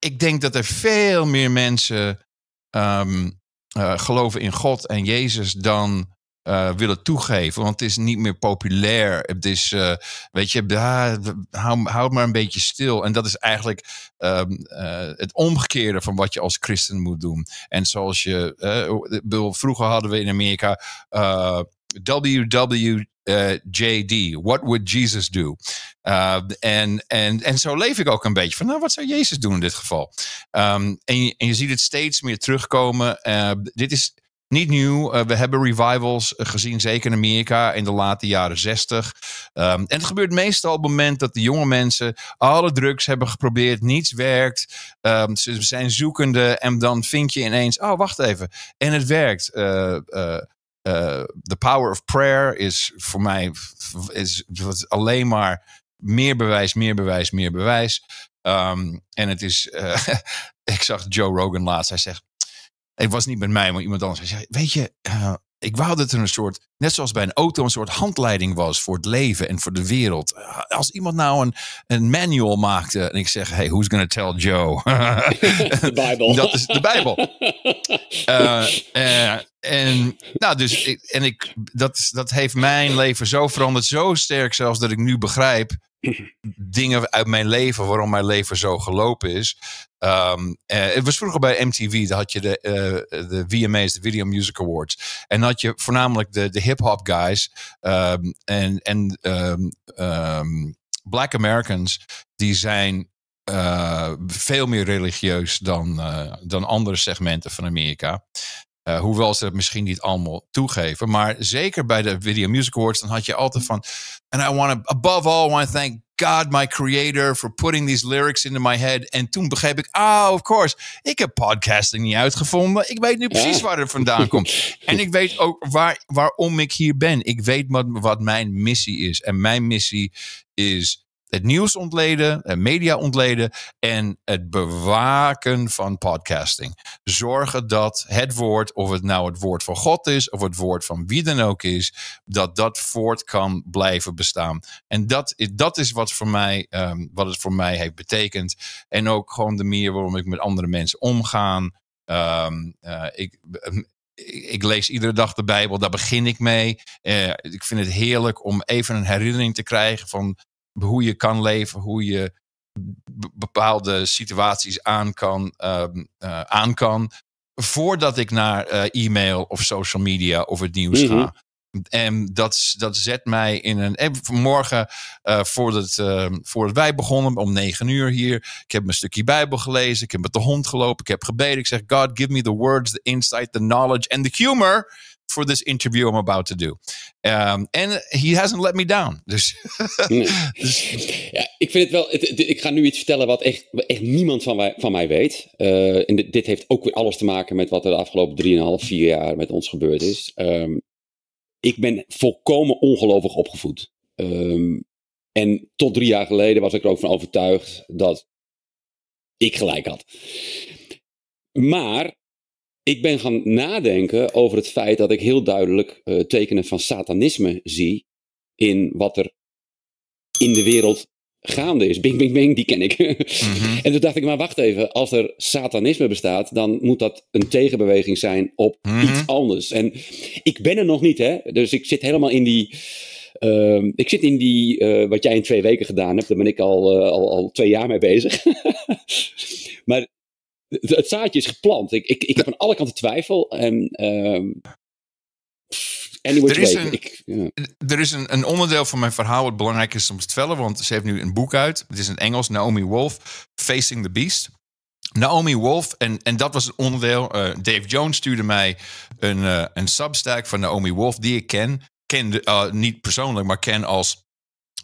ik denk dat er veel meer mensen ehm, eh, geloven in God en Jezus dan eh, willen toegeven. Want het is niet meer populair. Het is, uh, weet je, hou, maar een beetje stil. En dat is eigenlijk uh, het omgekeerde van wat je als christen moet doen. En zoals je, vroeger hadden we in Amerika WW. JD, what would Jesus do? en, en, en zo leef ik ook een beetje van, nou, wat zou Jezus doen in dit geval? Um, en, je, je ziet het steeds meer terugkomen. dit is niet nieuw. Uh, we hebben revivals gezien, zeker in Amerika, in de late jaren zestig. Um, en het gebeurt meestal op het moment dat de jonge mensen alle drugs hebben geprobeerd, niets werkt. Um, ze zijn zoekende en dan vind je ineens, oh wacht even, en het werkt. Uh, the power of prayer is voor mij is alleen maar meer bewijs, meer bewijs, meer bewijs. Um, en het is, ik zag Joe Rogan laatst, hij zegt, het was niet met mij, maar iemand anders. Hij zei, weet je, uh, ik wou dat er een soort, net zoals bij een auto, een soort handleiding was voor het leven en voor de wereld. Als iemand nou een, een manual maakte en ik zeg, hey, who's gonna tell Joe? de Bijbel. dat is de Bijbel. Uh, en, nou, dus, ik, en ik, dat, dat heeft mijn leven zo veranderd, zo sterk zelfs, dat ik nu begrijp dingen uit mijn leven, waarom mijn leven zo gelopen is. Um, het was vroeger bij MTV, daar had je de, uh, de VMA's, de Video Music Awards. En had je voornamelijk de, de hip-hop guys um, en, en um, Black Americans, die zijn uh, veel meer religieus dan, uh, dan andere segmenten van Amerika. Uh, hoewel ze het misschien niet allemaal toegeven. Maar zeker bij de Video Music Awards, dan had je altijd van. And I want to, above all, want to thank God, my creator, for putting these lyrics into my head. En toen begreep ik, ah, oh, of course, ik heb podcasting niet uitgevonden. Ik weet nu precies waar het vandaan komt. En ik weet ook waar, waarom ik hier ben. Ik weet wat, wat mijn missie is. En mijn missie is het nieuws ontleden, media ontleden en het bewaken van podcasting. Zorgen dat het woord, of het nou het woord van God is, of het woord van wie dan ook is, dat dat voort kan blijven bestaan. En dat, dat is wat, voor mij, um, wat het voor mij heeft betekend. En ook gewoon de manier waarom ik met andere mensen omga. Um, uh, ik, ik lees iedere dag de Bijbel, daar begin ik mee. Uh, ik vind het heerlijk om even een herinnering te krijgen van hoe je kan leven, hoe je bepaalde situaties aan kan, uh, uh, aan kan voordat ik naar uh, e-mail of social media of het nieuws ga. Mhm. En dat, dat zet mij in een. En vanmorgen, uh, voordat, uh, voordat wij begonnen, om negen uur hier. Ik heb een stukje Bijbel gelezen. Ik heb met de hond gelopen. Ik heb gebeden. Ik zeg: God, give me the words, the insight, the knowledge and the humor for this interview I'm about to do. Um, and he hasn't let me down. Dus, dus. Ja, ik vind het wel. Het, ik ga nu iets vertellen wat echt, echt niemand van, wij, van mij weet. Uh, en dit, dit, heeft ook weer alles te maken met wat er de afgelopen 3,5, 4 jaar met ons gebeurd is. Um, ik ben volkomen ongelovig opgevoed. Um, en tot drie jaar geleden was ik er ook van overtuigd dat ik gelijk had. Maar ik ben gaan nadenken over het feit dat ik heel duidelijk uh, tekenen van satanisme zie in wat er in de wereld gaande is. Bing, bing, bing, die ken ik. Mhm. En toen dacht ik, maar wacht even, als er satanisme bestaat, dan moet dat een tegenbeweging zijn op mhm. iets anders. En ik ben er nog niet, hè. Dus ik zit helemaal in die... Uh, ik zit in die, uh, wat jij in twee weken gedaan hebt, daar ben ik al, uh, al, al twee jaar mee bezig. maar het zaadje is geplant. Ik, ik, ik heb aan alle kanten twijfel. En, uh, er is, een, ik, ja. er is een, een, onderdeel van mijn verhaal wat belangrijk is om te vertellen. Want ze heeft nu een boek uit. Het is in Engels, Naomi Wolf, Facing the Beast. Naomi Wolf, en, en dat was een onderdeel. Uh, Dave Jones stuurde mij een, uh, een substack van Naomi Wolf, die ik ken. Ken uh, niet persoonlijk, maar ken als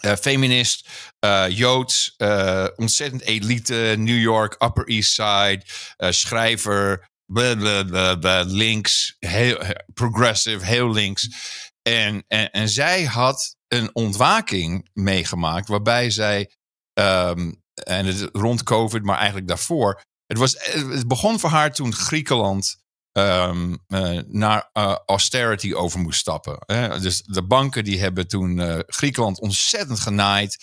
feminist, uh, Joods, uh, ontzettend elite, New York, Upper East Side, schrijver, links, heel, progressive, heel links. En, en, en zij had een ontwaking meegemaakt waarbij zij, um, en het, rond COVID, maar eigenlijk daarvoor, het, was, het begon voor haar toen Griekenland um, uh, naar uh, austerity over moest stappen. Hè? Dus de banken die hebben toen uh, Griekenland ontzettend genaaid.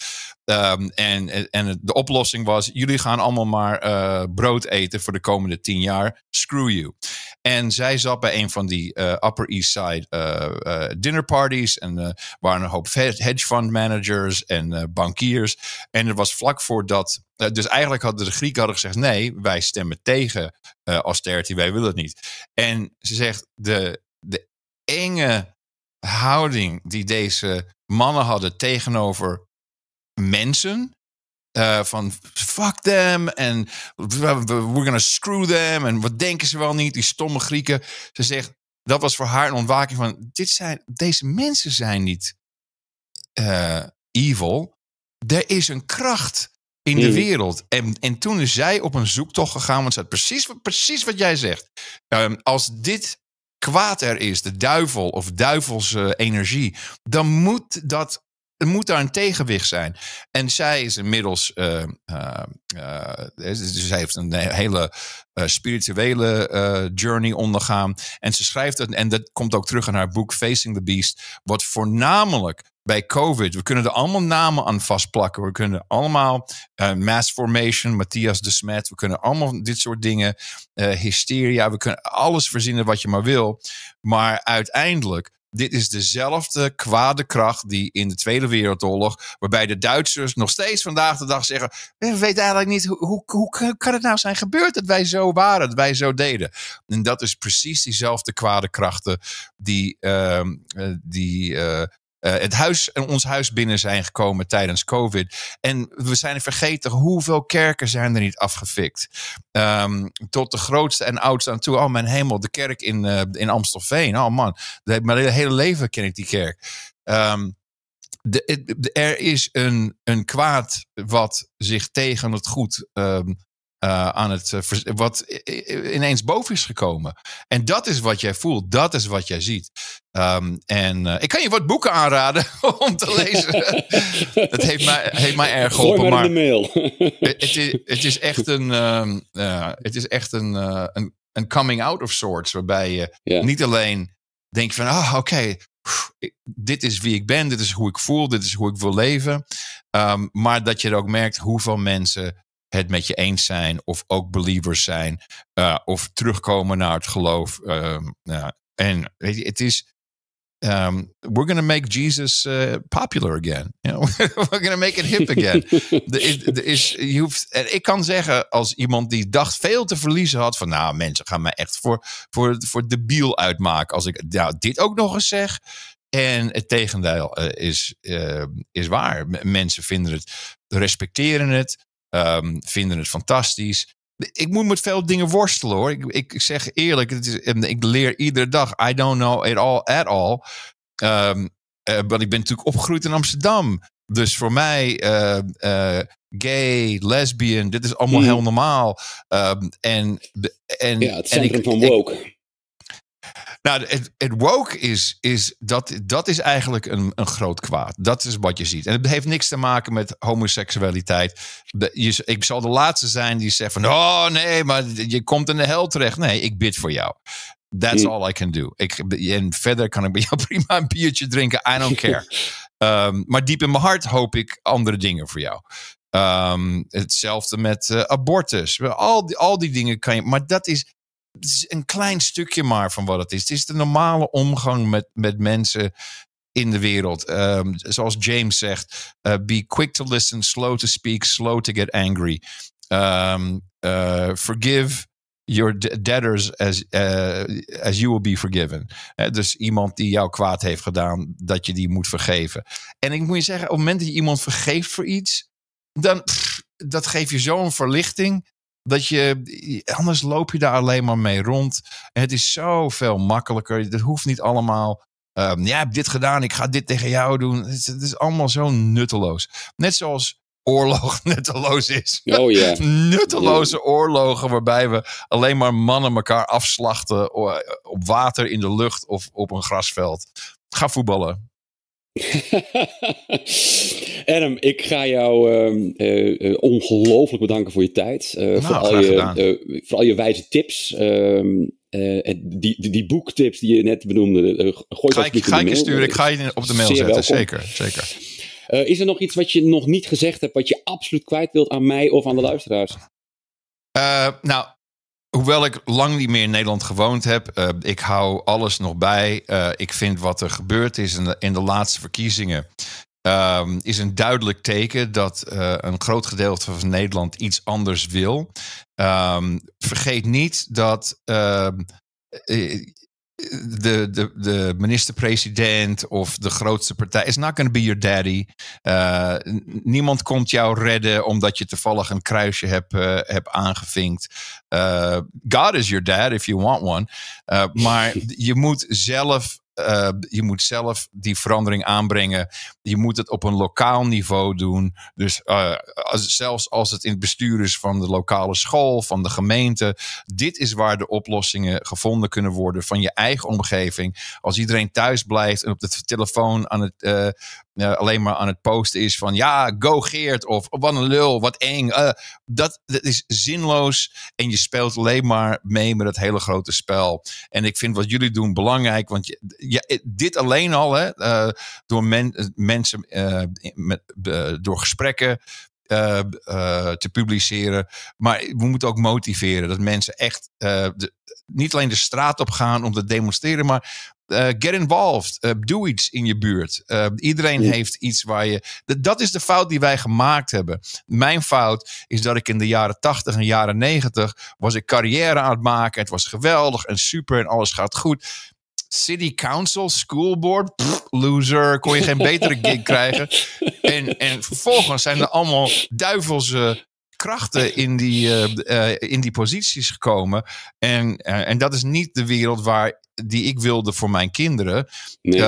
Um, en, en de oplossing was: jullie gaan allemaal maar brood eten voor de komende tien jaar. Screw you. En zij zat bij een van die uh, Upper East Side uh, dinner parties. En er waren een hoop hedge fund managers en bankiers. En het was vlak voordat. dus eigenlijk hadden de Grieken hadden gezegd: nee, wij stemmen tegen austerity, wij willen het niet. En ze zegt: de, de enge houding die deze mannen hadden tegenover mensen. Uh, van fuck them en we're gonna screw them en wat denken ze wel niet, die stomme Grieken. Ze zegt, dat was voor haar een ontwaking van, dit zijn, deze mensen zijn niet uh, evil. Er is een kracht in de wereld. En, en toen is zij op een zoektocht gegaan, want het precies, precies wat jij zegt. Um, als dit kwaad er is, de duivel of duivelse energie, dan moet dat er moet daar een tegenwicht zijn. En zij is inmiddels. Uh, zij heeft een hele spirituele journey ondergaan. En ze schrijft het, en dat komt ook terug in haar boek Facing the Beast. Wat voornamelijk bij COVID. We kunnen er allemaal namen aan vastplakken. We kunnen allemaal mass formation, Matthias de Smet. We kunnen allemaal dit soort dingen. hysteria. We kunnen alles verzinnen wat je maar wil. Maar uiteindelijk dit is dezelfde kwade kracht die in de Tweede Wereldoorlog, waarbij de Duitsers nog steeds vandaag de dag zeggen: We weten eigenlijk niet hoe, hoe, hoe kan het nou zijn gebeurd dat wij zo waren, dat wij zo deden. En dat is precies diezelfde kwade krachten die, uh, die uh, uh, het huis, ons huis binnen zijn gekomen tijdens COVID. En we zijn vergeten hoeveel kerken zijn er niet afgefikt. Um, tot de grootste en oudste aan toe. Oh mijn hemel, de kerk in, uh, in Amstelveen. Oh man, mijn hele leven ken ik die kerk. De, de, er is een, een kwaad wat zich tegen het goed um, uh, aan het, uh, wat ineens boven is gekomen. En dat is wat jij voelt, dat is wat jij ziet. Um, en uh, ik kan je wat boeken aanraden om te lezen. het heeft mij, heeft mij erg geholpen. maar, in de mail. het, is, het is echt een, um, het is echt een, een, een, coming out of sorts. Waarbij je yeah. niet alleen denkt van, oh, oké, okay, dit is wie ik ben, dit is hoe ik voel, dit is hoe ik wil leven. Um, maar dat je er ook merkt hoeveel mensen het met je eens zijn, of ook believers zijn, uh, of terugkomen naar het geloof. Uh, en weet je, het is. Um, we're going to make Jesus uh, popular again. We're going to make it hip again. je en ik kan zeggen, als iemand die dacht veel te verliezen had, van nou, mensen gaan mij echt voor, voor, voor debiel uitmaken. Als ik nou, dit ook nog eens zeg. En het tegendeel uh, is, uh, is waar. mensen vinden het, respecteren het, um, vinden het fantastisch. Ik moet met veel dingen worstelen hoor. Ik, ik zeg eerlijk, het is, ik leer iedere dag. I don't know it all at all. Um, uh, maar ik ben natuurlijk opgegroeid in Amsterdam. Dus voor mij, uh, uh, gay, lesbian, dit is allemaal mm. heel normaal. Um, en, en, ja, het centrum ik, van woke. Ik, nou, het, het woke is, is, dat, dat is eigenlijk een, een groot kwaad. Dat is wat je ziet. En het heeft niks te maken met homoseksualiteit. je, ik zal de laatste zijn die zegt van... Oh nee, maar je komt in de hel terecht. Nee, ik bid voor jou. That's all I can do. Ik, en verder kan ik bij jou prima een biertje drinken. I don't care. um, maar diep in mijn hart hoop ik andere dingen voor jou. Um, hetzelfde met uh, abortus. Al die, al die dingen kan je. Maar dat is het is een klein stukje maar van wat het is. Het is de normale omgang met, met mensen in de wereld. Um, zoals James zegt: uh, be quick to listen, slow to speak, slow to get angry. Um, uh, forgive your debtors as, uh, as you will be forgiven. dus iemand die jou kwaad heeft gedaan, dat je die moet vergeven. En ik moet je zeggen, op het moment dat je iemand vergeeft voor iets, dan dat geeft je zo'n verlichting. Dat je, anders loop je daar alleen maar mee rond. En het is zoveel makkelijker. Het hoeft niet allemaal. Um, ja, heb dit gedaan, ik ga dit tegen jou doen. Het is, het is allemaal zo nutteloos. Net zoals oorlog nutteloos is. Oh ja. Nutteloze oorlogen waarbij we alleen maar mannen elkaar afslachten op water in de lucht of op een grasveld. Ga voetballen. Adam, ik ga jou uh, ongelooflijk bedanken voor je tijd. Uh, voor, al je, voor al je wijze tips. Ehm, die, die, die, boektips die je net benoemde. gooi ga ik, ga ik je sturen, ik ga je op de mail zetten. Welkom. Zeker, zeker. is er nog iets wat je nog niet gezegd hebt, wat je absoluut kwijt wilt aan mij of aan de luisteraars? nou, hoewel ik lang niet meer in Nederland gewoond heb, uh, ik hou alles nog bij. Uh, ik vind wat er gebeurd is in de, laatste verkiezingen. Um, is een duidelijk teken dat uh, een groot gedeelte van Nederland iets anders wil. Um, vergeet niet dat de, de, de minister-president of de grootste partij is not going to be your daddy. Uh, niemand komt jou redden omdat je toevallig een kruisje hebt, uh, hebt aangevinkt. Uh, God is your dad if you want one. maar je moet zelf uh, je moet zelf die verandering aanbrengen. Je moet het op een lokaal niveau doen. Dus als, zelfs als het in het bestuur is van de lokale school, van de gemeente. Dit is waar de oplossingen gevonden kunnen worden van je eigen omgeving. Als iedereen thuis blijft en op de telefoon aan het, uh, uh, alleen maar aan het posten is van ja, go Geert of wat een lul, wat eng. Uh, dat, dat is zinloos en je speelt alleen maar mee met het hele grote spel. En ik vind wat jullie doen belangrijk, want je, ja, dit alleen al, hè, door men, mensen met, door gesprekken, te publiceren. Maar we moeten ook motiveren dat mensen echt niet alleen de straat op gaan om te demonstreren, maar get involved. doe iets in je buurt. iedereen ja. heeft iets waar je. Dat is de fout die wij gemaakt hebben. Mijn fout is dat ik in de jaren 80 en jaren 90 was ik carrière aan het maken. Het was geweldig en super en alles gaat goed. City Council, School Board, pff, loser, kon je geen betere gig krijgen. En, en vervolgens zijn er allemaal duivelse krachten in die, uh, uh, in die posities gekomen. En, uh, en dat is niet de wereld waar, die ik wilde voor mijn kinderen. Nee.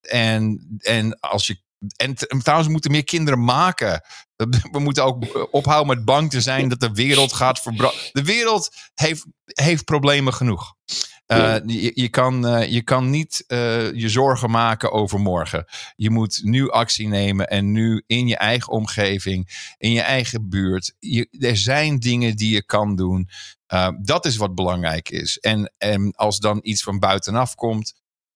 en, en als je. En, en trouwens, we moeten meer kinderen maken. We moeten ook ophouden met bang te zijn dat de wereld gaat verbranden. De wereld heeft, heeft problemen genoeg. Uh, je, je, kan, uh, je kan niet uh, je zorgen maken over morgen. Je moet nu actie nemen en nu in je eigen omgeving, in je eigen buurt. Je, er zijn dingen die je kan doen. dat is wat belangrijk is. En, en als dan iets van buitenaf komt,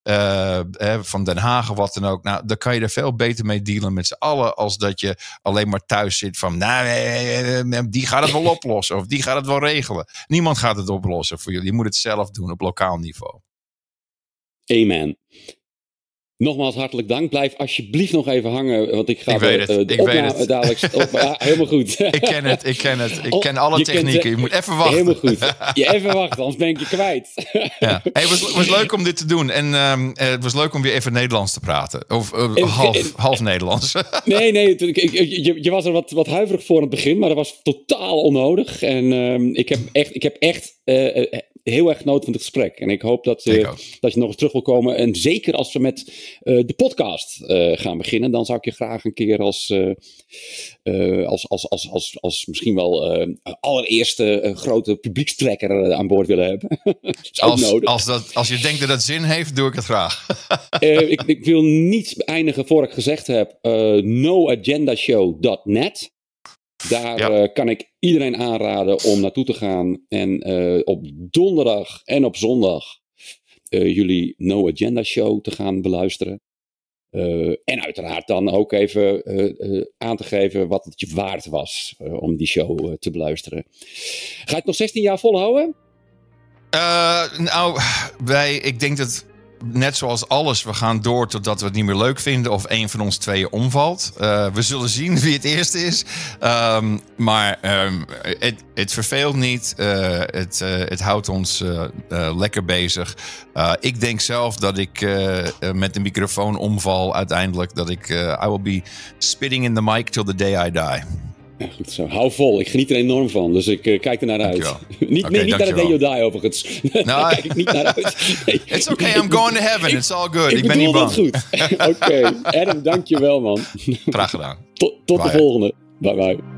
uh, van Den Haag of wat dan ook. Nou, dan kan je er veel beter mee dealen met z'n allen. Als dat je alleen maar thuis zit van. Nou, die gaat het wel oplossen. Of die gaat het wel regelen. Niemand gaat het oplossen voor jullie. Je moet het zelf doen op lokaal niveau. Amen. Nogmaals hartelijk dank. Blijf alsjeblieft nog even hangen, want ik ga ik weet het. de ik weet het. dadelijk. Op, ja, helemaal goed. ik ken het, ik ken het. Ik ken alle je technieken. Kent, je moet even wachten. Helemaal goed. Je even wachten, anders ben ik je kwijt. ja. hey, het was, was leuk om dit te doen. En um, het was leuk om weer even Nederlands te praten. Of uh, half, half Nederlands. nee, nee. Je, je was er wat, wat huiverig voor aan het begin, maar dat was totaal onnodig. En um, ik heb echt, ik heb echt uh, heel erg genoten van het gesprek. En ik hoop dat, uh, dat je nog eens terug wil komen. En zeker als we met uh, de podcast uh, gaan beginnen, dan zou ik je graag een keer als, als, als, als, als, als misschien wel allereerste grote publiekstrekker aan boord willen hebben. als, als, dat, als je denkt dat dat zin heeft, doe ik het graag. ik, ik, wil niet eindigen voor ik gezegd heb: noagendashow.net. Daar ja. uh, kan ik iedereen aanraden om naartoe te gaan. En uh, op donderdag en op zondag uh, jullie No Agenda Show te gaan beluisteren. en uiteraard dan ook even aan te geven wat het je waard was om die show te beluisteren. Ga je het nog 16 jaar volhouden? nou, wij, ik denk dat net zoals alles, we gaan door totdat we het niet meer leuk vinden of een van ons tweeën omvalt. Uh, we zullen zien wie het eerste is. Um, maar um, het, verveelt niet. Uh, het, uh, het houdt ons lekker bezig. ik denk zelf dat ik met de microfoon omval uiteindelijk. Dat ik, I will be spitting in the mic till the day I die. Ja, goed zo. Hou vol. Ik geniet er enorm van. Dus ik uh, kijk er naar uit. niet okay, nee, niet naar de Day Die overigens. No, Daar kijk ik niet naar uit. Nee. It's okay, I'm going to heaven. It's all good. Ik, ik ben niet bang. goed. Oké. Okay. Adam, dankjewel man. Graag gedaan. Tot, tot de volgende. Bye bye.